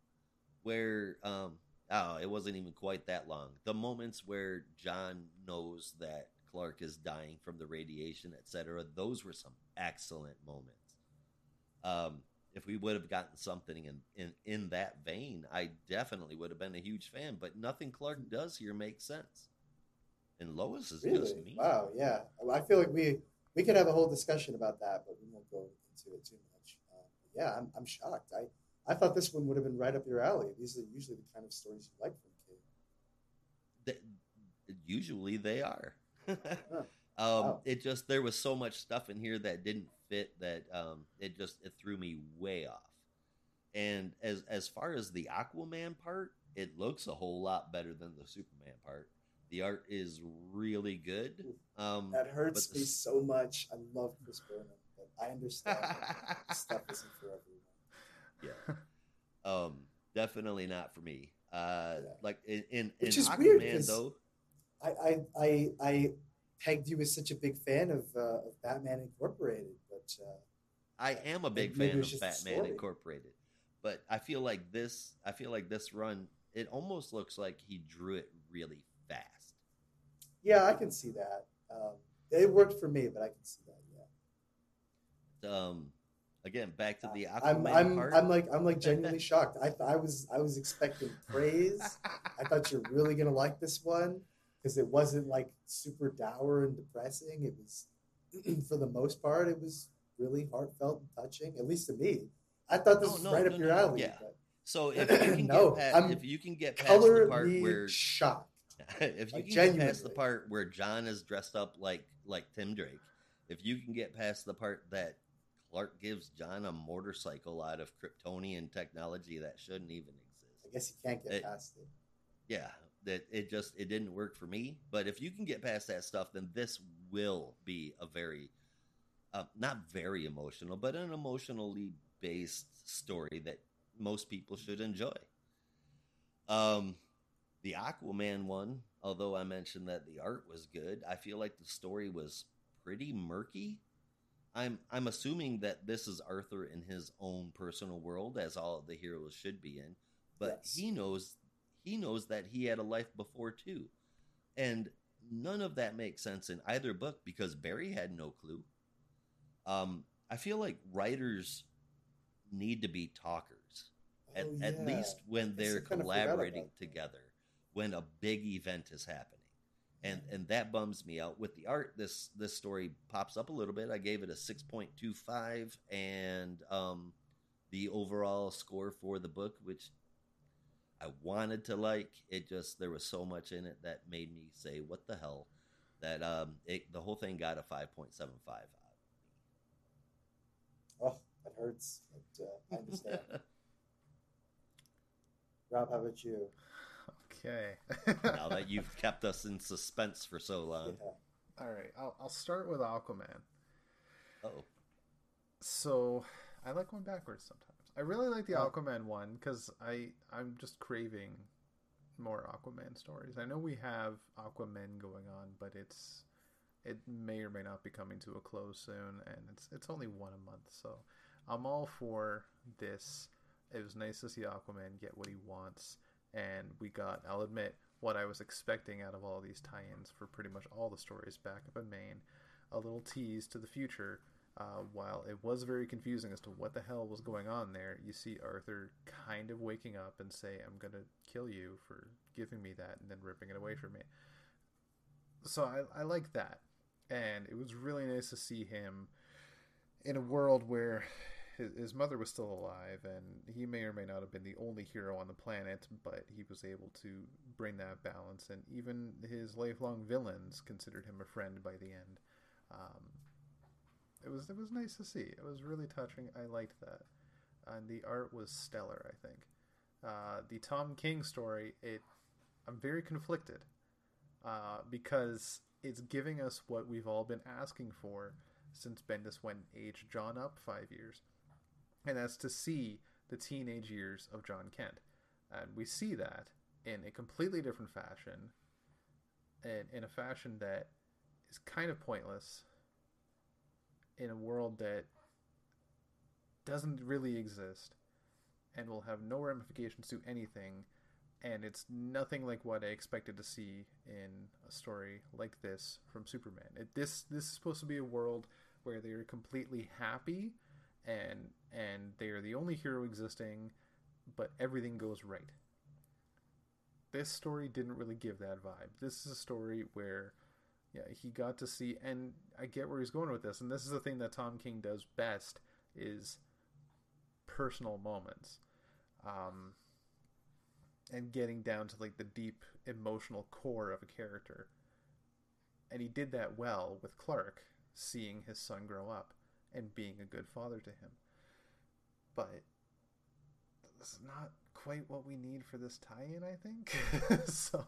where um oh, it wasn't even quite that long. The moments where John knows that Clark is dying from the radiation, etc. Those were some excellent moments. Um, if we would have gotten something in, in in that vein, I definitely would have been a huge fan. But nothing Clark does here makes sense. And Lois is Really? just mean. Wow. Yeah. I feel like we we could have a whole discussion about that, but we won't go into it too much. Uh, yeah, I'm I'm shocked. I I thought this one would have been right up your alley. These are usually the kind of stories you like from Kid. Usually they are. um, Wow. It just there was so much stuff in here that didn't fit that um, it just it threw me way off. And as as far as the Aquaman part, it looks a whole lot better than the Superman part. The art is really good. Um, That hurts me so much. I love Chris Burnham, but I understand that stuff isn't for everyone. yeah. Um, definitely not for me. Uh, Yeah. like in in, in is Aquaman weird, though. I I I, I pegged you as such a big fan of uh, of Batman Incorporated, but uh, I am a big fan of Batman. Incorporated, but I feel like this. I feel like this run. It almost looks like he drew it really fast. Yeah, I can see that. Um, it worked for me, but I can see that. Yeah. Um, Again, back to the I'm Aquaman I'm part. I'm like I'm like genuinely shocked. I I was I was expecting praise. I thought you're really gonna like this one because it wasn't like super dour and depressing. It was, for the most part, it was really heartfelt and touching. At least to me, I thought this No, was no, right no, up your alley. yeah. but so if you can No, get past, I'm if you can get past color the part where shocked. if you Like, can get past the part where John is dressed up like like Tim Drake, if you can get past the part that Clark gives John a motorcycle out of Kryptonian technology that shouldn't even exist. I guess you can't get It- past it. Yeah, that it just it didn't work for me. But if you can get past that stuff, then this will be a very uh, not very emotional, but an emotionally based story that most people should enjoy. Um, the Aquaman one, although I mentioned that the art was good, I feel like the story was pretty murky. I'm I'm assuming that this is Arthur in his own personal world, as all of the heroes should be in. But Yes. he knows he knows that he had a life before too, and none of that makes sense in either book because Barry had no clue. Um, I feel like writers need to be talkers at, Oh, at yeah. least when they're I kinda forgot collaborating together when a big event is happening and and that bums me out with the art this this story pops up a little bit i gave it a 6.25 and um the overall score for the book which i wanted to like it just there was so much in it that made me say what the hell that um it, the whole thing got a 5.75 out Oh, that hurts. But, uh, I understand. Rob, how about you? Okay. now that you've kept us in suspense for so long Yeah. All right, I'll, I'll start with Aquaman. oh So I like going backwards sometimes. I really like the Oh. Aquaman one because I I'm just craving more Aquaman stories. I know we have Aquaman going on, but it's it may or may not be coming to a close soon, and it's it's only one a month. So I'm all for this. It was nice to see Aquaman get what he wants, and we got. I'll admit what I was expecting out of all these tie-ins for pretty much all the stories back up in Maine. A little tease to the future. Uh, while it was very confusing as to what the hell was going on there, you see Arthur kind of waking up and say, "I'm gonna kill you for giving me that," and then ripping it away from me. So I, I like that, and it was really nice to see him in a world where his, his mother was still alive, and he may or may not have been the only hero on the planet, but he was able to bring that balance, and even his lifelong villains considered him a friend by the end. Um, it was it was nice to see. It was really touching. I liked that, and the art was stellar. I think uh, the Tom King story. It I'm very conflicted uh, because it's giving us what we've all been asking for since Bendis went aged John up five years, and that's to see the teenage years of John Kent, and we see that in a completely different fashion, and in a fashion that is kind of pointless in a world that doesn't really exist and will have no ramifications to anything and it's nothing like what I expected to see in a story like this from Superman. It, this this is supposed to be a world where they are completely happy and and they are the only hero existing, but everything goes right. This story didn't really give that vibe. This is a story where yeah, he got to see and I get where he's going with this, and this is the thing that Tom King does best is personal moments. Um, and getting down to like the deep emotional core of a character. And he did that well with Clark, seeing his son grow up and being a good father to him. But this is not quite what we need for this tie-in, I think. so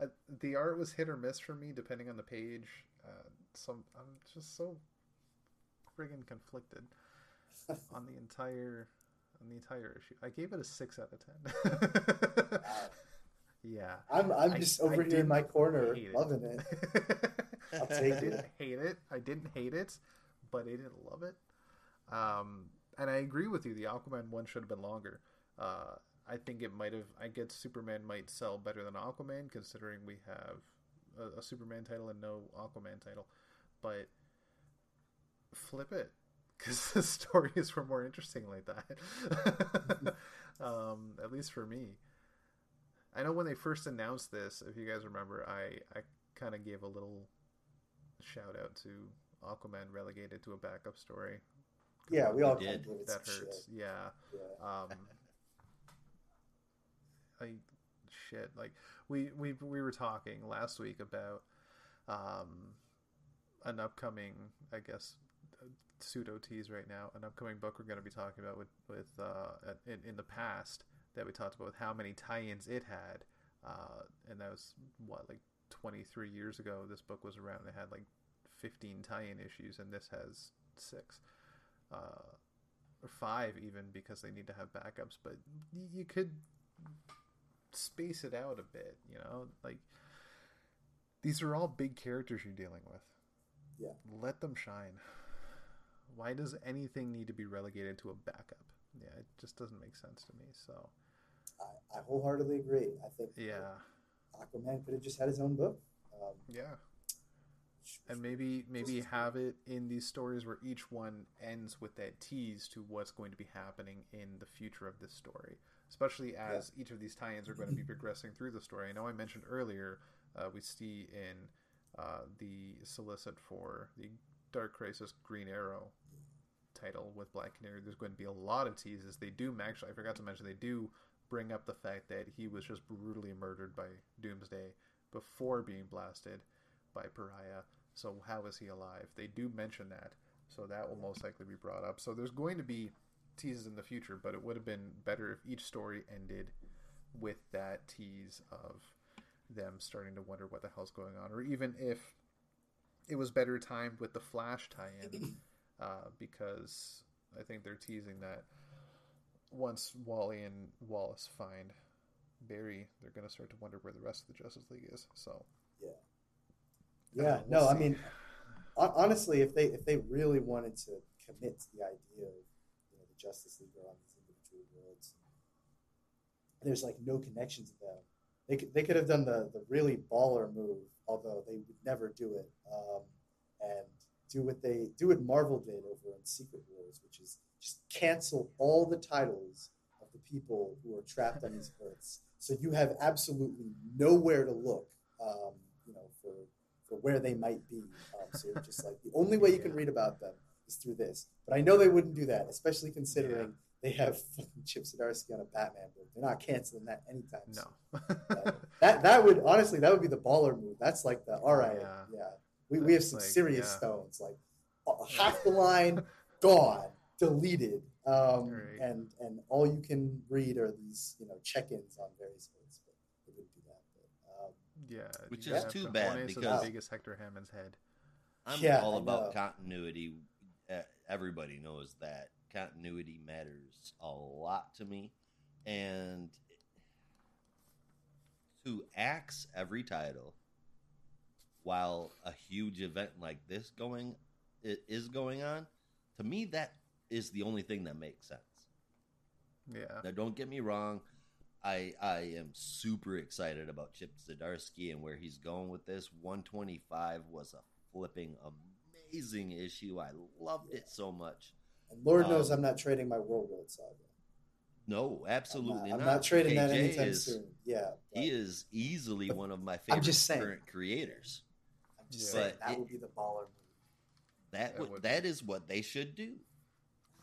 uh, the art was hit or miss for me depending on the page. Uh, so I'm just so friggin' conflicted on the entire on the entire issue. I gave it a six out of ten. Wow. yeah. I'm I'm I- just I over here in my corner hate it. loving it. I'll take it. didn't hate it. I didn't hate it, but I didn't love it. Um, and I agree with you. The Aquaman one should have been longer. Uh, I think it might have. I guess Superman might sell better than Aquaman, considering we have a, a Superman title and no Aquaman title. But flip it, because the stories were more interesting like that. um, at least for me. I know when they first announced this, if you guys remember, I I kind of gave a little shout out to Aquaman relegated to a backup story. Yeah, we all You kind of did. That hurts. shit. Yeah. Yeah. Um, I shit like we we we were talking last week about um an upcoming I guess pseudo tease right now an upcoming book we're going to be talking about with with uh in, in the past that we talked about with how many tie-ins it had uh and that was what like 23 years ago this book was around it had like 15 tie-in issues and this has six uh or five even because they need to have backups but y- you could space it out a bit you know? Like these are all big characters you're dealing with. Yeah. let them shine. Why does anything need to be relegated to a backup? Yeah it just doesn't make sense to me so. I, I wholeheartedly agree. I think yeah. Aquaman could have just had his own book. Um, yeah and maybe maybe have it in these stories where each one ends with that tease to what's going to be happening in the future of this story especially as each of these tie-ins are going to be progressing through the story. I know i mentioned earlier uh, we see in uh, the solicit for the dark crisis green arrow title with black canary there's going to be a lot of teases. They do actually i forgot to mention they do bring up the fact that he was just brutally murdered by doomsday before being blasted by Pariah. So how is he alive? They do mention that, so that will most likely be brought up. So there's going to be teases in the future, but it would have been better if each story ended with that tease of them starting to wonder what the hell's going on, or even if it was better timed with the Flash tie-in, uh, because I think they're teasing that once Wally and Wallace find Barry, they're going to start to wonder where the rest of the Justice League is. So Yeah. Yeah. we'll no, I mean, honestly, if they if they really wanted to commit to the idea of you know the Justice League are on these individual worlds, there's like no connection to them. They could, they could have done the the really baller move, although they would never do it, um, and do what they do what Marvel did over in Secret Wars, which is just cancel all the titles of the people who are trapped on these Earths. So you have absolutely nowhere to look, um, you know, for for where they might be. Um, so you're just like the only way you can read about them is through this. But I know they wouldn't do that, especially considering they have fucking Chip Zdarsky on a Batman book. They're not canceling that anytime soon. no. That that would honestly that would be the baller move. That's like the all right, Yeah. yeah. We, we have some like, serious yeah. stones like uh, half the line gone, deleted, um, and and all you can read are these you know check-ins on various words. But they wouldn't do that. But, um, yeah, Which is too bad, harness as because- big as Hector Hammond's head. I'm Yeah, all about know. continuity. Uh, everybody knows that continuity matters a lot to me, and to axe every title while a huge event like this going it is going on, to me that is the only thing that makes sense. Yeah, Now, don't get me wrong. I I am super excited about Chip Zdarsky and where he's going with this. 125 was a flipping amazing issue. I loved it so much. and Lord knows Um, I'm not trading my Warworld Saga. No, I'm absolutely not, not. I'm not trading that anytime is, soon. Yeah, but He is easily one of my favorite just saying. current creators. I'm just Yeah. saying that it- would be the baller move. That That would, would that is what they should do.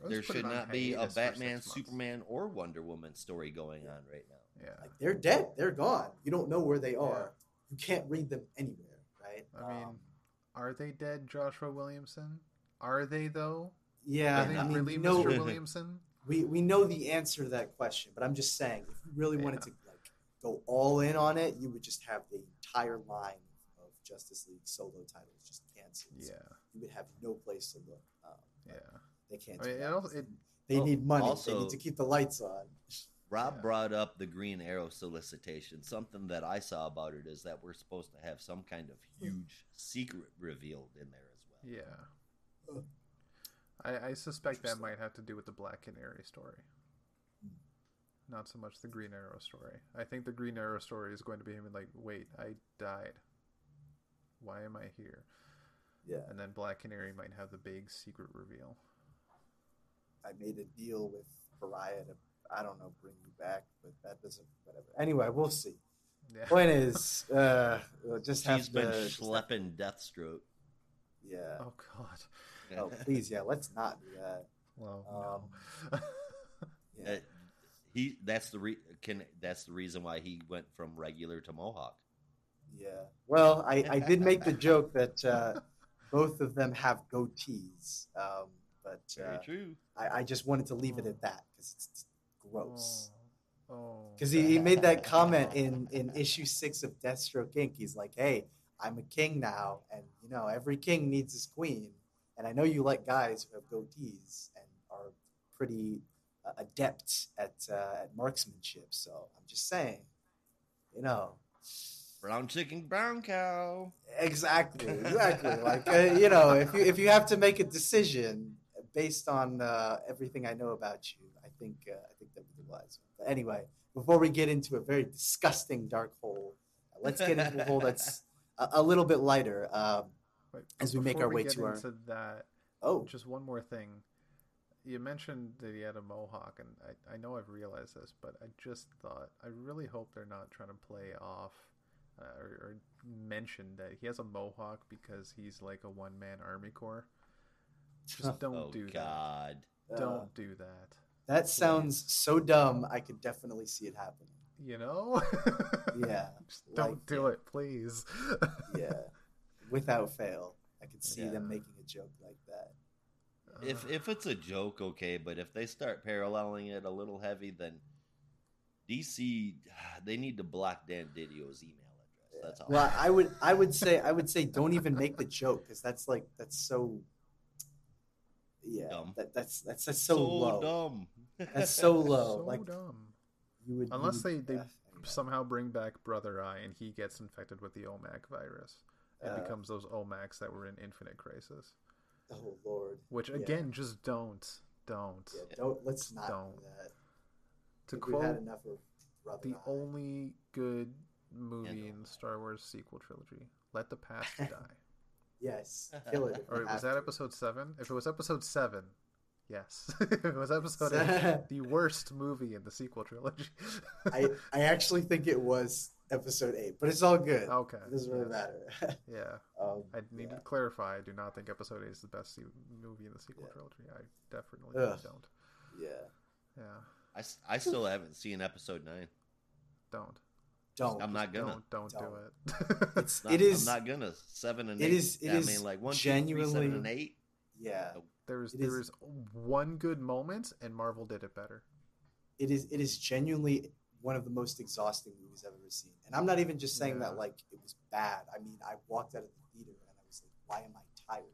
Let's there should not be a Batman, six months. Superman, or Wonder Woman story going on right now. Yeah, Like they're dead. They're gone. You don't know where they are. You can't read them anywhere, right? I mean, Um, are they dead, Joshua Williamson? Are they though? yeah. are they I mean, really we know, Mr. Williamson? we we know the answer to that question, but I'm just saying, if you really wanted to like go all in on it, you would just have the entire line of Justice League solo titles just canceled. So Yeah, you would have no place to look. Um, yeah. They can't. I mean, that. it it- they Oh, need money. they need to keep the lights on. Rob Yeah. brought up the Green Arrow solicitation. Something that I saw about it is that we're supposed to have some kind of huge secret revealed in there as well. Yeah. Oh. I, I suspect that might have to do with the Black Canary story. Hmm. Not so much the Green Arrow story. I think the Green Arrow story is going to be him like, wait, I died. Why am I here? Yeah. And then Black Canary might have the big secret reveal. I made a deal with Pariah to I don't know bring you back, but that doesn't whatever. Anyway, we'll see. Yeah. Point is, uh, we'll just have She's to been just have- schlepping Deathstroke. yeah. Oh God. Oh please, yeah. Let's not do that. Well, Um, no. Yeah. Uh, he that's the re- can that's the reason why he went from regular to Mohawk. Yeah. Well, I, I did make the joke that uh, both of them have goatees, um, but uh, true. I, I just wanted to leave it at that because it's, it's gross. Oh. oh. Because he, he made that comment in, in issue six of Deathstroke Inc. He's like, hey, I'm a king now, and you know every king needs his queen, and I know you like guys who have goatees and are pretty uh, adept at uh, at marksmanship. So I'm just saying, you know, Brown chicken, brown cow. Exactly, exactly. like uh, you know, if you if you have to make a decision based on uh, everything I know about you, I think uh, I think that would be wise. But anyway, before we get into a very disgusting dark hole, uh, let's get into a hole that's a, a little bit lighter. Um, Wait, as we make our way get to our- that, oh, just one more thing. You mentioned that he had a mohawk, and I, I know I've realized this, but I just thought I really hope they're not trying to play off uh, or, or mention that he has a mohawk because he's like a one man army corps. Just don't oh do God. uh, that. Don't do that. that sounds so dumb. I could definitely see it happening. You know? Yeah, Just don't like- do it, please. Yeah, without fail, I could see Yeah. them making a joke like that. If if it's a joke, okay, but if they start paralleling it a little heavy, then DC they need to block Dan DiDio's email address. That's all. Well, I would, I would say, I would say, don't even make the joke because that's like, that's so, yeah, Dumb. that, that's that's that's so, low. dumb. That's so low. so like dumb. you would, Unless they- they. Somehow bring back Brother Eye and he gets infected with the OMAC virus. It Uh, becomes those OMACs that were in Infinite Crisis. oh lord, Which Yeah. again, just don't, don't. yeah, don't let's not Don't. do that. To Think we've had quote enough of Brother the Eye. only good movie And in the Star Wars sequel trilogy, "Let the Past Die." Yes, kill it. if Or was that to. episode seven? If it was episode seven, yes. if it was episode eight, the worst movie in the sequel trilogy. I I actually think it was episode eight, but it's all good. okay. It doesn't really yes. matter. Yeah, um, I need yeah. to clarify. I do not think episode eight is the best se- movie in the sequel Yeah. trilogy. I definitely Ugh. don't. yeah, Yeah, I, I still haven't seen episode nine. don't. Don't. I'm not gonna. Don't don't, Don't. do it. It's Not- it is I'm not gonna. Seven and it eight. is- it I is mean, like one, two, three, seven, genuinely- and eight. yeah. There's It there is- is one good moment, and Marvel did it better. it is it is genuinely one of the most exhausting movies I've ever seen. And I'm not even just saying Yeah. that like it was bad. I mean, I walked out of the theater and I was like, why am I tired?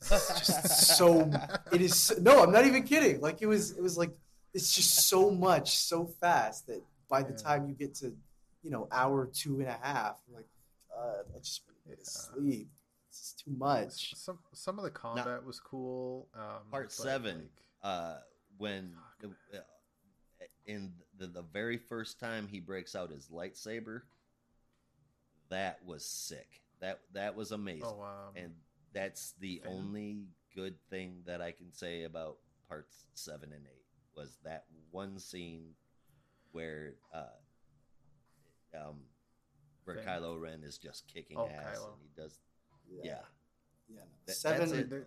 It's just so it is no, I'm not even kidding. Like it was it was like it's just so much so fast that by the Yeah. time you get to, you know, hour two and a half, you're like, God, I just want to go to Yeah. sleep. This is too much. Some some of the combat was cool. Um, Part seven. like, Uh, when uh, in the the very first time he breaks out his lightsaber, that was sick. That that was amazing. oh, um, and that's the Finn? only good thing that I can say about parts seven and eight was that one scene where uh, um, where Finn? Kylo Ren is just kicking Oh, ass Kylo. and he does Yeah. yeah. Yeah. no. That- Seven that's there,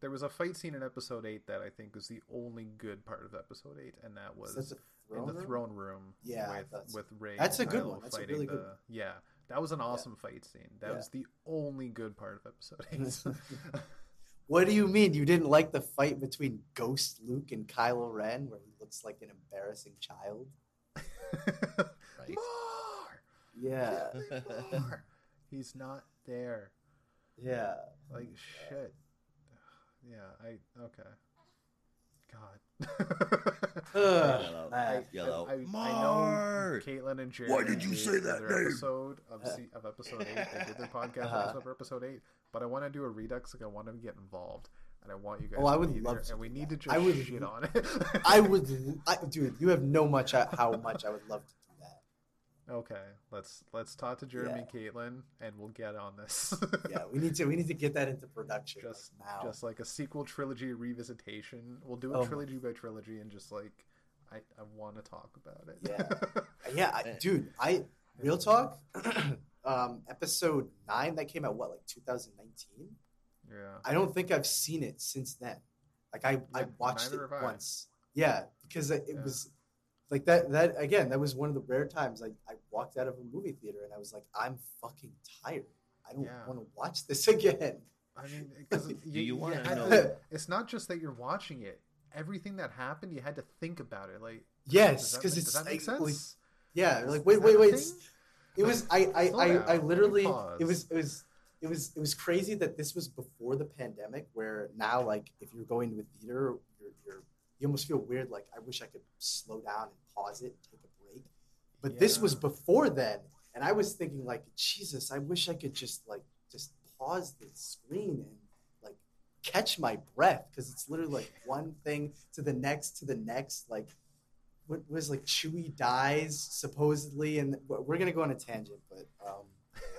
there was a fight scene in episode eight that I think was the only good part of episode eight, and that was the in the room? throne room. Yeah, with that's- with Rey. that's and a good Kylo one. That's a fighting really good the- one. Yeah, that was an awesome fight scene. That Yeah. was the only good part of episode eight. What do you mean you didn't like the fight between Ghost Luke and Kylo Ren, where he looks like an embarrassing child? Right. More. Yeah, Kill me more. He's not there. yeah. Like shit. Yeah, I okay. God. Ugh, Yellow. Yellow. I, I know Caitlin and Jerry. Why did you say that name? Episode of, se- of episode eight. They did their podcast Uh-huh. episode for episode eight, but I want to do a redux. Like I want to get involved, and I want you guys. Oh, I to would be love there, to and we do need that. to just I would- shit on it. I would, I, dude. You have no much how much I would love to do that. Okay, let's let's talk to Jeremy and Caitlin, and we'll get on this. yeah, we need to we need to get that into production just like now. just like a sequel trilogy revisitation. We'll do a Oh my- trilogy by trilogy, and just like I I want to talk about it. Yeah. yeah, I, dude. I real talk. um, episode nine that came out what like 2019. yeah. I don't think I've seen it since then. Like I, I watched it I. once. Yeah, because it, it Yeah. was like that. That again, that was one of the rare times I, I walked out of a movie theater and I was like, I'm fucking tired. I don't Yeah. want to watch this again. I mean, because Do you wanna had know- to- it's not just that you're watching it. Everything that happened, you had to think about it. Like, Yes, does that because make- it's does that make like, like- sense? yeah, like wait, wait, wait. thing? It was I, I, I. I literally it was it was it was it was crazy that this was before the pandemic where now like if you're going to a theater you're, you're you almost feel weird like I wish I could slow down and pause it and take a break. But this was before then and I was thinking like Jesus, I wish I could just like just pause the screen and like catch my breath because it's literally like one thing to the next to the next like what was like Chewie dies supposedly, and we're gonna go on a tangent, but um,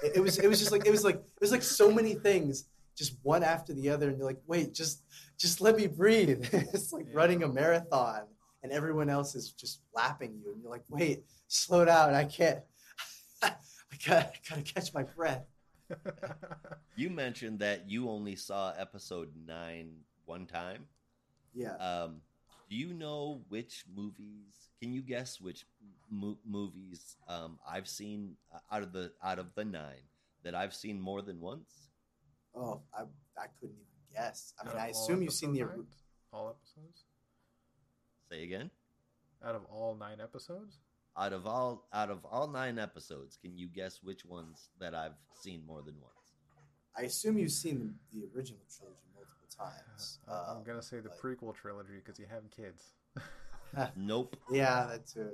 it, it was it was just like it was like it was like so many things, just one after the other, and you're like, wait, just just let me breathe. it's like Yeah. running a marathon, and everyone else is just lapping you, and you're like, wait, slow down, I can't, I gotta, gotta catch my breath. You mentioned that you only saw episode nine one time. Yeah, Um, do you know which movies? Can you guess which mo- movies um, I've seen uh, out of the out of the nine that I've seen more than once? Oh, I I couldn't even guess. I mean, I assume you've seen the. episodes, nine? all episodes Say again. out of all nine episodes. Out of all out of all nine episodes, can you guess which ones that I've seen more than once? I assume you've seen the, the original trilogy multiple times. Uh, I'm Um, gonna say the like- prequel trilogy because you have kids. Nope. Yeah, that too.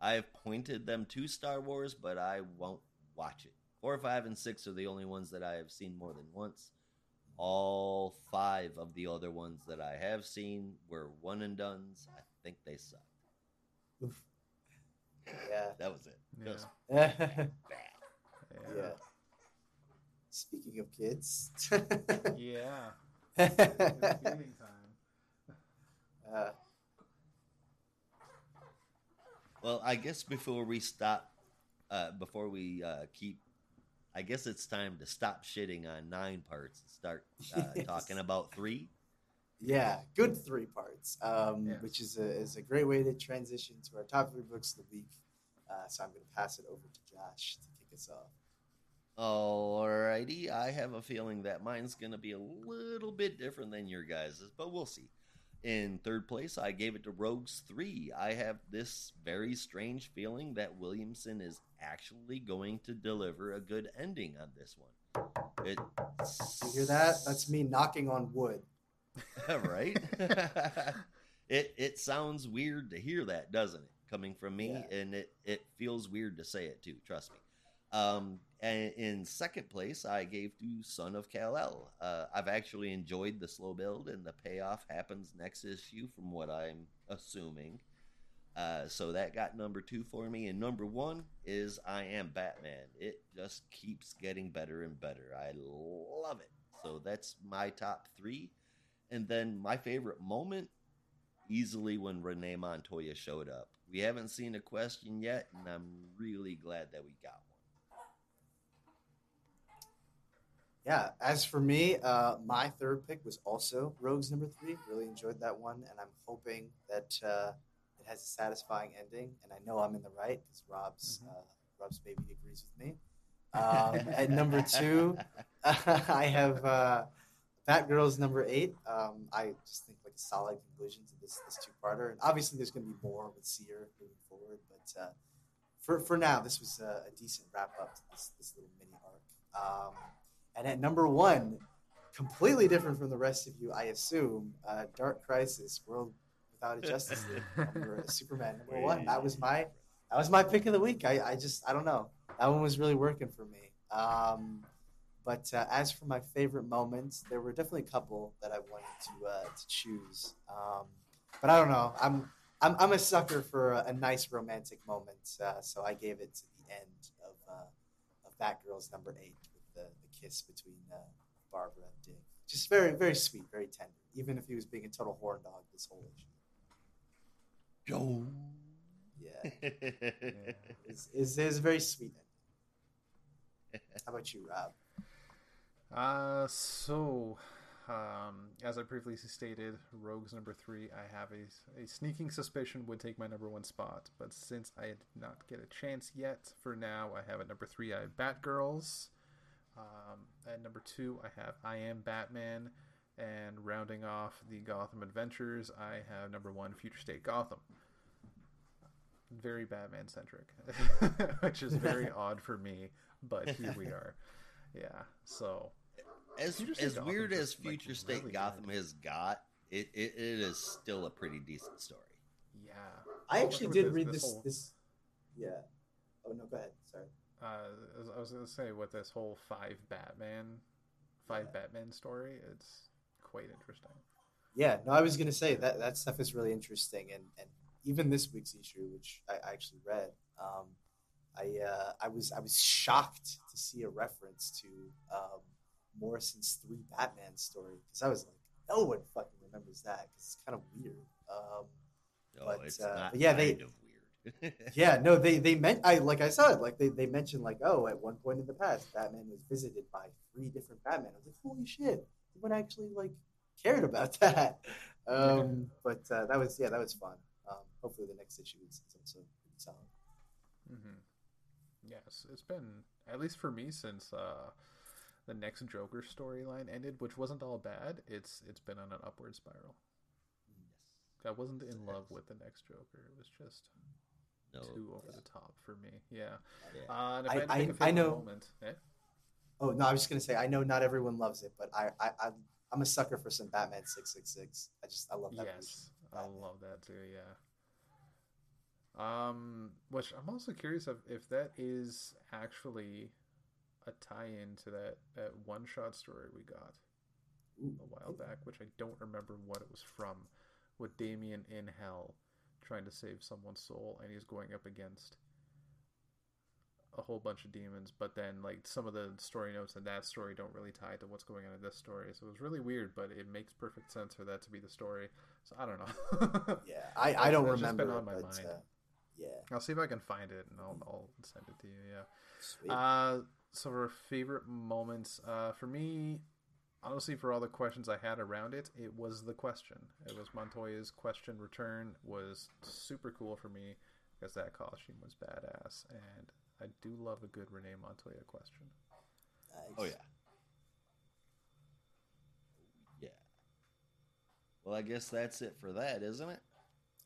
I have pointed them to Star Wars, but I won't watch it. Four, five, and six are the only ones that I have seen more than once. All five of the other ones that I have seen were one and duns. I think they sucked. Yeah. That was it. Yeah. Just yeah. bad. Yeah. Speaking of kids. Yeah. It's feeding time. uh, Well, I guess before we stop, uh, before we uh, keep, I guess it's time to stop shitting on nine parts and start uh, Yes. talking about three. yeah, good three parts, um, Yes. which is a, is a great way to transition to our top three books of the week. Uh, so I'm going to pass it over to Josh to kick us off. Alrighty, I have a feeling that mine's gonna be a little bit different than your guys's, but we'll see. In third place, I gave it to Rogues 3. I have this very strange feeling that Williamson is actually going to deliver a good ending on this one. It You hear that? That's me knocking on wood. right? it it sounds weird to hear that, doesn't it? Coming from me, Yeah. and it it feels weird to say it too. Trust me. Um, and in second place, I gave to Son of Kal El. Uh, I've actually enjoyed the slow build, and the payoff happens next issue, from what I'm assuming. Uh, so that got number two for me, and number one is I Am Batman. It just keeps getting better and better. I love it. So that's my top three. And then my favorite moment, easily when Renee Montoya showed up. We haven't seen a question yet, and I'm really glad that we got one. Yeah, as for me, uh, my third pick was also Rogues number three. Really enjoyed that one, and I'm hoping that uh, it has a satisfying ending. And I know I'm in the right because Rob's Mhm. uh, Rob's baby agrees with me. Um, at number two, I have uh, Batgirl's number eight. Um, I just think like a solid conclusion to this this two parter, and obviously there's going to be more with Seer moving forward, but uh, for for now, this was a, a decent wrap up to this this little mini arc. Um, and at number one, completely different from the rest of you, I assume, uh, Dark Crisis, World Without a Justice League, number, Superman number one. That was my that was my pick of the week. I, I just I don't know. That one was really working for me. Um, but uh, as for my favorite moments, there were definitely a couple that I wanted to uh, to choose. Um, but I don't know. I'm I'm I'm a sucker for a, a nice romantic moment, uh, so I gave it to the end of uh, of Batgirl's number eight with the, the kiss between uh, Barbara and Dick. Just very very sweet, very tender. Even if he was being a total horn dog this whole issue. Joe. Yeah, it's, it's, it's very sweet. How about you, Rob? Uh, so, um, as I previously stated, Rogue's number three, I have a, a sneaking suspicion would take my number one spot, but since I did not get a chance yet, for now, I have at number three, I have Batgirls. Um, at number two, I have I Am Batman. And rounding off the Gotham Adventures, I have number one, Future State Gotham. Very Batman centric, which is very odd for me, but here we are. Yeah, so as as Gotham weird is, as like, Future State really Gotham good. has got, it, it, it is still a pretty decent story. yeah. I Well, actually did this- read this this whole- this. Yeah. Oh no, go ahead. Sorry. Uh, as I was gonna say with this whole five Batman, five Yeah. Batman story, it's quite interesting. Yeah, no, I was gonna say that that stuff is really interesting, and and even this week's issue, which I, I actually read, um, I uh, I was I was shocked to see a reference to um, Morrison's three Batman story because I was like, no one fucking remembers that because it's kind of weird. Um, Oh, But, it's uh, not but yeah, they- of weird. yeah, no, they they meant I like I said like they, they mentioned like oh at one point in the past Batman was visited by three different Batman. I was like holy shit, someone actually like cared about that. Um, but uh, that was yeah that was fun. Um, hopefully the next issue is, is also pretty solid. Mm-hmm. Yes, it's been at least for me since uh, the next Joker storyline ended, which wasn't all bad. It's it's been on an upward spiral. I wasn't in love with the next Joker. It was just no, too over yeah, the top for me. Yeah. yeah. Uh, and if I- I, had I- pick a I favorite know- moment, eh? Oh no, I was just gonna say I know not everyone loves it, but I I I'm, I'm a sucker for some Batman six six six. I just I love that. Yes, I love that too. Yeah. Um, which I'm also curious of if that is actually a tie-in to that that one-shot story we got Ooh, a while back, which I don't remember what it was from, with Damian in hell trying to save someone's soul, and he's going up against a whole bunch of demons. But then, like some of the story notes in that story don't really tie to what's going on in this story, so it was really weird. But it makes perfect sense for that to be the story. So I don't know. Yeah, I, I don't That's remember, on my but mind. uh, yeah, I'll see if I can find it, and I'll, I'll send it to you. Yeah. sweet. Uh, so for favorite moments, uh, for me, honestly, for all the questions I had around it, it was the question. It was Montoya's question return was super cool for me because that costume was badass, and I do love a good Renee Montoya question. Nice. Oh yeah. Yeah. Well, I guess that's it for that, isn't it?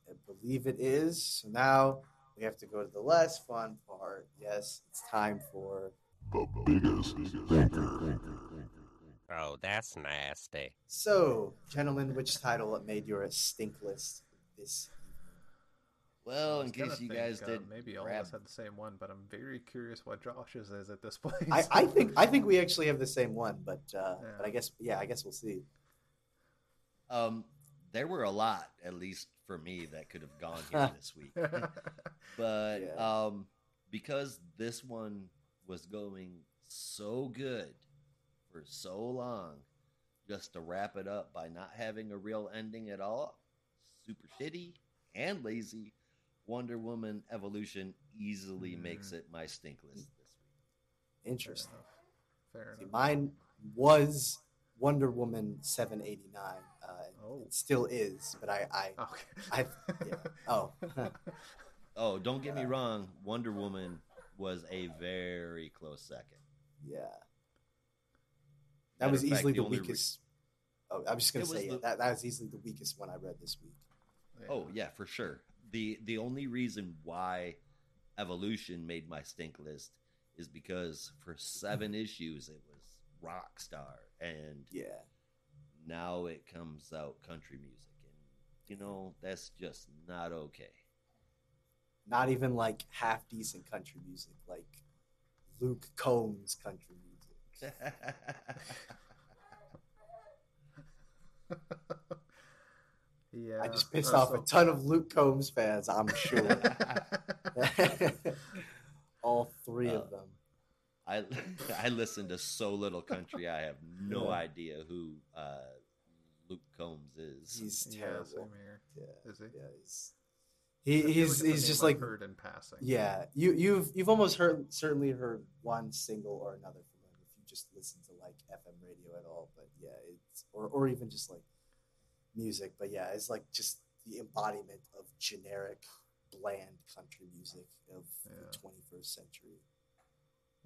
I believe it is. So now we have to go to the less fun part. Yes, it's time for. The biggest thinker. Oh, that's nasty. So, gentlemen, which title made your stink list this week? Well, in case you think, guys uh, did maybe all grab, of us had the same one, but I'm very curious what Josh's is at this point. I, I think I think we actually have the same one, but uh, Yeah. but I guess yeah, I guess we'll see. um, there were a lot, at least for me, that could have gone here this week. But Yeah. um, because this one was going so good for so long, just to wrap it up by not having a real ending at all, super shitty and lazy. Wonder Woman Evolution easily makes Mm. it my stink list this week. Interesting. Fair See, enough. mine was Wonder Woman seven eighty nine. Uh, Oh. It still is, but I I Okay. I yeah. Oh, Oh, don't get me wrong, Wonder Woman was a very close second. yeah. Matter That was of fact, easily the the only re- weakest. oh, I was just gonna say the- that that was easily the weakest one I read this week. Yeah. Oh yeah, for sure. the The only reason why Evolution made my stink list is because for seven issues it was Rockstar, and Yeah. now it comes out country music, and you know that's just not okay. Not even like half decent country music, like Luke Combs country music. Yeah. I just pissed off so- a ton of Luke Combs fans, I'm sure. All three Uh, of them. I I listen to so little country. I have no Yeah. idea who uh, Luke Combs is. He's yeah, terrible. same here. Yeah, Is he? yeah, he's he, feel like he's he's just I've like heard in passing. yeah. You you've you've almost heard certainly heard one single or another just listen to like FM radio at all. But yeah, it's or or even just like music. But yeah, it's like just the embodiment of generic, bland country music of Yeah. the 21st century.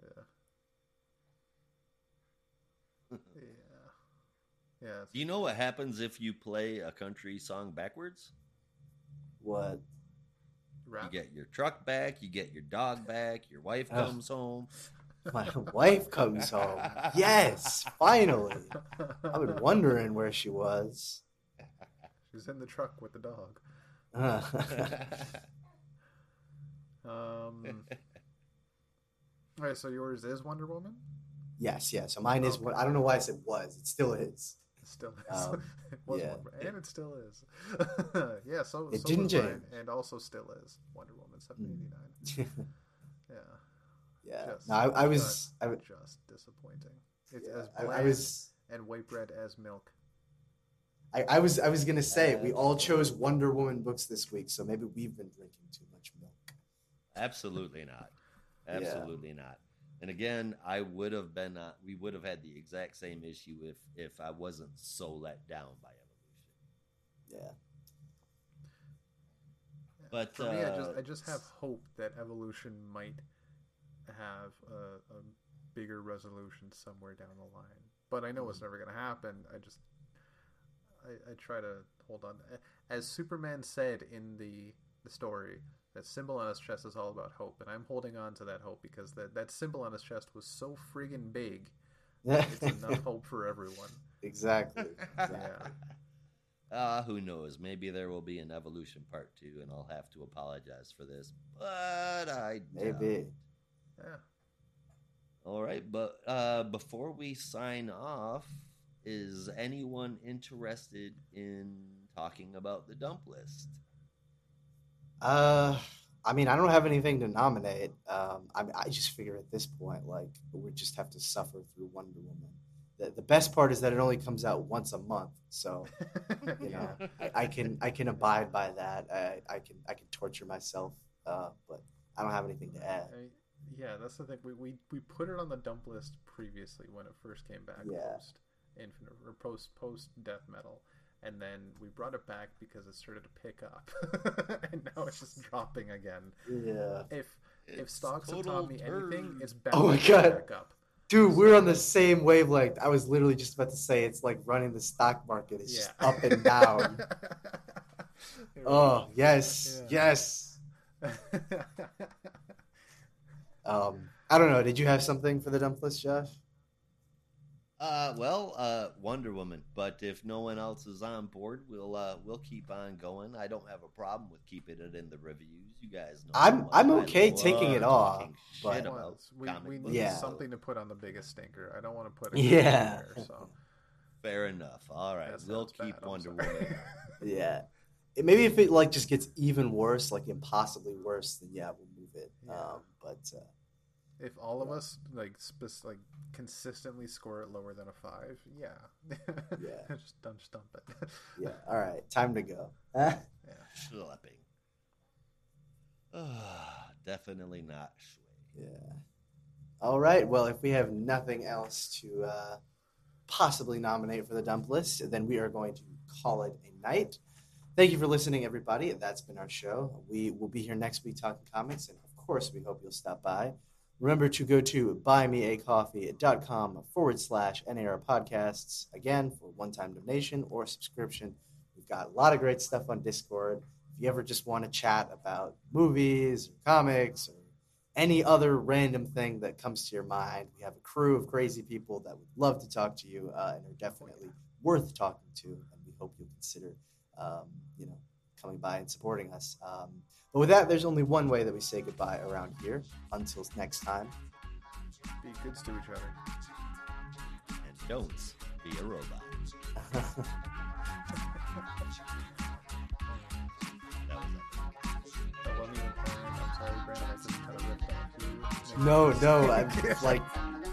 Yeah. Yeah. Yeah. Do you know what happens if you play a country song backwards? What? You get your truck back, you get your dog back, your wife Ugh. comes home. My wife comes home. Yes, finally. I've been wondering where she was. She's in the truck with the dog. Uh, Um. all right, so yours is Wonder Woman. yes, yes. So mine is what I don't know why I said was. It still is. It still is. Um, it was yeah. Wonder, and it still is. yeah. So It so didn't change. and also still is Wonder Woman seven eighty nine. yeah. Yeah. Just, No, I, I was. just, I, would- just disappointing. It's yeah, as I, bland I was. and white bread as milk. I, I was. I was gonna say we Uh, all chose Wonder Woman books this week, so maybe we've been drinking too much milk. Absolutely not. Yeah. Absolutely not. And again, I would have been. Uh, we would have had the exact same issue if if I wasn't so let down by evolution. Yeah. But For me, I just uh, I just have hope that evolution might have a, a bigger resolution somewhere down the line. But I know it's never going to happen. I just I, I try to hold on. As Superman said in the the story, that symbol on his chest is all about hope, and I'm holding on to that hope because that that symbol on his chest was so friggin' big. It's enough hope for everyone. exactly. exactly. Yeah. Uh, who knows? Maybe there will be an evolution part two, and I'll have to apologize for this. But I doubt Maybe. It. Yeah. All right, but uh, before we sign off, is anyone interested in talking about the dump list? Uh, I mean, I don't have anything to nominate. Um, I, I just figure at this point, like, we just have to suffer through Wonder Woman. The, the best part is that it only comes out once a month, so you know, I, I can I can abide by that. I, I can I can torture myself, uh, but I don't have anything to add. I, yeah, that's the thing. We, we we put it on the dump list previously when it first came back Yeah. post Infinite or post post Death Metal, and then we brought it back because it started to pick up, and now it's just dropping again. Yeah, If if stocks have taught me anything, turd. it's oh bound Oh my to go God. up. dude, we're on the same wavelength. I was literally just about to say it's like running the stock market. It's Yeah, just up and down. Oh yes, Yeah. yes. Um, I don't know. Did you have something for the dump list, Josh? Uh, well, uh, Wonder Woman. But if no one else is on board, we'll uh, we'll keep on going. I don't have a problem with keeping it in the reviews. You guys know. I'm- I'm okay taking it off, but- about we, we need Yeah. something to put on the biggest stinker. I don't want to put it Yeah. there, so Fair enough. All right, we'll keep bad, I'm Wonder. Woman. Yeah. It- maybe if it like just gets even worse, like impossibly worse, then yeah, we'll move it. Yeah. Um, but uh, If all of us like spec- like consistently score it lower than a five, yeah, Yeah. just don't stump it. yeah, all right, time to go. Schlepping. Ah, definitely not Shui. Yeah. All right. Well, if we have nothing else to uh, possibly nominate for the dump list, then we are going to call it a night. Thank you for listening, everybody. That's been our show. We will be here next week talking comics, and of course, we hope you'll stop by. Remember to go to buymeacoffee.com forward slash NAR podcasts, again, for one time donation or subscription. We've got a lot of great stuff on Discord. If you ever just want to chat about movies or comics or any other random thing that comes to your mind. We have a crew of crazy people that would love to talk to you uh, and are definitely worth talking to. And we hope you'll consider, um, you know, coming by and supporting us. Um, but with that, there's only one way that we say goodbye around here. Until next time. Be good to each other. And don't be a robot. no, no, was it. That